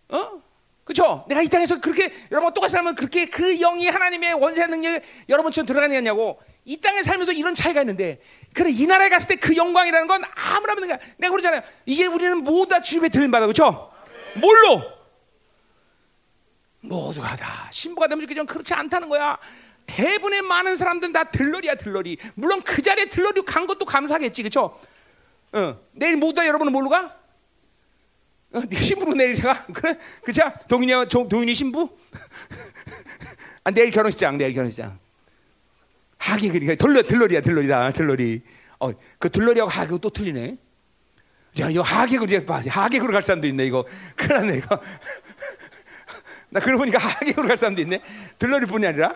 어? 그렇죠? 내가 이 땅에서 그렇게 여러분 똑같이 살면 그렇게 그 영이 하나님의 원세 능력이 여러분처럼 들어가느냐고. 이 땅에 살면서 이런 차이가 있는데 그래 이 나라에 갔을 때 그 영광이라는 건 아무나 없는 거야. 내가 그러잖아요. 이제 우리는 모두 다 주님의 들림 받아 그렇죠? 뭘로? 모두가 다 신부가 되면 좋겠지만 그렇지 않다는 거야. 대부분의 많은 사람들은 다 들러리야 들러리. 물론 그 자리에 들러리 간 것도 감사하겠지 그렇죠? 어, 내일 모두 다 여러분은 뭘로 가? 어, 네 신부로 내일 제가 그래 그죠? 동인이 동인이 신부? 아 내일 결혼식장 내일 결혼식장. 하기 그러니까 들러 들러리야 들러리다 들러리. 어 그 들러리하고 하기가 또 틀리네. 야 이거 하객으로 이제 봐 하객으로 갈 사람도 있네 이거 큰일 났네 이거. 나 그러고 보니까 하객으로 갈 사람도 있네. 들러리뿐이 아니라.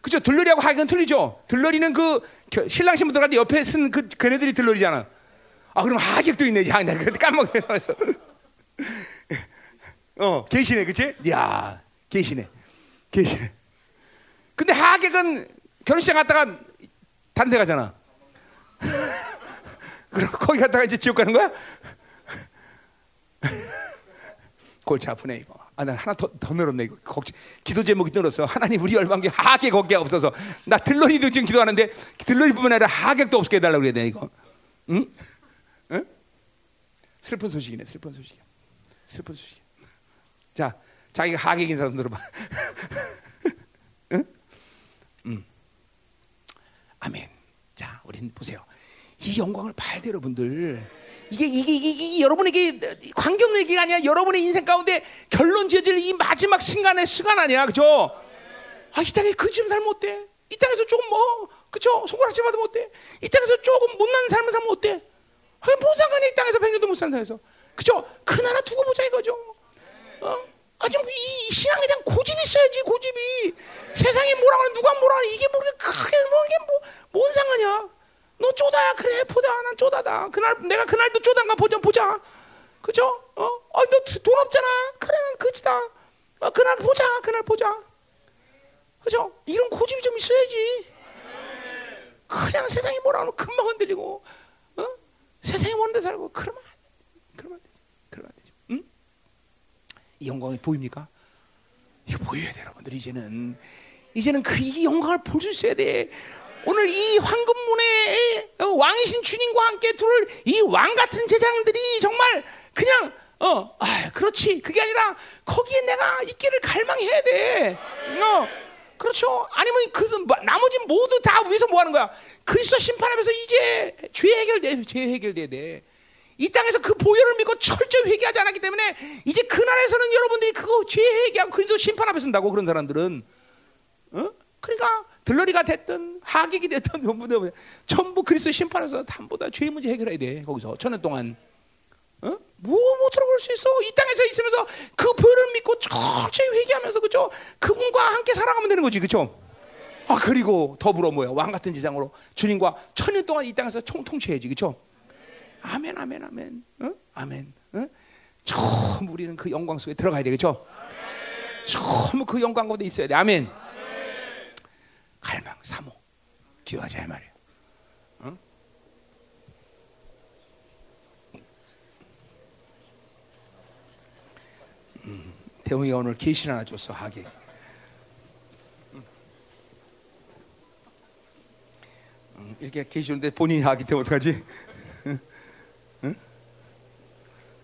그죠? 들러리하고 하객은 틀리죠. 들러리는 그 겨- 신랑 신부 들어갈 때 옆에 쓴그 그네들이 들러리잖아. 아 그럼 하객도 있네. 야, 내가 그때 까먹어서. 어, 계시네, 그치? 야, 계시네, 계시네. 근데 하객은 결혼식 갔다가 데 가잖아. 그럼 거기 갔다가 이제 지옥 가는 거야? 골치 아프네 이거. 아, 나 하나 더, 더 늘었네 이거. 걱정, 기도 제목이 늘었어. 하나님 우리 열방계 하객 거기 없어서 나 들러리도 지금 기도하는데 들러리뿐만 아니라 하객도 없게 해달라고 그래야 돼 이거. 응? 응? 슬픈 소식이네. 슬픈 소식이야. 슬픈 소식이야. 자, 자기가 하객인 사람 들어봐. 응? 음. 아멘. 자, 우리는 보세요. 이 영광을 봐야 돼요, 여러분들. 이게 이게 이게, 이게 여러분에게 관계없는 얘기가 아니야. 여러분의 인생 가운데 결론 지어질 이 마지막 순간의 시간 아니야, 그죠? 아, 이 땅에 그지름 살면 어때? 이 땅에서 조금 뭐, 그죠? 손가락질 받으면 어때? 이 땅에서 조금 못난 삶을 살면 어때? 아, 뭔 상관이 이 땅에서 백년도 못 산다 해서, 그죠? 그 나라 두고 보자 이거죠. 어? 아, 좀이 신앙에 대한 고집이 있어야지, 고집이. 세상에 뭐라고 하는 누가 뭐라 하는 이게 뭐 크게 뭐 이게 뭐, 뭔 상관이야? 너 쪼다야 그래. 보자. 난 쪼다다. 그날 내가 그날도 쪼단가 보자 보자. 그죠? 어너돈 없잖아. 그래 난 그지다. 어, 그날 보자 그날 보자. 그죠? 이런 고집이 좀 있어야지. 그냥 세상이 뭐라 하는 금방 흔들리고 어? 세상이 원데 살고 그러면 그러면 되지 그러면 되지 응? 이 영광이 보입니까? 이거 보여야 돼 여러분들 이제는 이제는 그 이 영광을 볼 수 있어야 돼 오늘 이 황금문에 왕이신 주님과 함께 들을 이왕 같은 제장들이 정말 그냥 어, 아, 그렇지. 그게 아니라 거기에 내가 있기를 갈망해야 돼. 어, 그렇죠. 아니면 그 나머지 모두 다 위해서 뭐 하는 거야? 그리스도 심판하면서 이제 죄 해결돼, 죄 해결돼야 돼. 이 땅에서 그 보혈을 믿고 철저히 회개하지 않았기 때문에 이제 그 나라에서는 여러분들이 그거 죄 회개하고 그리스도 심판하면서 쓴다고 그런 사람들은. 어? 그러니까 들러리가 됐든 하객이 됐든 전부 전부 그리스도 심판에서 담보다 죄 문제 해결해야 돼 거기서. 천년 동안. 어? 뭐못 들어갈 수 있어? 이 땅에서 있으면서 그 표현을 믿고 철저히 회개하면서 그죠? 그분과 함께 살아가면 되는 거지 그죠 아 그리고 더불어 뭐야? 왕 같은 지상으로 주님과 천년 동안 이 땅에서 총 통치해야지 그죠 아멘 아멘 아멘 어? 아멘 어? 처음 우리는 그 영광 속에 들어가야 되겠죠 처음 그 영광 가운데 있어야 돼 아멘 갈망, 사모, 기도하자 말이야. 응? 음, 오늘 계시 하나 줬어 하게. 음, 이렇게 계시 주는데 본인이 하기 때문에 어떡하지? 응? 응?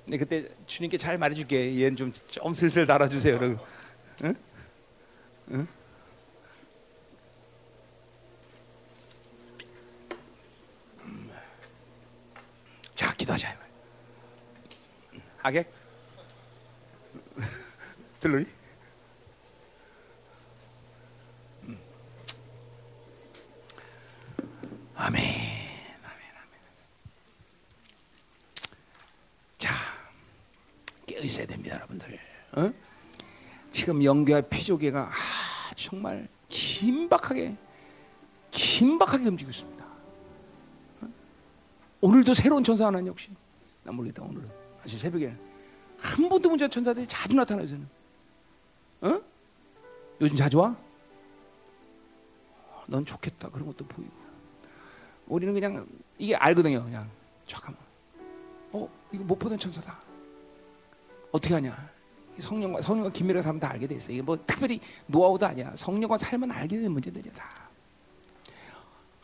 근 그때 주님께 잘 말해줄게. 얘는 좀, 좀 슬슬 달아주세요. 응? 응? 자, 기도하자. 하객? 들러리? 음. 아멘. 자, 깨어 있어야 됩니다, 여러분들. 어? 지금 영계와 피조계가 아, 정말 긴박하게 긴박하게 움직이고 있습니다. 오늘도 새로운 천사 하나 역시 나 모르겠다 오늘은 사실 새벽에 한 번도 문제 천사들이 자주 나타나요 저는 어? 요즘 자주 와? 넌 좋겠다 그런 것도 보이고 우리는 그냥 이게 알거든요 그냥 잠깐만 어 이거 못 보던 천사다 어떻게 하냐 성령과 성령과 긴밀하게 살면 다 알게 돼 있어 이게 뭐 특별히 노하우도 아니야 성령과 살면 알게 되는 문제들이야 다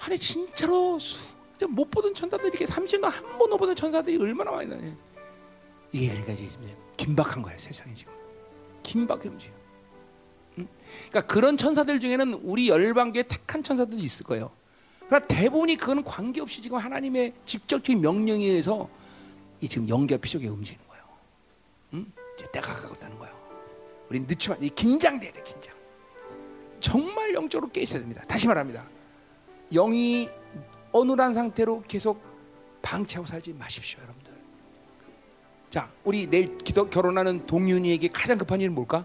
아니 진짜로 수, 못 보던 천사들이 이렇게 30년 한 번도 보던 천사들이 얼마나 많이 나냐. 이게 그러니까 긴박한 거야 세상이 지금. 긴박해 움직여. 응? 그러니까 그런 천사들 중에는 우리 열방교에 택한 천사들도 있을 거예요. 그러나 대부분이 그거는 관계없이 지금 하나님의 직접적인 명령에 의해서 이 지금 영계 피조계 움직이는 응? 이제 때가 가깝다는 거예요. 우리 늦추면 긴장돼야 돼 긴장. 정말 영적으로 깨 있어야 됩니다. 다시 말합니다. 영이 어눌한 상태로 계속 방치하고 살지 마십시오, 여러분들. 자, 우리 내일 기도, 결혼하는 동윤이에게 가장 급한 일은 뭘까?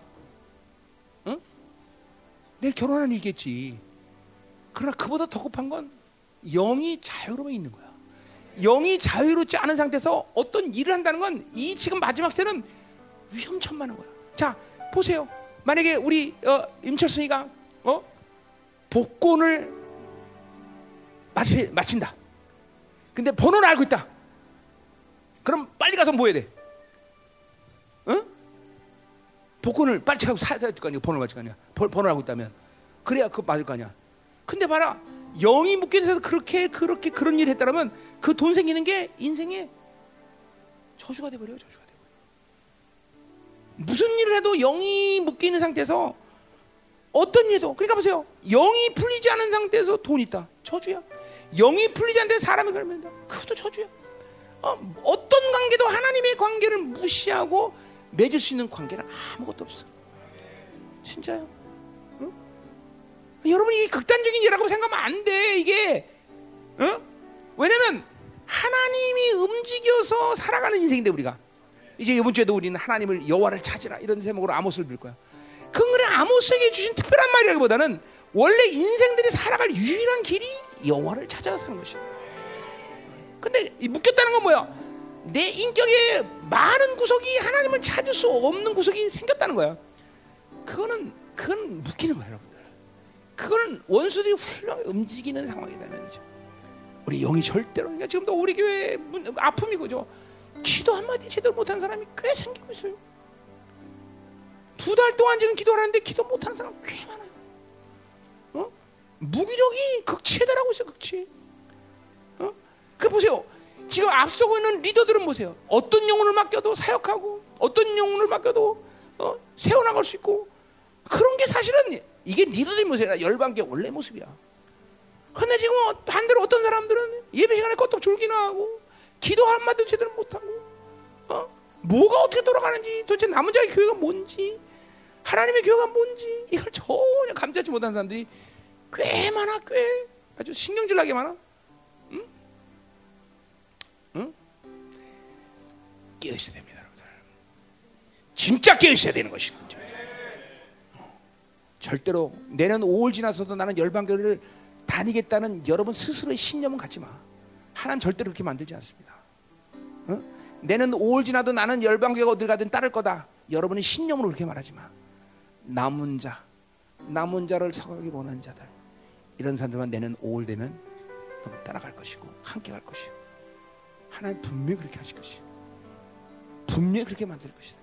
응? 내일 결혼하는 일겠지. 그러나 그보다 더 급한 건 영이 자유로워 있는 거야. 영이 자유롭지 않은 상태에서 어떤 일을 한다는 건 이 지금 마지막 때는 위험천만한 거야. 자, 보세요. 만약에 우리 어, 임철순이가 어? 복권을 마치, 마친다. 근데 번호를 알고 있다. 그럼 빨리 가서 뭐 해야 돼? 응? 복권을 빨리 찾고 사야 될 거 아니야. 번호를 맞을 거 아니야. 번호를 알고 있다면. 그래야 그거 맞을 거 아니야. 근데 봐라. 영이 묶여 있어서 그렇게 그렇게 그런 일을 했다면 그 돈 생기는 게 인생에 저주가 돼 버려요. 저주가 돼 버려. 무슨 일을 해도 영이 묶여 있는 상태에서 어떤 일도 그러니까 보세요. 영이 풀리지 않은 상태에서 돈 있다. 저주야. 영이 풀리지 않는 사람이 그러면 그것도 저주야. 어, 어떤 관계도 하나님의 관계를 무시하고 맺을 수 있는 관계는 아무것도 없어. 진짜요? 응? 여러분이 극단적인 예라고 생각하면 안 돼. 이게 응? 왜냐면 하나님이 움직여서 살아가는 인생인데 우리가 이제 이번 주에도 우리는 하나님을 여호와를 찾으라 이런 제목으로 아모스를 빌 거야. 그건 그래 아모스에게 주신 특별한 말이라기보다는 원래 인생들이 살아갈 유일한 길이 여호와를 찾아서 사는 것이야. 근데 묶였다는 건 뭐야? 내 인격에 많은 구석이 하나님을 찾을 수 없는 구석이 생겼다는 거야. 그거는 그건 묶이는 거야, 여러분들. 그거는 원수들이 훌륭하게 움직이는 상황이다 말이죠. 우리 영이 절대로 그러니까 지금도 우리 교회 아픔이 그죠. 기도 한마디 제대로 못한 사람이 꽤 생기고 있어요. 두 달 동안 지금 기도를 하는데 기도 못하는 사람 꽤 많아요. 어? 무기력이 극치에달하고 있어 극치. 어? 그 보세요. 지금 앞서고 있는 리더들은 보세요. 어떤 영혼을 맡겨도 사역하고 어떤 영혼을 맡겨도 어? 세워나갈 수 있고 그런 게 사실은 이게 리더들이 모습이야. 열방계 원래 모습이야. 근데 지금 반대로 어떤 사람들은 예배 시간에 껐덕 졸기나 하고 기도 한마디도 제대로 못하고 어? 뭐가 어떻게 돌아가는지 도대체 남은 자의 교회가 뭔지 하나님의 교회가 뭔지 이걸 전혀 감지하지 못한 사람들이 꽤 많아 꽤 아주 신경질나게 많아 응? 응? 깨어 있어야 됩니다 여러분들 진짜 깨어 있어야 되는 것이죠 어. 절대로 내년 5월 지나서도 나는 열방교회를 다니겠다는 여러분 스스로의 신념은 갖지 마 하나님 절대로 그렇게 만들지 않습니다 어? 내는 5월 지나도 나는 열방교회가 어딜 가든 따를 거다. 여러분이 신념으로 그렇게 말하지 마. 남은 자, 남은 자를 서가기 원하는 자들 이런 사람들만 내는 5월 되면 너무 따라갈 것이고 함께 갈 것이고 하나님 분명히 그렇게 하실 것이. 분명히 그렇게 만들 것이다.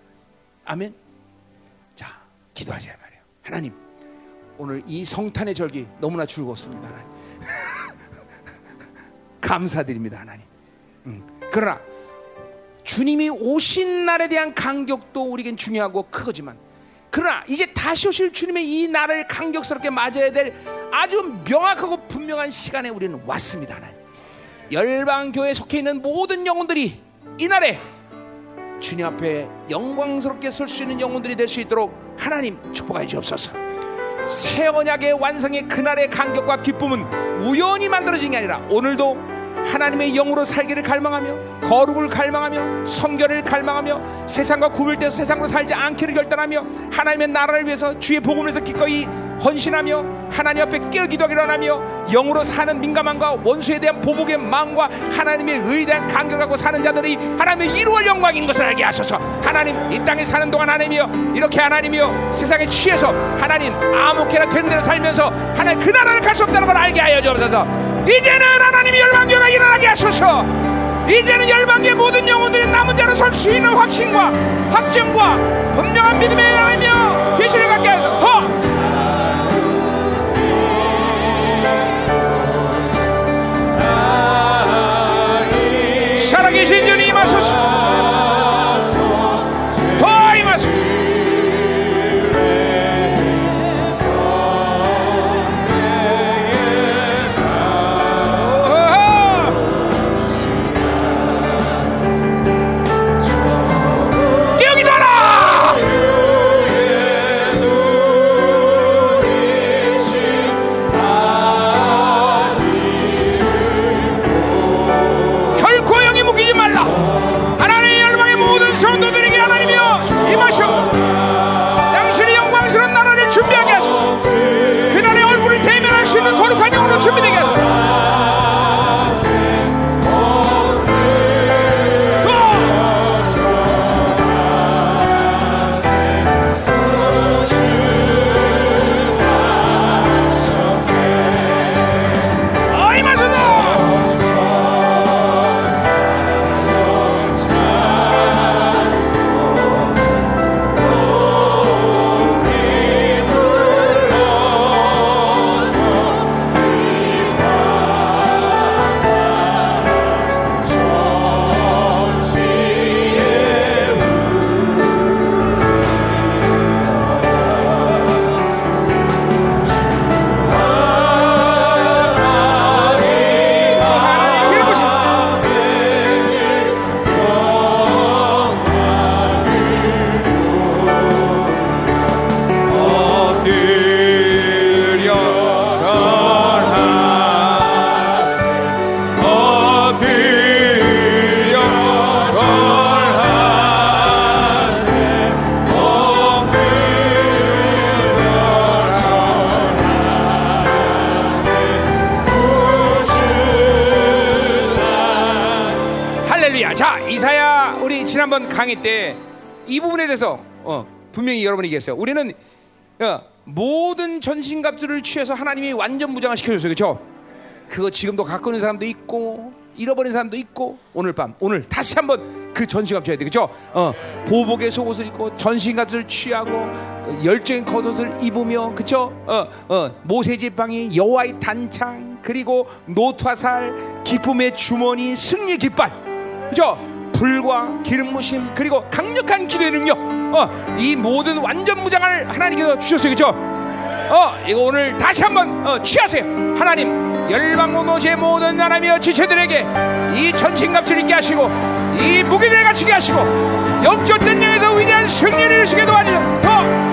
아멘. 자, 기도하자 말이에요. 하나님, 오늘 이 성탄의 절기 너무나 즐거웠습니다, 하나님. 감사드립니다, 하나님. 음. 그러나 주님이 오신 날에 대한 간격도 우리겐 중요하고 크거지만 그러나 이제 다시 오실 주님의 이 날을 간격스럽게 맞아야 될 아주 명확하고 분명한 시간에 우리는 왔습니다. 하나님. 열방 교회에 속해 있는 모든 영혼들이 이 날에 주님 앞에 영광스럽게 설 수 있는 영혼들이 될 수 있도록 하나님 축복하여 주옵소서. 새 언약의 완성의 그날의 간격과 기쁨은 우연히 만들어진 게 아니라 오늘도 하나님의 영으로 살기를 갈망하며 거룩을 갈망하며 성결을 갈망하며 세상과 구별되어 세상으로 살지 않기를 결단하며 하나님의 나라를 위해서 주의 복음을 위해서 기꺼이 헌신하며 하나님 앞에 깨어 기도하기를 원하며 영으로 사는 민감함과 원수에 대한 보복의 마음과 하나님의 의에 대한 간격하고 사는 자들이 하나님의 이루어 영광인 것을 알게 하소서. 하나님 이 땅에 사는 동안 하나님이여 이렇게 하나님이여 세상에 취해서 하나님 아무렇게나 된 대로 살면서 하나님 그 나라를 갈 수 없다는 걸 알게 하여 주옵소서 이제는 하나님이 열방교가 일어나게 하소서. 이제는 열방계 모든 영혼들이 남은 자로 설 수 있는 확신과 확정과 분명한 믿음에 향하며 계시를 갖게 하소서. 더 살아계신 주님 임하소서 강의 때 이 부분에 대해서 어, 분명히 여러분이 얘기했어요. 우리는 어, 모든 전신갑주를 취해서 하나님이 완전 무장을 시켜줬어요. 그렇죠? 그거 지금도 갖고 있는 사람도 있고 잃어버린 사람도 있고 오늘 밤 오늘 다시 한번 그 전신갑 줘야 돼 그죠? 어 보복의 속옷을 입고 전신갑을 취하고 어, 열정의 겉옷을 입으며 그죠? 어 어 모세 지팡이 여호와의 단창 그리고 노트화살 기쁨의 주머니 승리의 깃발 그죠? 불과 기름 부심 그리고 강력한 기도의 능력. 어 이 모든 완전 무장을 하나님께서 주셨어요. 그죠? 어 이거 오늘 다시 한번 어, 취하세요. 하나님 열방 모노제 모든 나라며 지체들에게 이 전신갑주를 있게 하시고 이 무기들을 갖추게 하시고 영적 전쟁에서 위대한 승리를 도와주는 더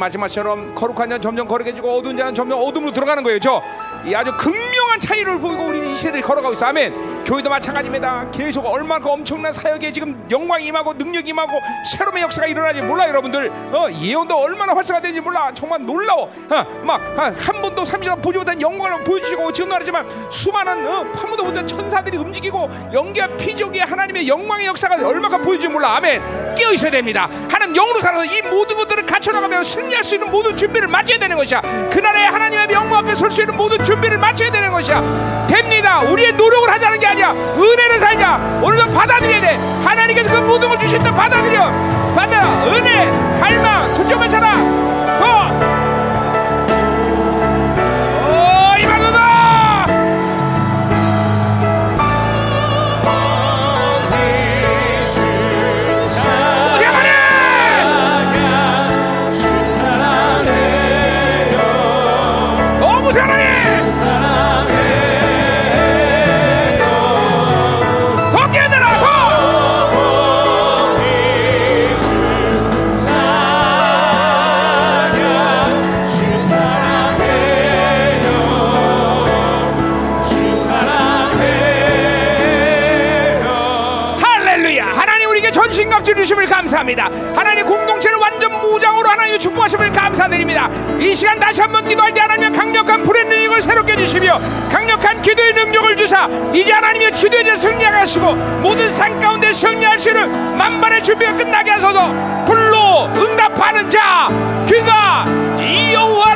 마지막처럼 거룩한 자는 점점 거룩해지고 어두운 자는 점점 어둠으로 들어가는 거예요. 저 이 아주 극명한 차이를 보이고 우리는 이 시대를 걸어가고 있어 아멘. 교회도 마찬가지입니다. 계속 얼마나 엄청난 사역에 지금 영광이 임하고 능력이 임하고 새로운 역사가 일어나지 몰라 여러분들. 어, 예언도 얼마나 활성화되는지 몰라. 정말 놀라워. 어, 막한 번도 삼시간 보지 못한 영광을 보여주시고 지금도 하지만 수많은 어, 한 번도 못한 천사들이 움직이고 영계와 피조기의 하나님의 영광의 역사가 얼마나 보여주지 몰라. 아멘. 깨어 있어야 됩니다. 하나님 영으로 살아서 이 모든 것들을 갖춰나가며 승리할 수 있는 모든 준비를 마쳐야 되는 것이야. 그날에 하나님의 영광 앞에 설 수 있는 모든 준비를 마쳐야 되는 것이야. 됩니다. 우리의 노력을 하자는 게 아니야. 은혜를 살자. 오늘도 받아들여야 돼. 하나님께서 그 모든 걸 주신다 받아들여. 받아 은혜 갈망 두점을 찾아. 더 감사합니다. 하나님 공동체를 완전 무장으로 하나님 축복하심을 감사드립니다. 이 시간 다시 한번 기도할 때 하나님 강력한 불의 능력을 새롭게 주시며 강력한 기도의 능력을 주사 이제 하나님의 기도에 대해 승리하시고 모든 산 가운데 승리할 수 있는 만반의 준비가 끝나게 하소서. 불로 응답하는 자 그가 이여호와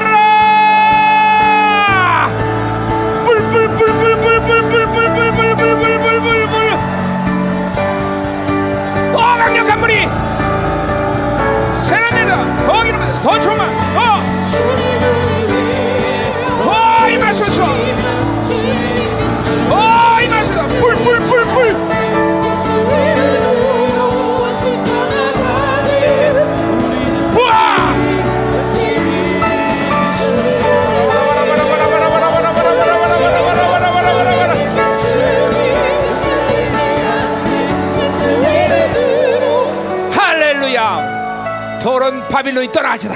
同学们啊！ 바빌론이 떠나갈지다.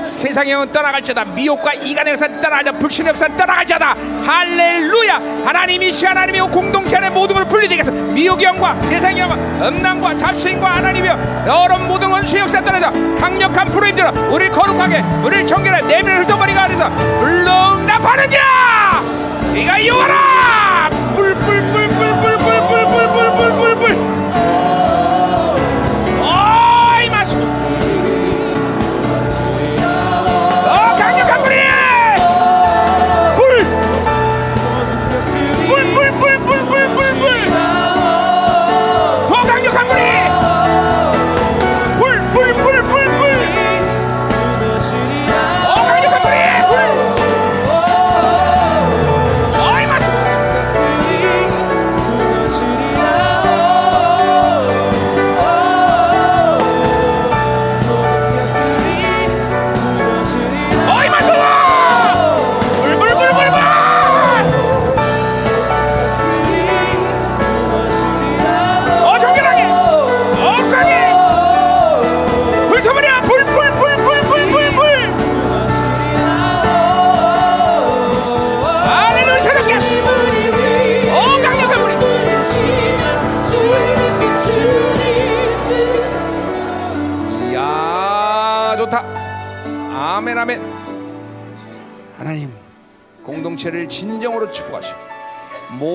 세상의 영은 떠나갈지다. 미혹과 이간의 역사는 떠나갈지다. 불신의 역사는 떠나갈지다. 할렐루야! 하나님이 시 하나님이 공동체 안에 모든 걸 분리되게 해서 미혹의 영과 세상의 영과 음란과 잡신과 하나님이여. 여러 모든 원수의 역사 떠나서 강력한 들어 우리를 거룩하게 우리를 정결해 내면을 훑어버리가 안에서 물렁납하느니라! 네가 여호와라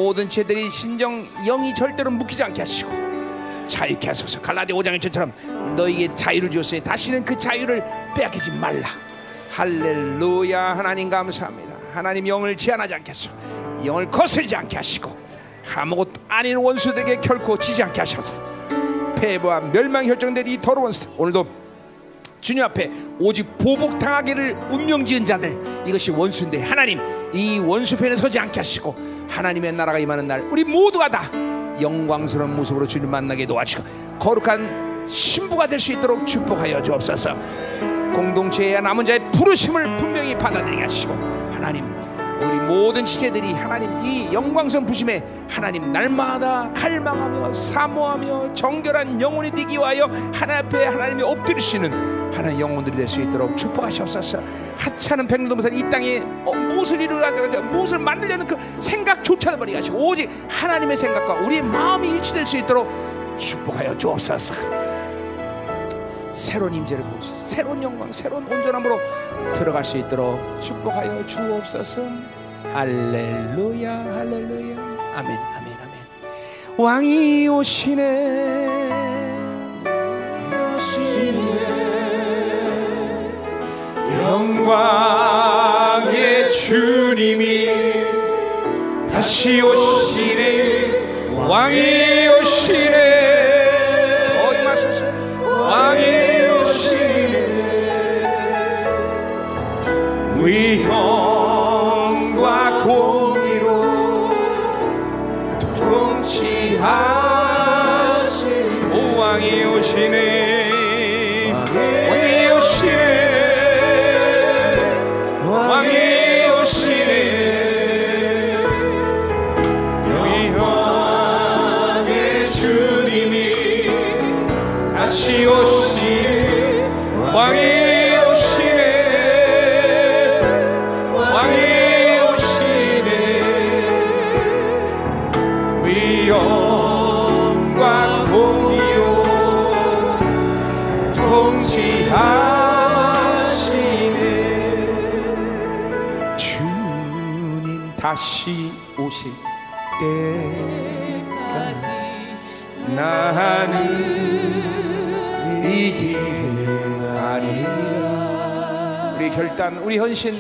모든 채들이 신정 영이 절대로 묶이지 않게 하시고 자유케 하소서. 갈라디 5장의 처럼 너희에게 자유를 주었으니 다시는 그 자유를 빼앗기지 말라. 할렐루야. 하나님 감사합니다. 하나님 영을 제한하지 하소서 영을 거스르지 않게 하시고 아무것도 아닌 원수들에게 결코 지지 않게 하셔서 패배와 멸망 결정된 이 더러운 수 오늘도 주님 앞에 오직 보복당하기를 운명지은 자들 이것이 원수인데 하나님 이 원수 편에 서지 않게 하시고 하나님의 나라가 임하는 날 우리 모두가 다 영광스러운 모습으로 주님 만나게 도와주시고 거룩한 신부가 될 수 있도록 축복하여 주옵소서. 공동체의 남은 자의 부르심을 분명히 받아들이게 하시고 하나님 우리 모든 지체들이 하나님 이 영광스러운 부심에 하나님 날마다 갈망하며 사모하며 정결한 영혼이 되기 위하여 하나님 앞에 하나님이 있는 하나님 영혼들이 될 수 있도록 축복하시옵소서. 하찮은 백성들은 이 땅에 어, 무엇을 이루려고 무엇을 만들려는 그 생각조차도 버리게 하시고 오직 하나님의 생각과 우리의 마음이 일치될 수 있도록 축복하여 주옵소서. 새로운 임재를 보시고 새로운 영광 새로운 온전함으로 들어갈 수 있도록 축복하여 주옵소서. 할렐루야 할렐루야. 아멘 아멘 아멘. 왕이 오시네 영광의 주님이 다시 오시네. 왕이 오시네. 어이 마소서 왕이 오시네. 위엄과 공의로 통치하신 오 왕이 오시네 때까지 나는 이 길을 가리라. 우리 결단 우리 헌신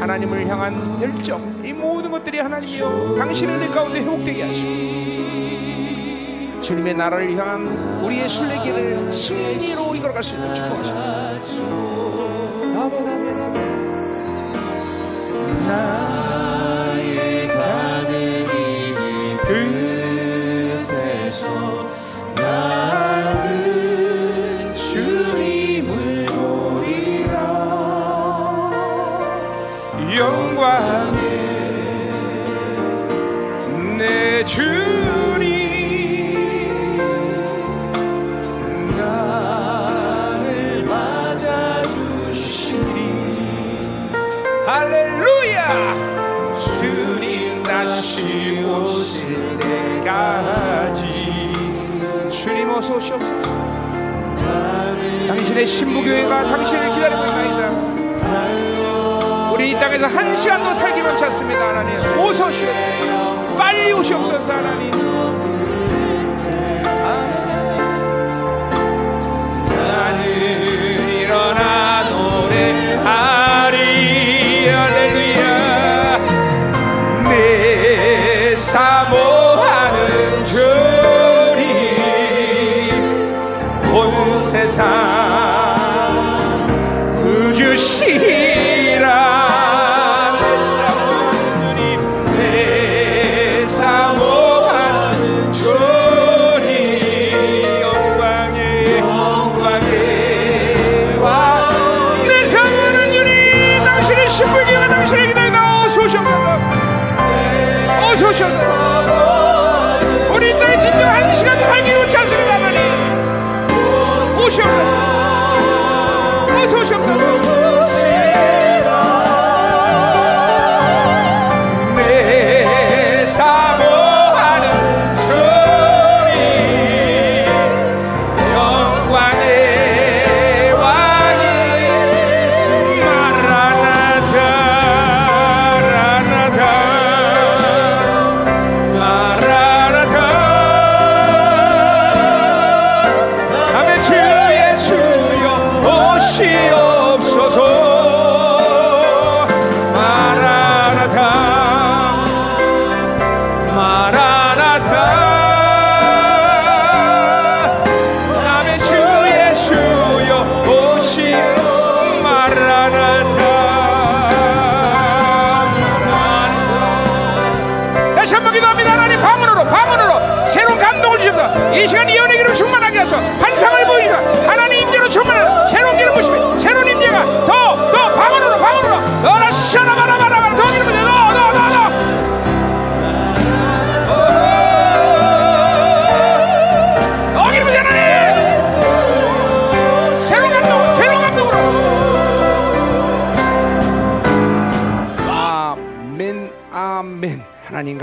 하나님을 향한 열정 이 모든 것들이 하나님이여 당신의 은혜 가운데 회복되게 하시고 주님의 나라를 향한 우리의 순례길을 승리로 이끌어갈 수 있도록 축복하시옵 당신의 신부교회가 당신을 기다리고 있나이다. 우리 이 땅에서 한 시간도 살기 원치 않습니다 하나님. 오시옵소서 빨리 오시옵소서 하나님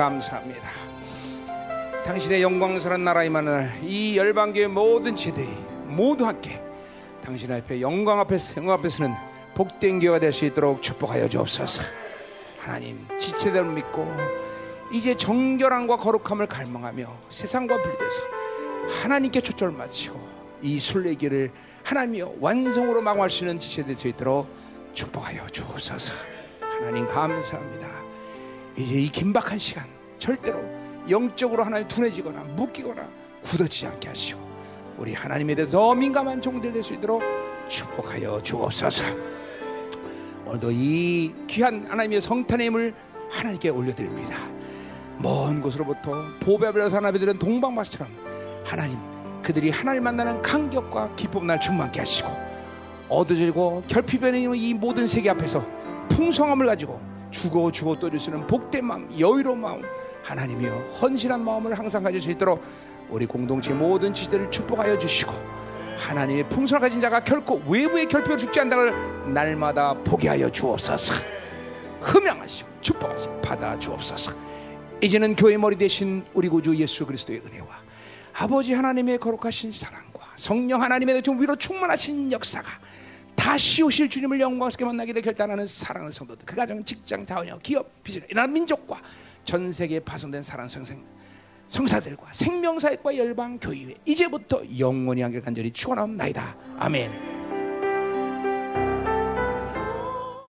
감사합니다. 당신의 영광스러운 나라 임하는 이 열방교회 모든 제들이 모두 함께 당신 앞에 영광 앞에서 영광 앞에 서는 복된 교회가 될 수 있도록 축복하여 주옵소서. 하나님 지체됨을 믿고 이제 정결함과 거룩함을 갈망하며 세상과 분리돼서 하나님께 초점을 맞추고 이 순례길을 하나님이여 완성으로 망할 수 있는 지체될 수 있도록 축복하여 주옵소서. 하나님 감사합니다 이제 이 긴박한 시간 절대로 영적으로 하나님 둔해지거나 묶이거나 굳어지지 않게 하시고 우리 하나님에 대해서 더 민감한 종들 될 수 있도록 축복하여 주옵소서. 오늘도 이 귀한 하나님의 성탄의 힘을 하나님께 올려드립니다. 먼 곳으로부터 보배하면서 하나님들은 동방마스처럼 하나님 그들이 하나님 만나는 감격과 기쁨 날 충만케 하시고 어두워지고 결핍변의 이 모든 세계 앞에서 풍성함을 가지고 죽어 죽어 또 주시는 복된 마음 여유로운 마음 하나님이여 헌신한 마음을 항상 가질 수 있도록 우리 공동체 모든 지들을 축복하여 주시고 하나님의 풍성을 가진 자가 결코 외부의 결핍을 죽지 않다를 날마다 보게 하여 주옵소서. 흠양하시고 축복하시고 받아 주옵소서. 이제는 교회 머리 대신 우리 구주 예수 그리스도의 은혜와 아버지 하나님의 거룩하신 사랑과 성령 하나님의 대충 위로 충만하신 역사가 다시 오실 주님을 영광스럽게 만나기를 결단하는 사랑하는 성도들 그 가정 직장 자원력 기업 비즈니스 이런 민족과 전 세계에 파송된 사랑 성생 성사들과 생명사역과 열방 교회 이제부터 영원히 한결 간절히 축원하옵나이다 아멘.